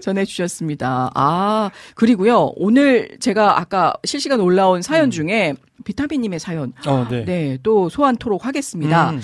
전해주셨습니다. 아 그리고요 오늘 제가 아까 실시간 올라온 사연 중에 비타민님의 사연 어, 네. 네 또 소환토록 하겠습니다. 음.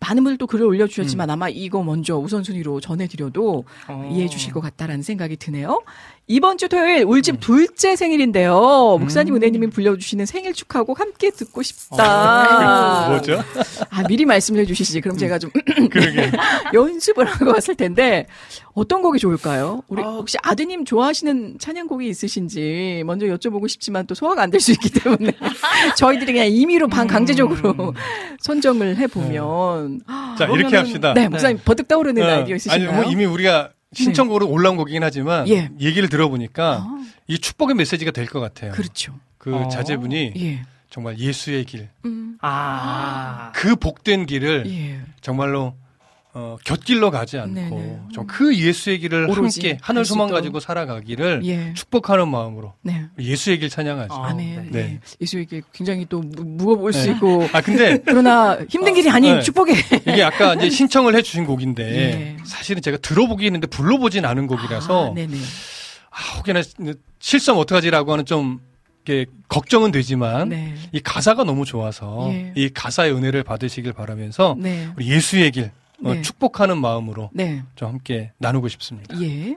많은 분들 또 글을 올려주셨지만 아마 이거 먼저 우선순위로 전해드려도 어. 이해해 주실 것 같다라는 생각이 드네요. 이번 주 토요일 울집 둘째 생일인데요. 목사님 은혜님이 불려주시는 생일 축하곡 함께 듣고 싶다. 뭐죠? 아, 미리 말씀을 해주시지. 그럼 제가 좀 그러게. 연습을 하고 왔을 텐데 어떤 곡이 좋을까요? 우리 혹시 아드님 좋아하시는 찬양곡이 있으신지 먼저 여쭤보고 싶지만 또 소화가 안 될 수 있기 때문에 저희들이 그냥 임의로 반강제적으로 선정을 해보면 자, 이렇게 합시다. 네, 목사님 버뜩 떠오르는 어, 아이디어 있으신가요? 아니, 뭐 이미 우리가 신청곡으로 올라온 곡이긴 하지만 예. 얘기를 들어보니까 아. 이 축복의 메시지가 될 것 같아요. 그렇죠. 그 어. 자제분이 예. 정말 예수의 길, 음. 아. 그 복된 길을 예. 정말로 어, 곁길로 가지 않고 네네. 좀그 예수의 길을 함께 하늘 소망. 가지고 살아가기를 예. 축복하는 마음으로 네. 예수의 길 찬양하죠. 아, 아멘. 네. 네. 예수에게 굉장히 또 무- 무거울 수 네. 있고 아 근데 그러나 힘든 길이 아닌 네. 축복의 이게 아까 이제 신청을 해주신 곡인데 예. 사실은 제가 들어보기 했는데 불러보진 않은 곡이라서 아. 아, 혹여나 실수하면 어떡하지라고 하는 좀 이렇게 걱정은 되지만 네. 이 가사가 너무 좋아서 예. 이 가사의 은혜를 받으시길 바라면서 네. 우리 예수의 길 어, 네. 축복하는 마음으로 네. 좀 함께 나누고 싶습니다. 예.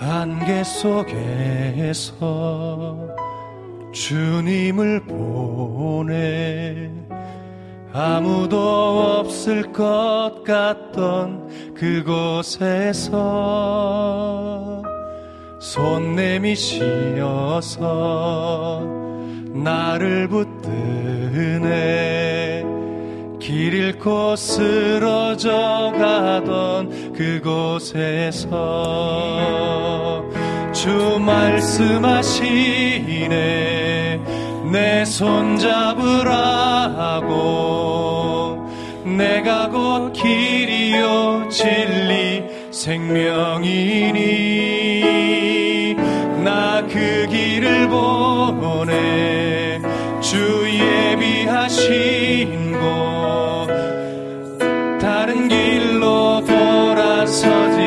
안개 속에서 주님을 보내 아무도 없을 것 같던 그곳에서 손 내미시어서 나를 붙드네 길 잃고 쓰러져 가던 그곳에서 주 말씀하시네 내 손 잡으라고 내가 곧 길이요 진리 생명이니 나 그 길을 보내 주 예비하신 곳 다른 길로 돌아서지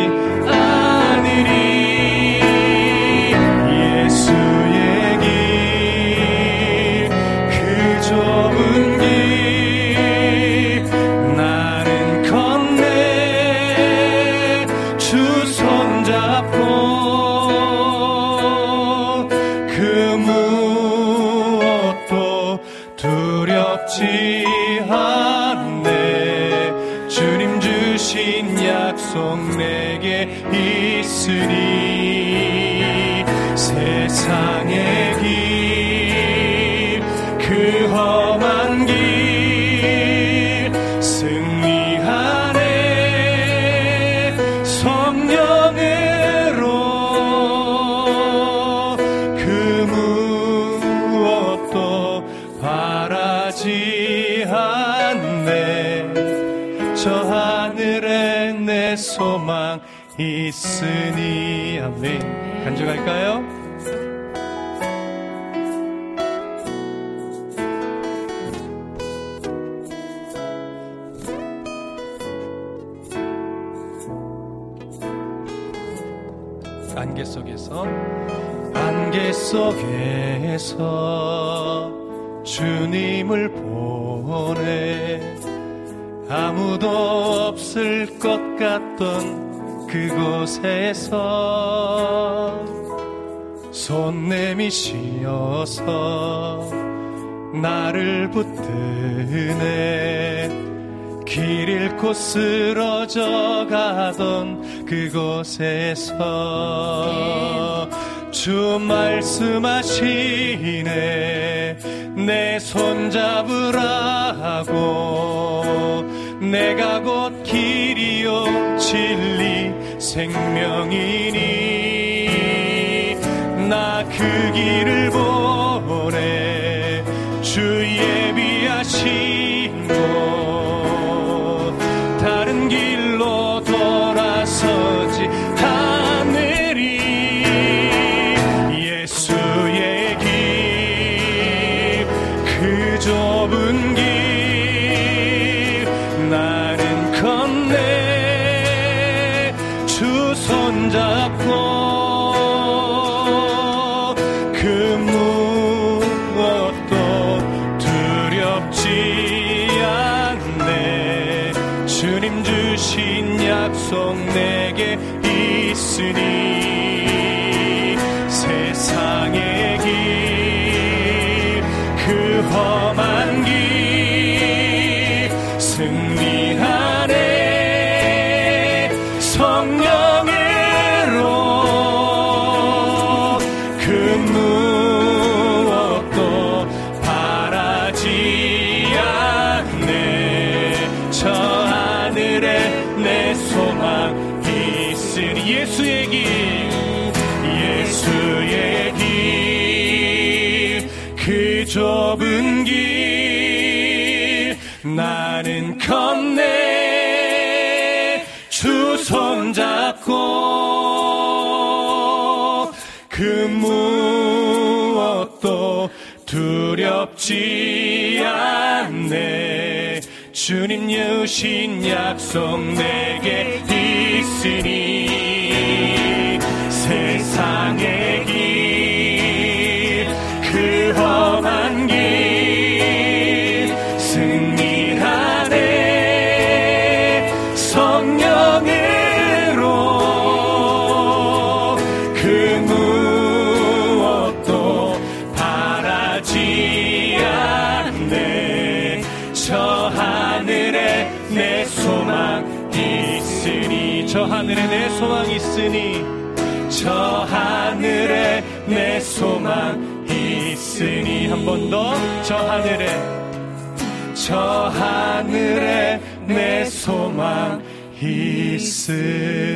있으니 아멘 간증할까요? 안개 속에서 안개 속에서 주님을 보내 아무도 없을 것 같던 그곳에서 손 내미시어서 나를 붙드네 길 잃고 쓰러져 가던 그곳에서 주 말씀하시네 내 손 잡으라고 내가 곧 길이요 진리 생명이니 나 그 길을 보내 두렵지 않네. 주님 주신 약속 내게 있으니 세상의 있으니 저 하늘에 내 소망 있으니 한 번 더. 저 하늘에 저 하늘에 내 소망 있으니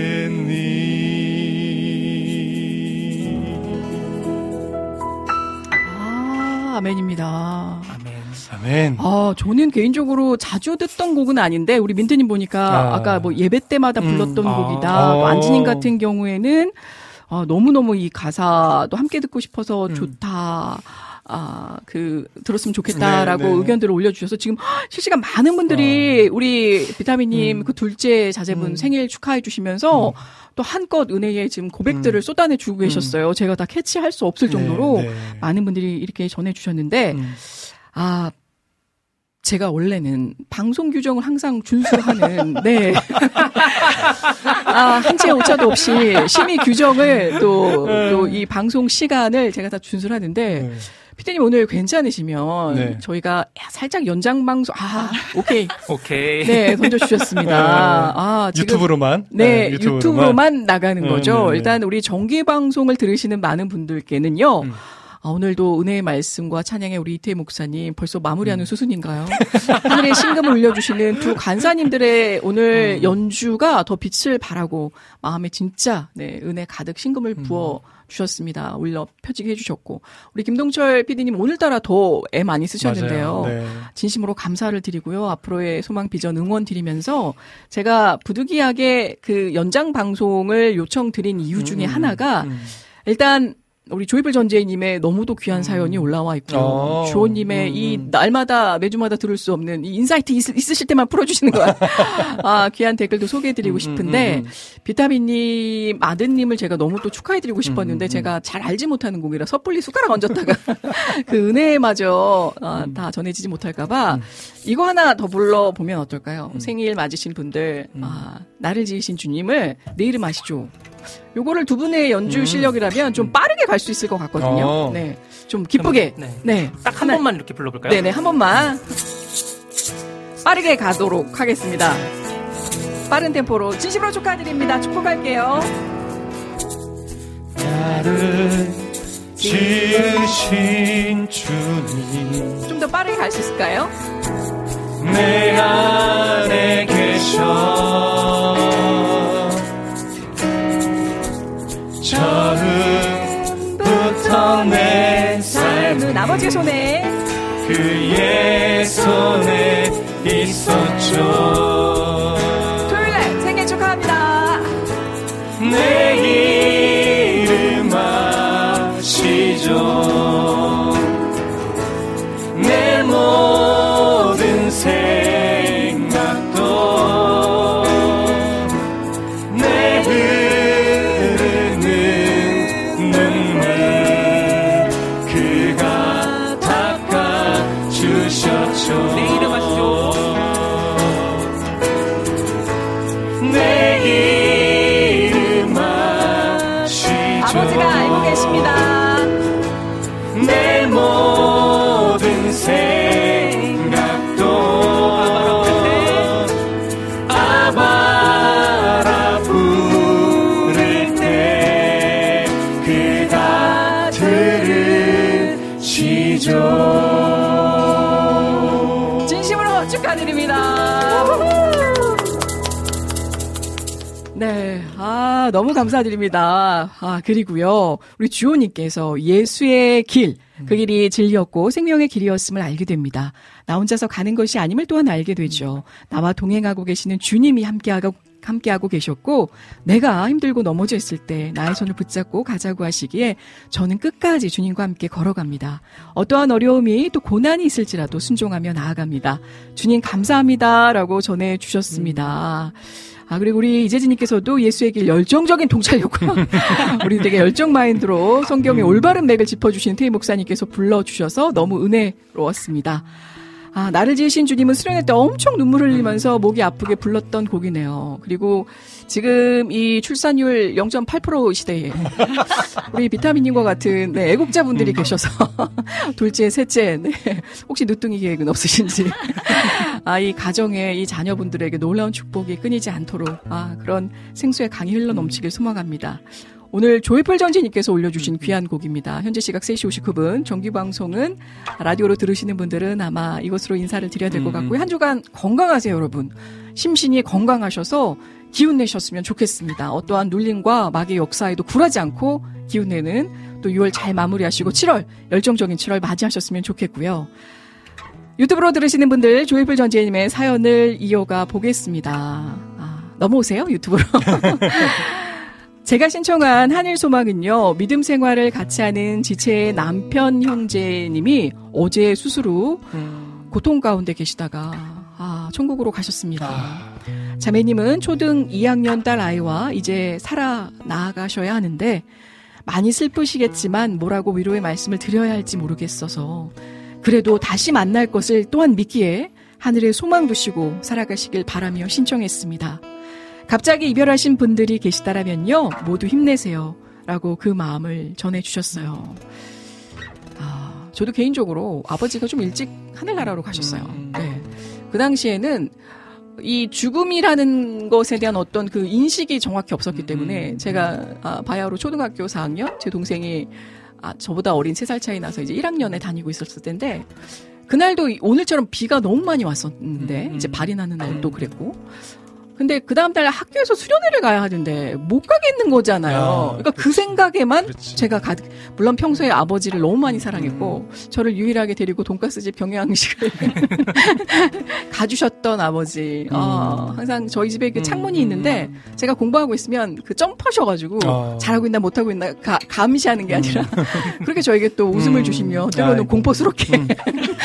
아멘. 아, 저는 개인적으로 자주 듣던 곡은 아닌데 우리 민트님 보니까 아. 아. 까뭐 예배 때마다 불렀던 음. 아. 곡이다. 또 어. 안지님 같은 경우에는 어, 너무너무 이 가사도 함께 듣고 싶어서 음. 좋다. 아, 그, 들었으면 좋겠다라고 네, 네. 의견들을 올려주셔서 지금 실시간 많은 분들이 우리 비타민님 어. 음. 그 둘째 자제분 음. 생일 축하해 주시면서 음. 또 한껏 은혜에 지금 고백들을 음. 쏟아내 주고 계셨어요. 제가 다 캐치할 수 없을 정도로 네, 네. 많은 분들이 이렇게 전해 주셨는데, 음. 아, 제가 원래는 방송 규정을 항상 준수하는, 네. 아, 한치의 오차도 없이 심의 규정을 또, 또 이 방송 시간을 제가 다 준수를 하는데, 네. 피디님 오늘 괜찮으시면 네. 저희가 야, 살짝 연장 방송, 아, 오케이. 오케이. 네, 던져 주셨습니다. 아, 지금. 유튜브로만 네, 유튜브로만. 유튜브로만 나가는 네, 거죠. 네, 네. 일단 우리 정기 방송을 들으시는 많은 분들께는요. 음. 아, 오늘도 은혜의 말씀과 찬양의 우리 이태 목사님 벌써 마무리하는 수순인가요? 하늘의 심금을 울려주시는 두 간사님들의 오늘 연주가 더 빛을 발하고 마음에 진짜 네, 은혜 가득 심금을 부어 주셨습니다. 울려 퍼지게 해주셨고 우리 김동철 PD님 오늘따라 더 애 많이 쓰셨는데요. 네. 진심으로 감사를 드리고요. 앞으로의 소망 비전 응원 드리면서 제가 부득이하게 그 연장 방송을 요청드린 이유 중에 하나가 음. 일단 우리 조이블 전재희님의 너무도 귀한 사연이 올라와 있고요. 어. 주호님의 음, 이 음. 날마다 매주마다 들을 수 없는 이 insight 있, 으실 때만 풀어주시는 거야. 아 귀한 댓글도 소개해드리고 싶은데 음, 음. 비타민님 아드님을 제가 너무 또 축하해드리고 싶었는데 음, 음. 제가 잘 알지 못하는 곡이라 섣불리 숟가락 얹었다가 그 은혜마저 아, 다 전해지지 못할까봐 이거 하나 더 불러 보면 어떨까요? 생일 맞으신 분들 아, 나를 지으신 주님을 내 이름 아시죠? 요거를 두 분의 연주 음. 실력이라면 좀 빠르게 갈 수 있을 것 같거든요. 어. 네, 좀 기쁘게. 네. 네, 딱 한 번만 이렇게 불러볼까요? 네네 한 번만 빠르게 가도록 하겠습니다. 빠른 템포로 진심으로 축하드립니다. 축복할게요. 나를 지으신 주님 좀 더 빠르게 갈 수 있을까요? 내 안에 계셔 내 삶은 아버지의 손에. 그의 손에 있었죠 아, 너무 감사드립니다. 아, 그리고요, 우리 주호님께서 예수의 길, 그 길이 진리였고 생명의 길이었음을 알게 됩니다. 나 혼자서 가는 것이 아님을 또한 알게 되죠. 나와 동행하고 계시는 주님이 함께하고, 함께하고 계셨고, 내가 힘들고 넘어져 있을 때 나의 손을 붙잡고 가자고 하시기에 저는 끝까지 주님과 함께 걸어갑니다. 어떠한 어려움이 또 고난이 있을지라도 순종하며 나아갑니다. 주님 감사합니다. 라고 전해 주셨습니다. 아, 그리고 우리 이재진님께서도 예수의 길 열정적인 통찰력과 우리 되게 열정 마인드로 성경의 올바른 맥을 짚어주신 태희 목사님께서 불러주셔서 너무 은혜로웠습니다. 아, 나를 지으신 주님은 수련회 때 엄청 눈물 흘리면서 목이 아프게 불렀던 곡이네요. 그리고 지금 이 출산율 0.8% 시대에 우리 비타민님과 같은 네, 애국자분들이 계셔서 둘째, 셋째, 네. 혹시 늦둥이 계획은 없으신지 아, 이 가정에 이 자녀분들에게 놀라운 축복이 끊이지 않도록 아, 그런 생수의 강이 흘러 넘치길 소망합니다. 오늘 조이풀 전지님께서 올려주신 귀한 곡입니다. 현재 시각 3시 59분 정규 방송은 라디오로 들으시는 분들은 아마 이것으로 인사를 드려야 될 것 같고요. 한 주간 건강하세요, 여러분. 심신이 건강하셔서 기운 내셨으면 좋겠습니다. 어떠한 눌림과 마귀의 역사에도 굴하지 않고 기운 내는 또 6월 잘 마무리하시고 7월 열정적인 7월 맞이하셨으면 좋겠고요. 유튜브로 들으시는 분들 조이풀 전지님의 사연을 이어가 보겠습니다. 아, 넘어오세요 유튜브로. 제가 신청한 하늘 소망은요 믿음 생활을 같이 하는 지체의 남편 형제님이 어제 수술 후 고통 가운데 계시다가 아 천국으로 가셨습니다. 자매님은 초등 2학년 딸 아이와 이제 살아 나아가셔야 하는데 많이 슬프시겠지만 뭐라고 위로의 말씀을 드려야 할지 모르겠어서 그래도 다시 만날 것을 또한 믿기에 하늘에 소망 두시고 살아가시길 바라며 신청했습니다. 갑자기 이별하신 분들이 계시다라면요, 모두 힘내세요. 라고 그 마음을 전해주셨어요. 아, 저도 개인적으로 아버지가 좀 일찍 하늘나라로 가셨어요. 네. 그 당시에는 이 죽음이라는 것에 대한 어떤 그 인식이 정확히 없었기 때문에 제가 아, 바야흐로 초등학교 4학년 제 동생이 아, 저보다 어린 세살 차이 나서 이제 1학년에 다니고 있었을 텐데, 그날도 이- 오늘처럼 비가 너무 많이 왔었는데, 이제 발이 나는 날도 그랬고, 근데 그 다음 날 학교에서 수련회를 가야 하는데 못 가겠는 거잖아요. 아, 그러니까 그 생각에만 제가 가득 물론 평소에 아버지를 너무 많이 사랑했고 저를 유일하게 데리고 돈가스집 경양식을 가주셨던 아버지. 아, 항상 저희 집에 그 창문이 있는데 제가 공부하고 있으면 그 점프하셔가지고 아. 잘하고 있나 못하고 있나 가- 감시하는 게 아니라 그렇게 저에게 또 웃음을 음. 주시며 때로는 아이고. 공포스럽게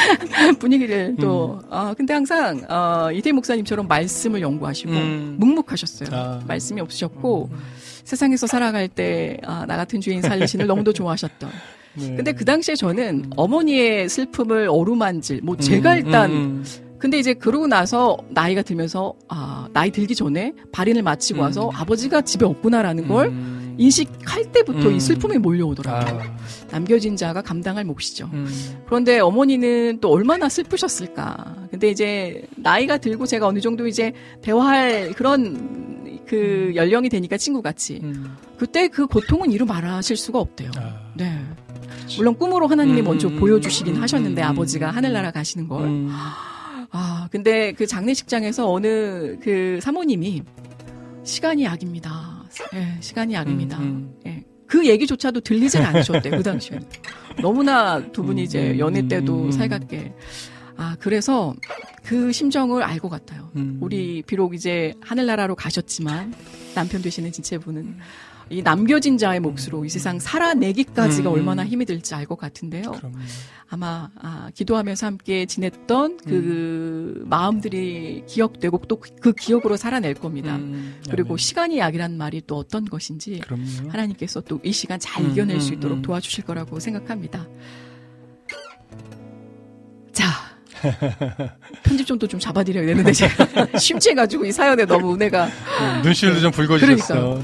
분위기를 또 아, 근데 항상 어, 이태 목사님처럼 말씀을 연구하시고 음. 묵묵하셨어요. 아. 말씀이 없으셨고 세상에서 살아갈 때 아, 나 같은 주인 살리신을 너무도 좋아하셨던. 네. 근데 그 당시에 저는 어머니의 슬픔을 어루만질 뭐 제가 음, 일단 음, 근데 이제 그러고 나서 나이가 들면서 아 나이 들기 전에 발인을 마치고 와서 아버지가 집에 없구나라는 걸 인식할 때부터 음. 이 슬픔이 몰려오더라고요. 아. 남겨진 자가 감당할 몫이죠. 음. 그런데 어머니는 또 얼마나 슬프셨을까. 근데 이제 나이가 들고 제가 어느 정도 이제 대화할 그런 그 연령이 되니까 친구 같이 음. 그때 그 고통은 이루 말하실 수가 없대요. 아. 네. 물론 꿈으로 하나님이 음. 먼저 보여주시긴 하셨는데 음. 아버지가 하늘나라 가시는 걸. 음. 아, 근데 그 장례식장에서 어느 그 사모님이 시간이 약입니다. 예, 시간이 약입니다. 음, 예. 그 얘기조차도 들리질 않으셨대, 그 당시에. 너무나 두 분이 이제 연애 때도 음. 살갑게. 아, 그래서 그 심정을 알것 같아요. 음. 우리 비록 이제 하늘나라로 가셨지만 남편 되시는 진채분은 이 남겨진 자의 몫으로 이 세상 살아내기까지가 음. 얼마나 힘이 들지 알 것 같은데요. 아마 아, 기도하면서 함께 지냈던 그 마음들이 기억되고 또 그 기억으로 살아낼 겁니다. 음. 그리고 시간이 약이란 말이 또 어떤 것인지 그럼요. 하나님께서 또 이 시간 잘 음, 이겨낼 수 음, 있도록 음. 도와주실 거라고 생각합니다. 자. 편집 좀도 좀 잡아드려야 되는데 제가 심취해가지고 이 사연에 너무 은혜가 눈시울도 좀 붉어지셨어요. 그러니까요.